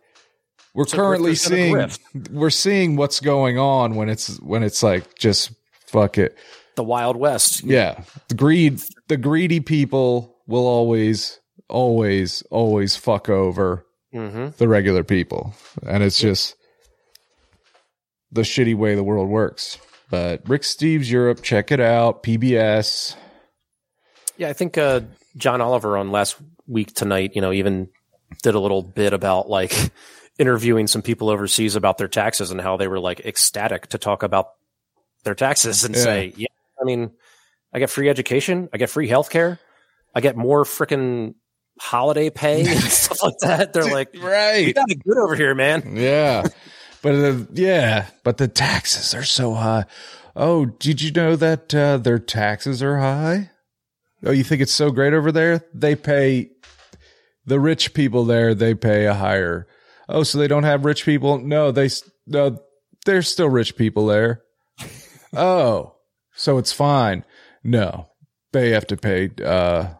[SPEAKER 2] we're currently
[SPEAKER 1] grift within a
[SPEAKER 2] seeing, we're seeing what's going on when it's, when it's like, just fuck it.
[SPEAKER 1] The Wild West.
[SPEAKER 2] Yeah. The greed, the greedy people will always, always, always fuck over
[SPEAKER 1] hmm
[SPEAKER 2] the regular people. And it's just the shitty way the world works. But Rick Steves Europe, check it out. PBS.
[SPEAKER 1] Yeah, I think uh, John Oliver on last week tonight, you know, even did a little bit about like interviewing some people overseas about their taxes and how they were like ecstatic to talk about their taxes and
[SPEAKER 2] Yeah.
[SPEAKER 1] say, yeah, I mean, I get free education, I get free healthcare, I get more freaking holiday pay and stuff like that. They're like,
[SPEAKER 2] right, you
[SPEAKER 1] got it good over here, man.
[SPEAKER 2] Yeah. But uh, yeah, but the taxes are so high. Oh, did you know that uh, their taxes are high? Oh, you think it's so great over there? They pay the rich people there. They pay a higher. Oh, so they don't have rich people? No, they no. There's still rich people there. Oh, so it's fine. No, they have to pay. Uh,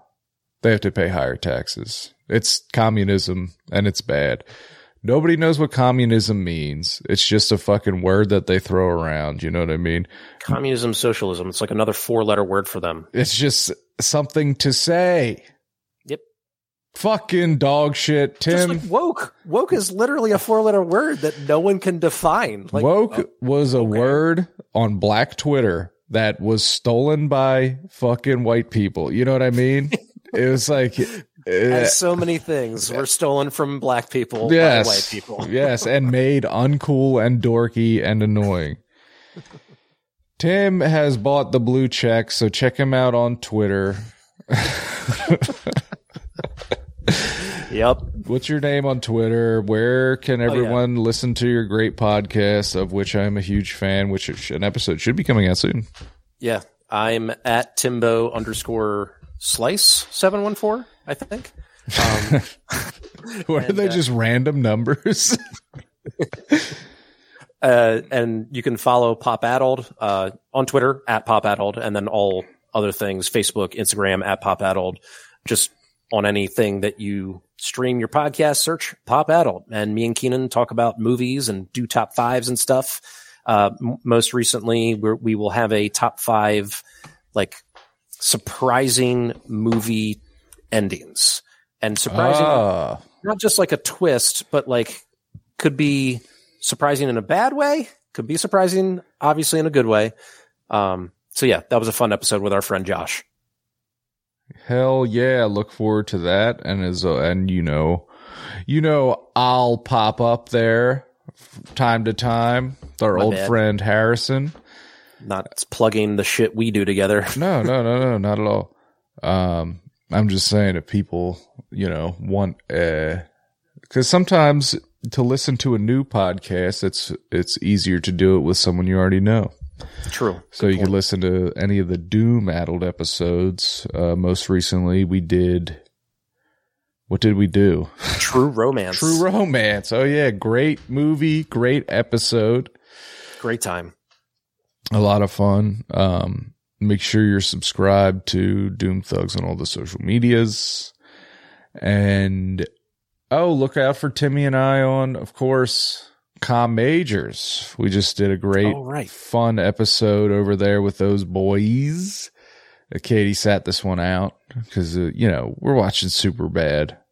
[SPEAKER 2] they have to pay higher taxes. It's communism and it's bad. Nobody knows what communism means. It's just a fucking word that they throw around. You know what I mean?
[SPEAKER 1] Communism, socialism, it's like another four letter word for them.
[SPEAKER 2] It's just something to say. Fucking dog shit, Tim.
[SPEAKER 1] like woke. Woke is literally a four letter word that no one can define. Like,
[SPEAKER 2] Woke was a word on black Twitter that was stolen by fucking white people. You know what I mean? it was like, uh,
[SPEAKER 1] as so many things were stolen from black people
[SPEAKER 2] yes,
[SPEAKER 1] by white people.
[SPEAKER 2] yes, and made uncool and dorky and annoying. Tim has bought the blue check, so check him out on Twitter.
[SPEAKER 1] Yep.
[SPEAKER 2] What's your name on Twitter? Where can
[SPEAKER 1] Oh, yeah.
[SPEAKER 2] everyone listen to your great podcast, of which I'm a huge fan, which an episode should be coming out soon?
[SPEAKER 1] Yeah. I'm at Timbo underscore slice seven one four, I think. Um,
[SPEAKER 2] Or are they
[SPEAKER 1] uh,
[SPEAKER 2] just random numbers?
[SPEAKER 1] uh, and you can follow Pop Addled uh, on Twitter at Pop Addled, and then all other things Facebook, Instagram at Pop Addled. Just on anything that you stream your podcast, search Pop Addled, And me and Keenan talk about movies and do top fives and stuff. Uh, m- most recently, we're, we will have a top five, like surprising movie endings. And surprising,
[SPEAKER 2] Ah,
[SPEAKER 1] not just like a twist, but like could be surprising in a bad way, could be surprising, obviously in a good way. Um, so yeah, that was a fun episode with our friend Josh.
[SPEAKER 2] Hell yeah! Look forward to that, and as uh, and you know, you know, I'll pop up there time to time. Our
[SPEAKER 1] My
[SPEAKER 2] old
[SPEAKER 1] bad.
[SPEAKER 2] friend Harrison.
[SPEAKER 1] Not plugging the shit we do together.
[SPEAKER 2] No, no, no, no, not at all. Um, I'm just saying if people, you know, want, uh, cause sometimes to listen to a new podcast, it's, it's easier to do it with someone you already know.
[SPEAKER 1] True.
[SPEAKER 2] So you can listen to any of the Doom addled episodes. Uh, most recently we did, what did we do?
[SPEAKER 1] True romance.
[SPEAKER 2] True Romance. Oh yeah. Great movie. Great episode.
[SPEAKER 1] Great time.
[SPEAKER 2] a lot of fun. Um, make sure you're subscribed to Doom Thugs on all the social medias. And oh, look out for Timmy and I on, of course, Com Majors. We just did a great,
[SPEAKER 1] right.
[SPEAKER 2] fun episode over there with those boys. Katie sat this one out because, uh, you know, we're watching Superbad.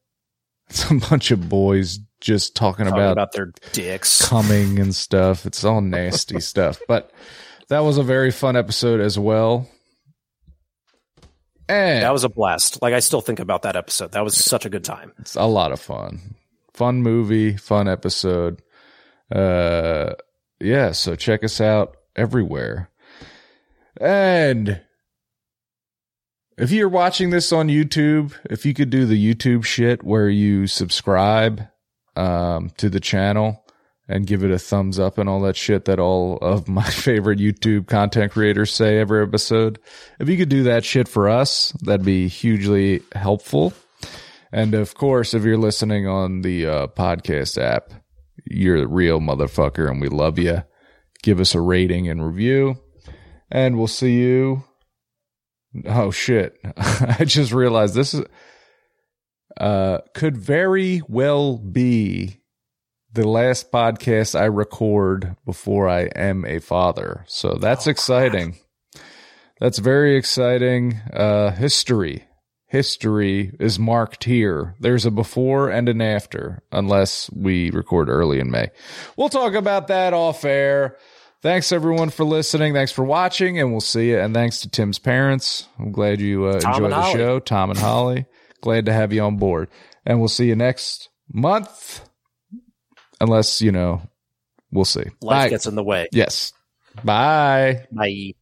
[SPEAKER 2] It's a bunch of boys just talking,
[SPEAKER 1] Talking
[SPEAKER 2] about
[SPEAKER 1] about their dicks.
[SPEAKER 2] coming and stuff. It's all nasty stuff. But that was a very fun episode as well. And
[SPEAKER 1] That was a blast. Like I still think about that episode. That was such a good time.
[SPEAKER 2] it's a lot of fun. Fun movie, fun episode. Uh yeah, so check us out everywhere. And if you're watching this on YouTube, if you could do the YouTube shit where you subscribe um, to the channel and give it a thumbs up and all that shit that all of my favorite YouTube content creators say every episode. If you could do that shit for us, that'd be hugely helpful. And of course, if you're listening on the uh, podcast app, you're a real motherfucker and we love you. Give us a rating and review. And we'll see you Oh shit. I just realized this is uh could very well be the last podcast I record before I am a father. So that's exciting. That's very exciting. Uh history. History is marked here. There's a before and an after, unless we record early in May. We'll talk about that off air. Thanks everyone for listening. Thanks for watching, and we'll see you. And thanks to Tim's parents. I'm glad you uh, enjoyed the
[SPEAKER 1] Holly.
[SPEAKER 2] show, Tom and Holly. glad to have you on board. And we'll see you next month, unless you know, we'll see.
[SPEAKER 1] Life
[SPEAKER 2] Bye.
[SPEAKER 1] gets in the way.
[SPEAKER 2] yes. Bye.
[SPEAKER 1] Bye.